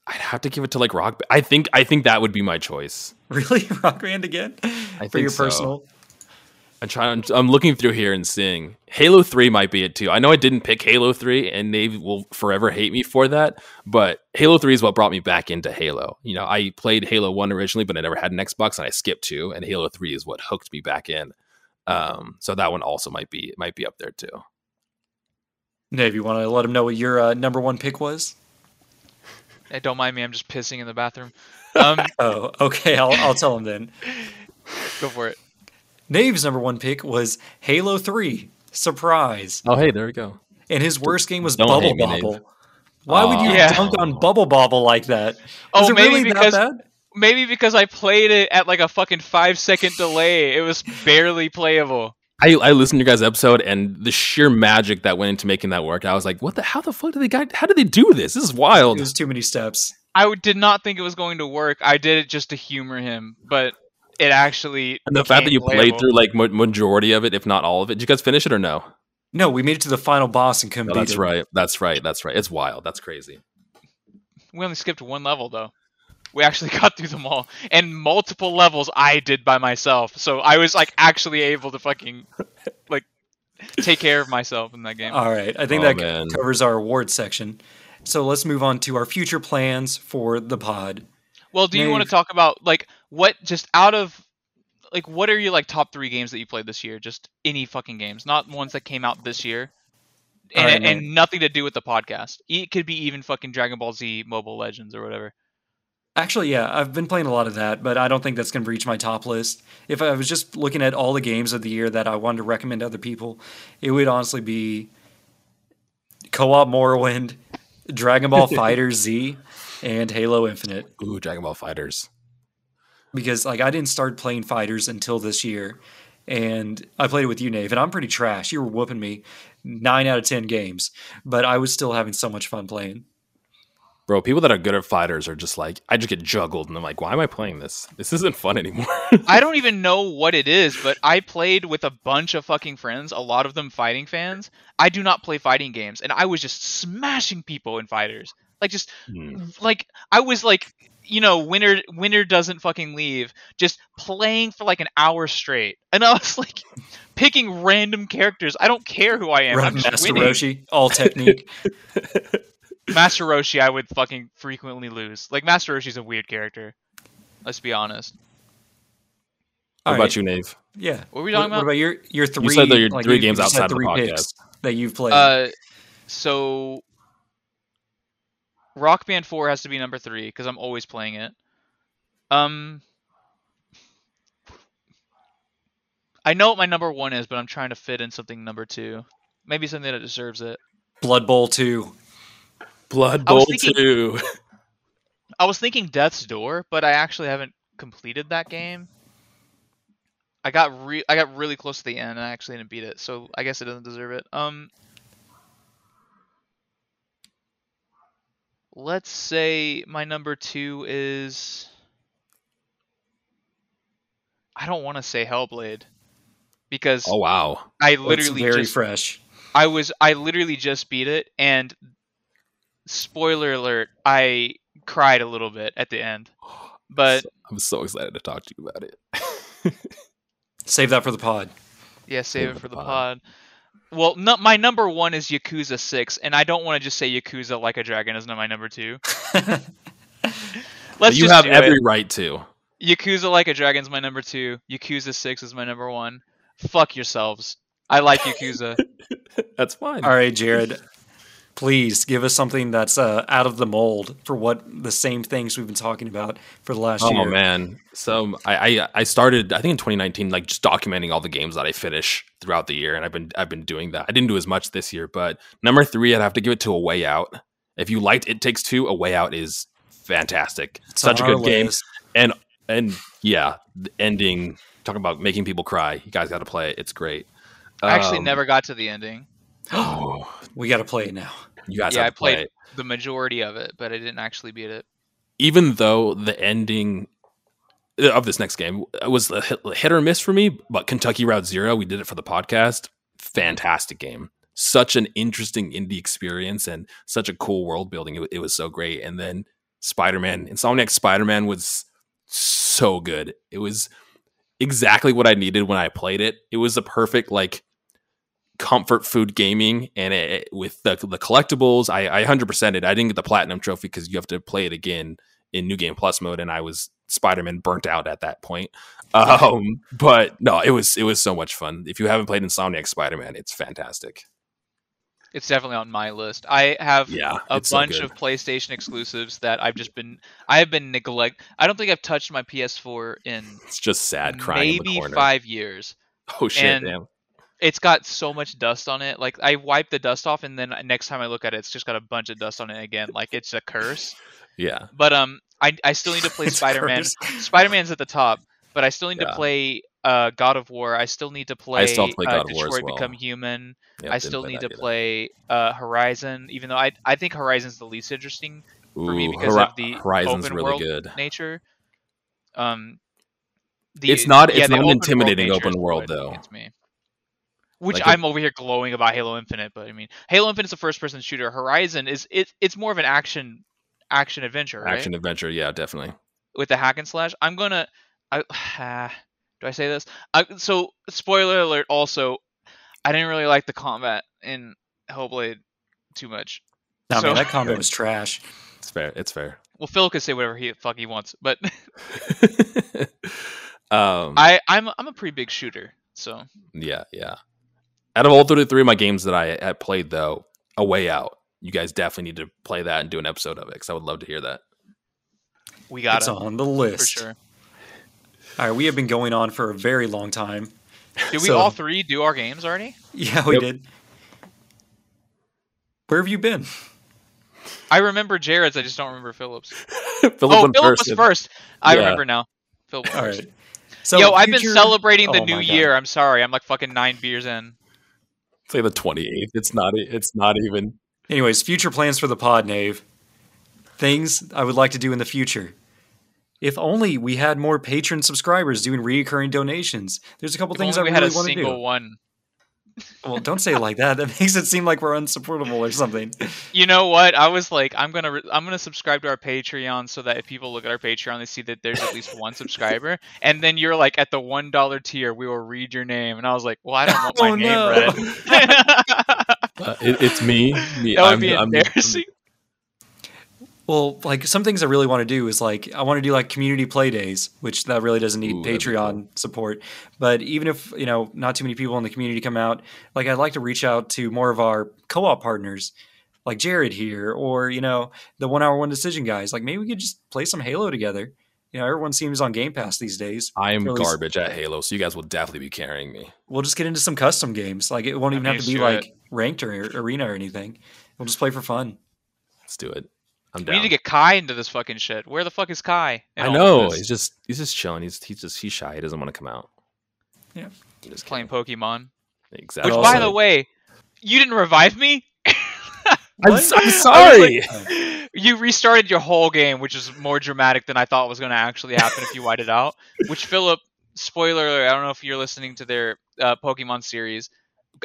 I'd have to give it to like Rock. I think I think that would be my choice. Really, Rock Band again? I for your so. personal. I'm trying. I'm looking through here and seeing Halo Three might be it too. I know I didn't pick Halo Three, and they will forever hate me for that. But Halo Three is what brought me back into Halo. You know, I played Halo One originally, but I never had an Xbox, and I skipped two. And Halo Three is what hooked me back in. Um, so that one also might be might be up there too. Nave, you want to let them know what your uh, number one pick was? Hey, don't mind me, I'm just pissing in the bathroom. Um, Oh, okay. I'll, I'll tell them then. go for it. Nave's number one pick was Halo 3. Surprise. Oh, hey, there we go. And his worst game was Don't Bubble hate me, Nave. Bobble. Why would you Aw. Yeah. dunk on Bubble Bobble like that? Oh, it maybe really because- that bad? Maybe because I played it at like a fucking five second delay, it was barely playable. I, I listened to your guys' episode and the sheer magic that went into making that work. I was like, what the? How the fuck did they got? How did they do this? This is wild. There's too many steps. I w- did not think it was going to work. I did it just to humor him, but it actually. And the fact that became you played through like ma- majority of it, if not all of it, did you guys finish it or no? No, we made it to the final boss and couldn't No, beat that's it. right. That's right. That's right. It's wild. That's crazy. We only skipped one level though. We actually got through them all, and multiple levels I did by myself. So I was like actually able to fucking like take care of myself in that game. All right. I think Oh, that man. covers our awards section. So let's move on to our future plans for the pod. Well, do you want to talk about like what just out of like what are your like top three games that you played this year? Just any fucking games, not ones that came out this year, and, Alright, man. and nothing to do with the podcast. It could be even fucking Dragon Ball Z Mobile Legends or whatever. Actually, yeah, I've been playing a lot of that, but I don't think that's going to reach my top list. If I was just looking at all the games of the year that I wanted to recommend to other people, it would honestly be Co-op Morrowind, Dragon Ball Fighter Z, and Halo Infinite. Ooh, Dragon Ball Fighters. Because like I didn't start playing fighters until this year, and I played it with you, Nave, and I'm pretty trash. You were whooping me nine out of ten games, but I was still having so much fun playing. Bro, people that are good at fighters are just like, I just get juggled and I'm like, why am I playing this? This isn't fun anymore. I don't even know what it is, but I played with a bunch of fucking friends, a lot of them fighting fans. I do not play fighting games, and I was just smashing people in fighters. Like just Hmm. like I was like you know, winner winner doesn't fucking leave, just playing for like an hour straight. And I was like picking random characters. I don't care who I am. I'm just Master winning. Roshi, all technique. Master Roshi I would fucking frequently lose. Like Master Roshi's a weird character. Let's be honest. what All about you, Nave? Yeah. What were we talking what, about? what about your your three? You said that your like, three you- games you just had outside the three podcast. picks that you've played. Uh, so Rock Band 4 has to be number three because I'm always playing it. Um, I know what my number one is, but I'm trying to fit in something number two. Maybe something that deserves it. Blood Bowl two. Blood I Bowl thinking- 2. I was thinking Death's Door, but I actually haven't completed that game. I got re- I got really close to the end and I actually didn't beat it, so I guess it doesn't deserve it. Um, let's say my number two is. I don't want to say Hellblade because Oh wow. I It's literally very just fresh. I was I literally just beat it and spoiler alert, I cried a little bit at the end. But I'm so excited to talk to you about it. Save that for the pod. yeah, save Save it the for the pod. pod. Well, no, my number one is Yakuza Six, and I don't want to just say Yakuza like a dragon is not my number two. Let's you just have every it. right to. Yakuza like a dragon's my number two. Yakuza Six is my number one. Fuck yourselves. I like Yakuza. That's fine. All right, Jared. Please give us something that's uh, out of the mold for what the same things we've been talking about for the last Oh year. man! So I, I I started I think in 2019 like just documenting all the games that I finish throughout the year, and I've been I've been doing that. I didn't do as much this year, but number three I'd have to give it to A Way Out. If you liked It Takes Two, A Way Out is fantastic. It's Such a on our good game, and and yeah, the ending talking about making people cry. You guys got to play it. It's great. I actually Um, never got to the ending. Oh, we got to play it now. you guys yeah, I have to play played it. the majority of it, but I didn't actually beat it. even though the ending of this next game was a hit, hit or miss for me, but Kentucky Route Zero, we did it for the podcast. Fantastic game. Such an interesting indie experience and such a cool world building. It, it was so great. And then Spider Man, Insomniac Spider Man was so good. It was exactly what I needed when I played it. It was the perfect, like, comfort food gaming and it, it- with the, the collectibles I, I 100% it i didn't get the platinum trophy because you have to play it again in new game plus mode and i was spider-man burnt out at that point. Um but no it was it was so much fun. If you haven't played insomniac spider-man it's fantastic. It's definitely on my list. I have yeah a it's so bunch of PlayStation exclusives that I've just been I have been neglect. I don't think I've touched my PS4 in it's just sad crying in the maybe five years. oh shit and- damn It's got so much dust on it. Like I wipe the dust off, and then next time I look at it, it's just got a bunch of dust on it again. Like it's a curse. yeah But um, I I still need to play Spider Man. Spider Man's at the top, but I still need Yeah. to play uh God of War. I still need to play, I still play uh, God of War as Detroit well. Become Human. Yep, I still need to either. play uh Horizon, even though I I think Horizon's the least interesting for me because Hori- of the horizon's open really world good nature. Um, the, It's not- it's the not an intimidating open world, though. Gets me. Which Like, I'm over here glowing about Halo Infinite, but I mean, Halo Infinite is a first-person shooter. Horizon is it, It's more of an action action adventure, right? action adventure yeah definitely With the hack and slash. I'm gonna. I, do I say this? I, so, spoiler alert. Also, I didn't really like the combat in Hellblade too much. No, So- man, that combat was trash. it's fair it's fair Well, Phil could say whatever he fuck he wants, but um I I'm I'm a pretty big shooter, so Yeah, yeah. Out of all 33 of my games that I had played, though, A Way Out, you guys definitely need to play that and do an episode of it because I would love to hear that. we got It's it on the for list. sure. All right, we have been going on for a very long time. Did we So- all three do our games already? Yeah, we Yep. did. Where have you been? I remember Jared's. I just don't remember Philip's. Philip oh, went Philip was first. I Yeah. remember now. Philip All first. right. So Yo, I've been celebrating the Oh new year. I'm sorry. I'm like fucking nine beers in. It's like the 28th. It's not. It's not even. Anyways, future plans for the pod, Nave. Things I would like to do in the future. If only we had more patron subscribers doing recurring donations. There's a couple If things only I we had really a want to single do. one. Well, don't say it like that. That makes it seem like we're unsupportable or something. You know what? I was like, I'm gonna re- I'm gonna subscribe to our Patreon so that if people look at our Patreon, they see that there's at least one subscriber. And then you're like, at the one dollar tier, we will read your name. And I was like, well, I don't want my Oh, name no. read. Uh, it, it's me. me that would I'm- be I'm- embarrassing. Well, like some things I really want to do is like I want to do like community play days, which that really doesn't need Ooh, that'd be Patreon support. But even if you know not too many people in the community come out, like I'd like to reach out to more of our co-op partners, like Jared here, or you know the one hour one decision guys. Like maybe we could just play some Halo together. You know, everyone seems on Game Pass these days. I am least- garbage at Halo, so you guys will definitely be carrying me. We'll just get into some custom games. Like it won't I even mean, have to be shit. like ranked or arena or anything. We'll just play for fun. Let's do it. I'm We down. need to get Kai into this fucking shit. Where the fuck is Kai? I know. He's just he's just chilling. He's he's just he's shy. He doesn't want to come out. Yeah. He's just playing kidding. Pokemon. Exactly. Which, by the way, you didn't revive me. I'm, I'm sorry. you restarted your whole game, which is more dramatic than I thought was going to actually happen if you whited out. Which Philip, spoiler alert, I don't know if you're listening to their uh, Pokemon series,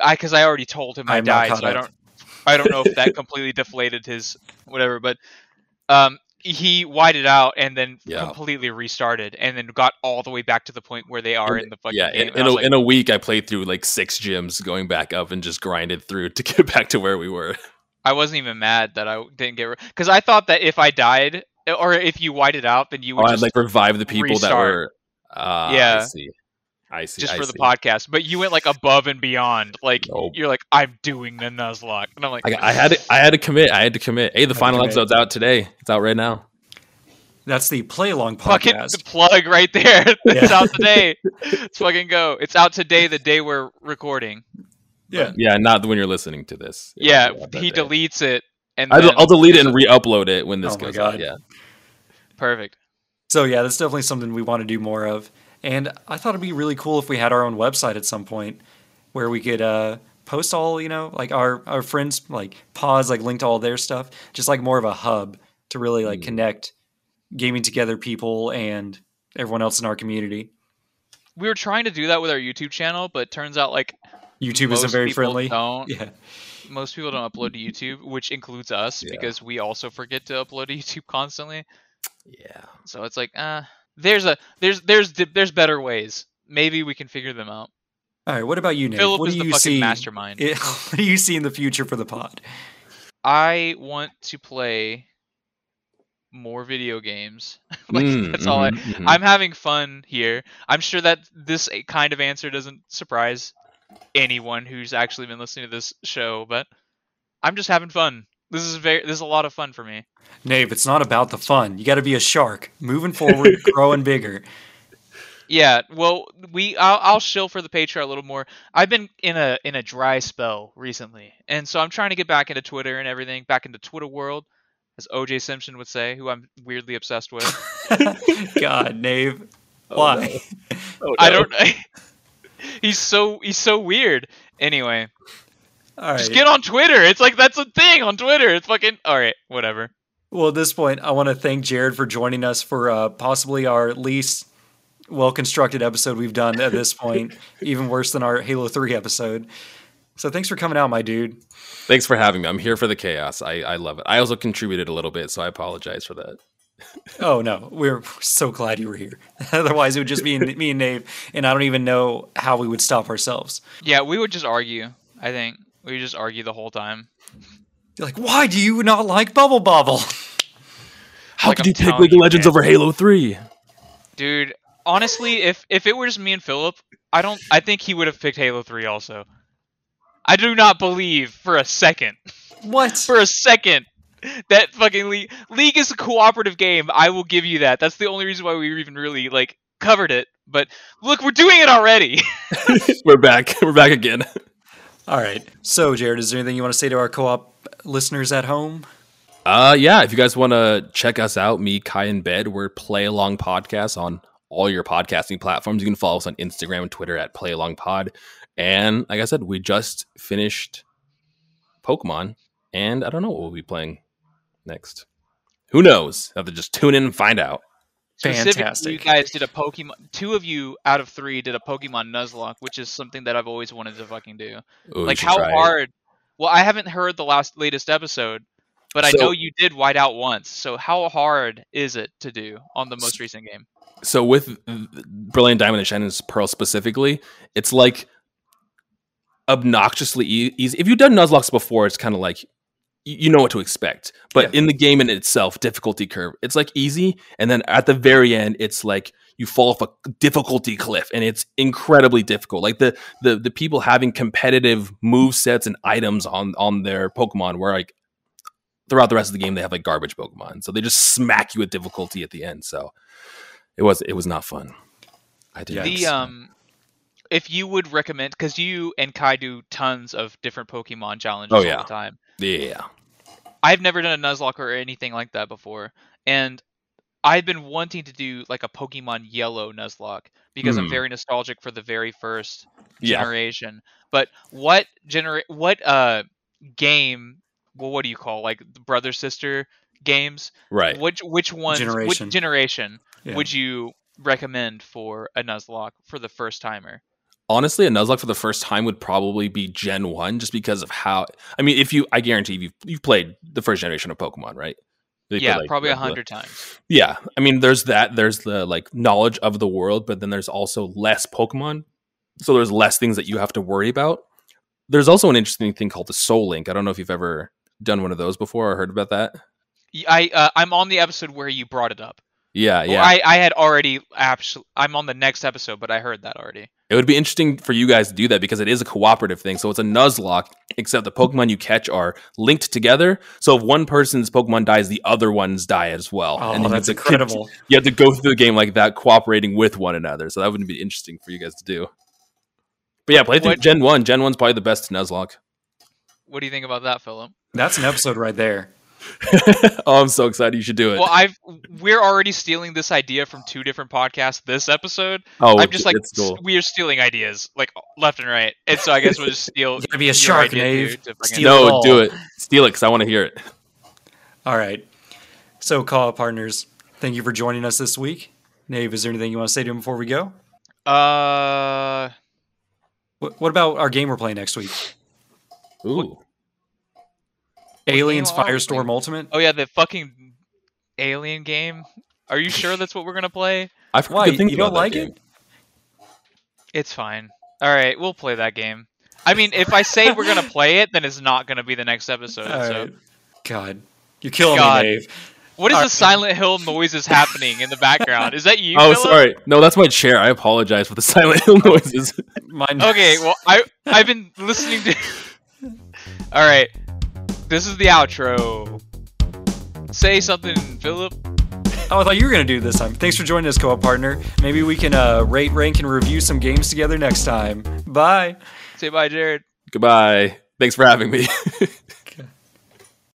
I because I already told him I I'm died, caught so I don't, I don't know if that completely deflated his whatever, but um, he whited out and then Yeah. completely restarted, and then got all the way back to the point where they are In- in the fucking yeah, game. in, in, a, like, in a week, I played through like six gyms, going back up and just grinded through to get back to where we were. I wasn't even mad that I didn't get because I thought that if I died or if you whited out, then you Oh, would I'd like revive the people that were. Uh, Yeah. I see. Just I for the podcast. But you went like above and beyond. Like Nope. you're like, I'm doing the Nuzlocke, and I'm like, I, I had to, I had to commit. I had to commit. Hey, the to final commit. episode's out today. It's out right now. That's the Play Along fucking podcast. plug right there. it's Yeah. out today. Let's fucking go. It's out today, the day we're recording. Yeah. Yeah, not when you're listening to this. It'll Yeah, be out that he day. deletes it, and I'll, then, I'll delete it and re-upload it when this Oh goes out. Yeah. perfect. So yeah, that's definitely something we want to do more of. And I thought it'd be really cool if we had our own website at some point where we could uh, post all, you know, like our, our friends like pause, like link to all their stuff, just like more of a hub to really like Mm. connect gaming together people and everyone else in our community. We were trying to do that with our YouTube channel, but it turns out like YouTube most isn't very friendly. Don't Yeah. most people don't upload to YouTube, which includes us Yeah. because we also forget to upload to YouTube constantly. Yeah. So it's like, uh, there's a there's there's there's better ways. Maybe we can figure them out. All right. What about you, Nate? Philip what is do the you fucking see? mastermind. it- what do you see in the future for the pod? I want to play more video games. like Mm, that's all I. mhm, mhm. I'm having fun here. I'm sure that this kind of answer doesn't surprise anyone who's actually been listening to this show, but I'm just having fun. This is very this is a lot of fun for me. Nave, it's not about the fun. You got to be a shark, moving forward, growing bigger. Yeah, well, we I'll, I'll shill for the Patreon a little more. I've been in a in a dry spell recently, and so I'm trying to get back into Twitter and everything, back into Twitter world, as OJ Simpson would say, who I'm weirdly obsessed with. God, Nave, Oh, why? Oh, no. Oh, I don't. he's so he's so weird. Anyway, All right. just get on Twitter. It's like that's a thing on Twitter. It's fucking all right. Whatever. Well, at this point, I want to thank Jared for joining us for uh, possibly our least well constructed episode we've done at this point, even worse than our Halo 3 episode. So thanks for coming out, my dude. Thanks for having me. I'm here for the chaos. I, I love it. I also contributed a little bit, so I apologize for that. Oh, no, we're so glad you were here. Otherwise, it would just be me and Nave, and I don't even know how we would stop ourselves. Yeah, we would just argue. I think we would just argue the whole time. You're like, why do you not like Bubble Bobble? How Like could I'm you pick League of Legends man. over Halo 3? Dude, honestly, if if it were just me and Philip, I don't. I think he would have picked Halo Three also. I do not believe for a second, What? for a second, that fucking League League is a cooperative game. I will give you that. That's the only reason why we even really like covered it. But look, we're doing it already. We're back. We're back again. All right. So, Jared, is there anything you want to say to our co op listeners at home? Uh, yeah, if you guys want to check us out, me, Kai, and Bed, we're Play Along Podcast on all your podcasting platforms. You can follow us on Instagram and Twitter at Play Along Pod. And like I said, we just finished Pokemon, and I don't know what we'll be playing next. Who knows? Have to just tune in and find out. Specifically, Fantastic. you guys did a Pokemon. Two of you out of three did a Pokemon Nuzlocke, which is something that I've always wanted to fucking do. Ooh, like how try it. hard? Well, I haven't heard the last latest episode, but I know you did white out once. So how hard is it to do on the most recent game? so with Brilliant Diamond and Shining Pearl specifically, it's like obnoxiously easy. If you've done Nuzlockes before, it's kind of like y- you know what to expect. But Yeah. in the game in itself, difficulty curve, it's like easy, and then at the very end, it's like you fall off a difficulty cliff, and it's incredibly difficult. Like the the the people having competitive move sets and items on on their Pokemon, where like throughout the rest of the game they have like garbage Pokemon, so they just smack you with difficulty at the end. So it was it was not fun. I did The um, if you would recommend, because you and Kai do tons of different Pokemon challenges Oh, all the time. Yeah. I've never done a Nuzlocke or anything like that before, and I've been wanting to do like a Pokemon Yellow Nuzlocke because I'm Hmm. very nostalgic for the very first Yeah. generation. But what genera- what uh game well what do you call like the brother sister games? Right. Which which one Generation. which generation Yeah. would you recommend for a Nuzlocke for the first timer? Honestly, a Nuzlocke for the first time would probably be Gen One, just because of how. I mean, if you, I guarantee you've you've played the first generation of Pokemon, right? You yeah, like, probably a hundred times. Yeah, I mean, there's that. There's the like knowledge of the world, but then there's also less Pokemon, so there's less things that you have to worry about. There's also an interesting thing called the Soul Link. I don't know if you've ever done one of those before or heard about that. I uh, I'm on the episode where you brought it up. Yeah, Well, yeah. I I had already actually I'm on the next episode, but I heard that already. It would be interesting for you guys to do that because it is a cooperative thing. So it's a Nuzlocke, except the Pokemon you catch are linked together. So if one person's Pokemon dies, the other ones die as well. Oh, then you that's have to incredible. you have to go through the game like that, cooperating with one another. So that would be interesting for you guys to do. But yeah, play through What- Gen One. Gen One's probably the best Nuzlocke. What do you think about that, Philip? That's an episode right there. oh, I'm so excited! You should do it. Well, I've we're already stealing this idea from two different podcasts this episode. oh, I'm just like it's cool. s- we are stealing ideas like left and right, and so I guess we'll just steal. You gotta be a shark, idea Nave. too, to fucking- Steal it No, do it. Steal it because I want to hear it. All right. So, call partners, thank you for joining us this week. Nave, is there anything you want to say to him before we go? Uh, What, what about our game we're playing next week? Ooh, Aliens game are we Firestorm? Ultimate? oh yeah, the fucking alien game. Are you sure that's what we're gonna play? I've heard Why? good things You don't about that like game. it? It's fine. All right, we'll play that game. I mean, if I say we're gonna play it, then it's not gonna be the next episode. All so. right. God. You're killing God. me, Nave. What is All the right. Silent Hill noises happening in the background? Is that you? Oh, Philip? sorry. No, that's my chair. I apologize for the Silent Hill noises. Mine. Okay, well, I I've been listening to. All right, this is the outro. Say something, Philip. Oh, I thought you were going to do this time. Thanks for joining us, co op partner. Maybe we can uh, rate, rank, and review some games together next time. Bye. Say bye, Jared. Goodbye. Thanks for having me.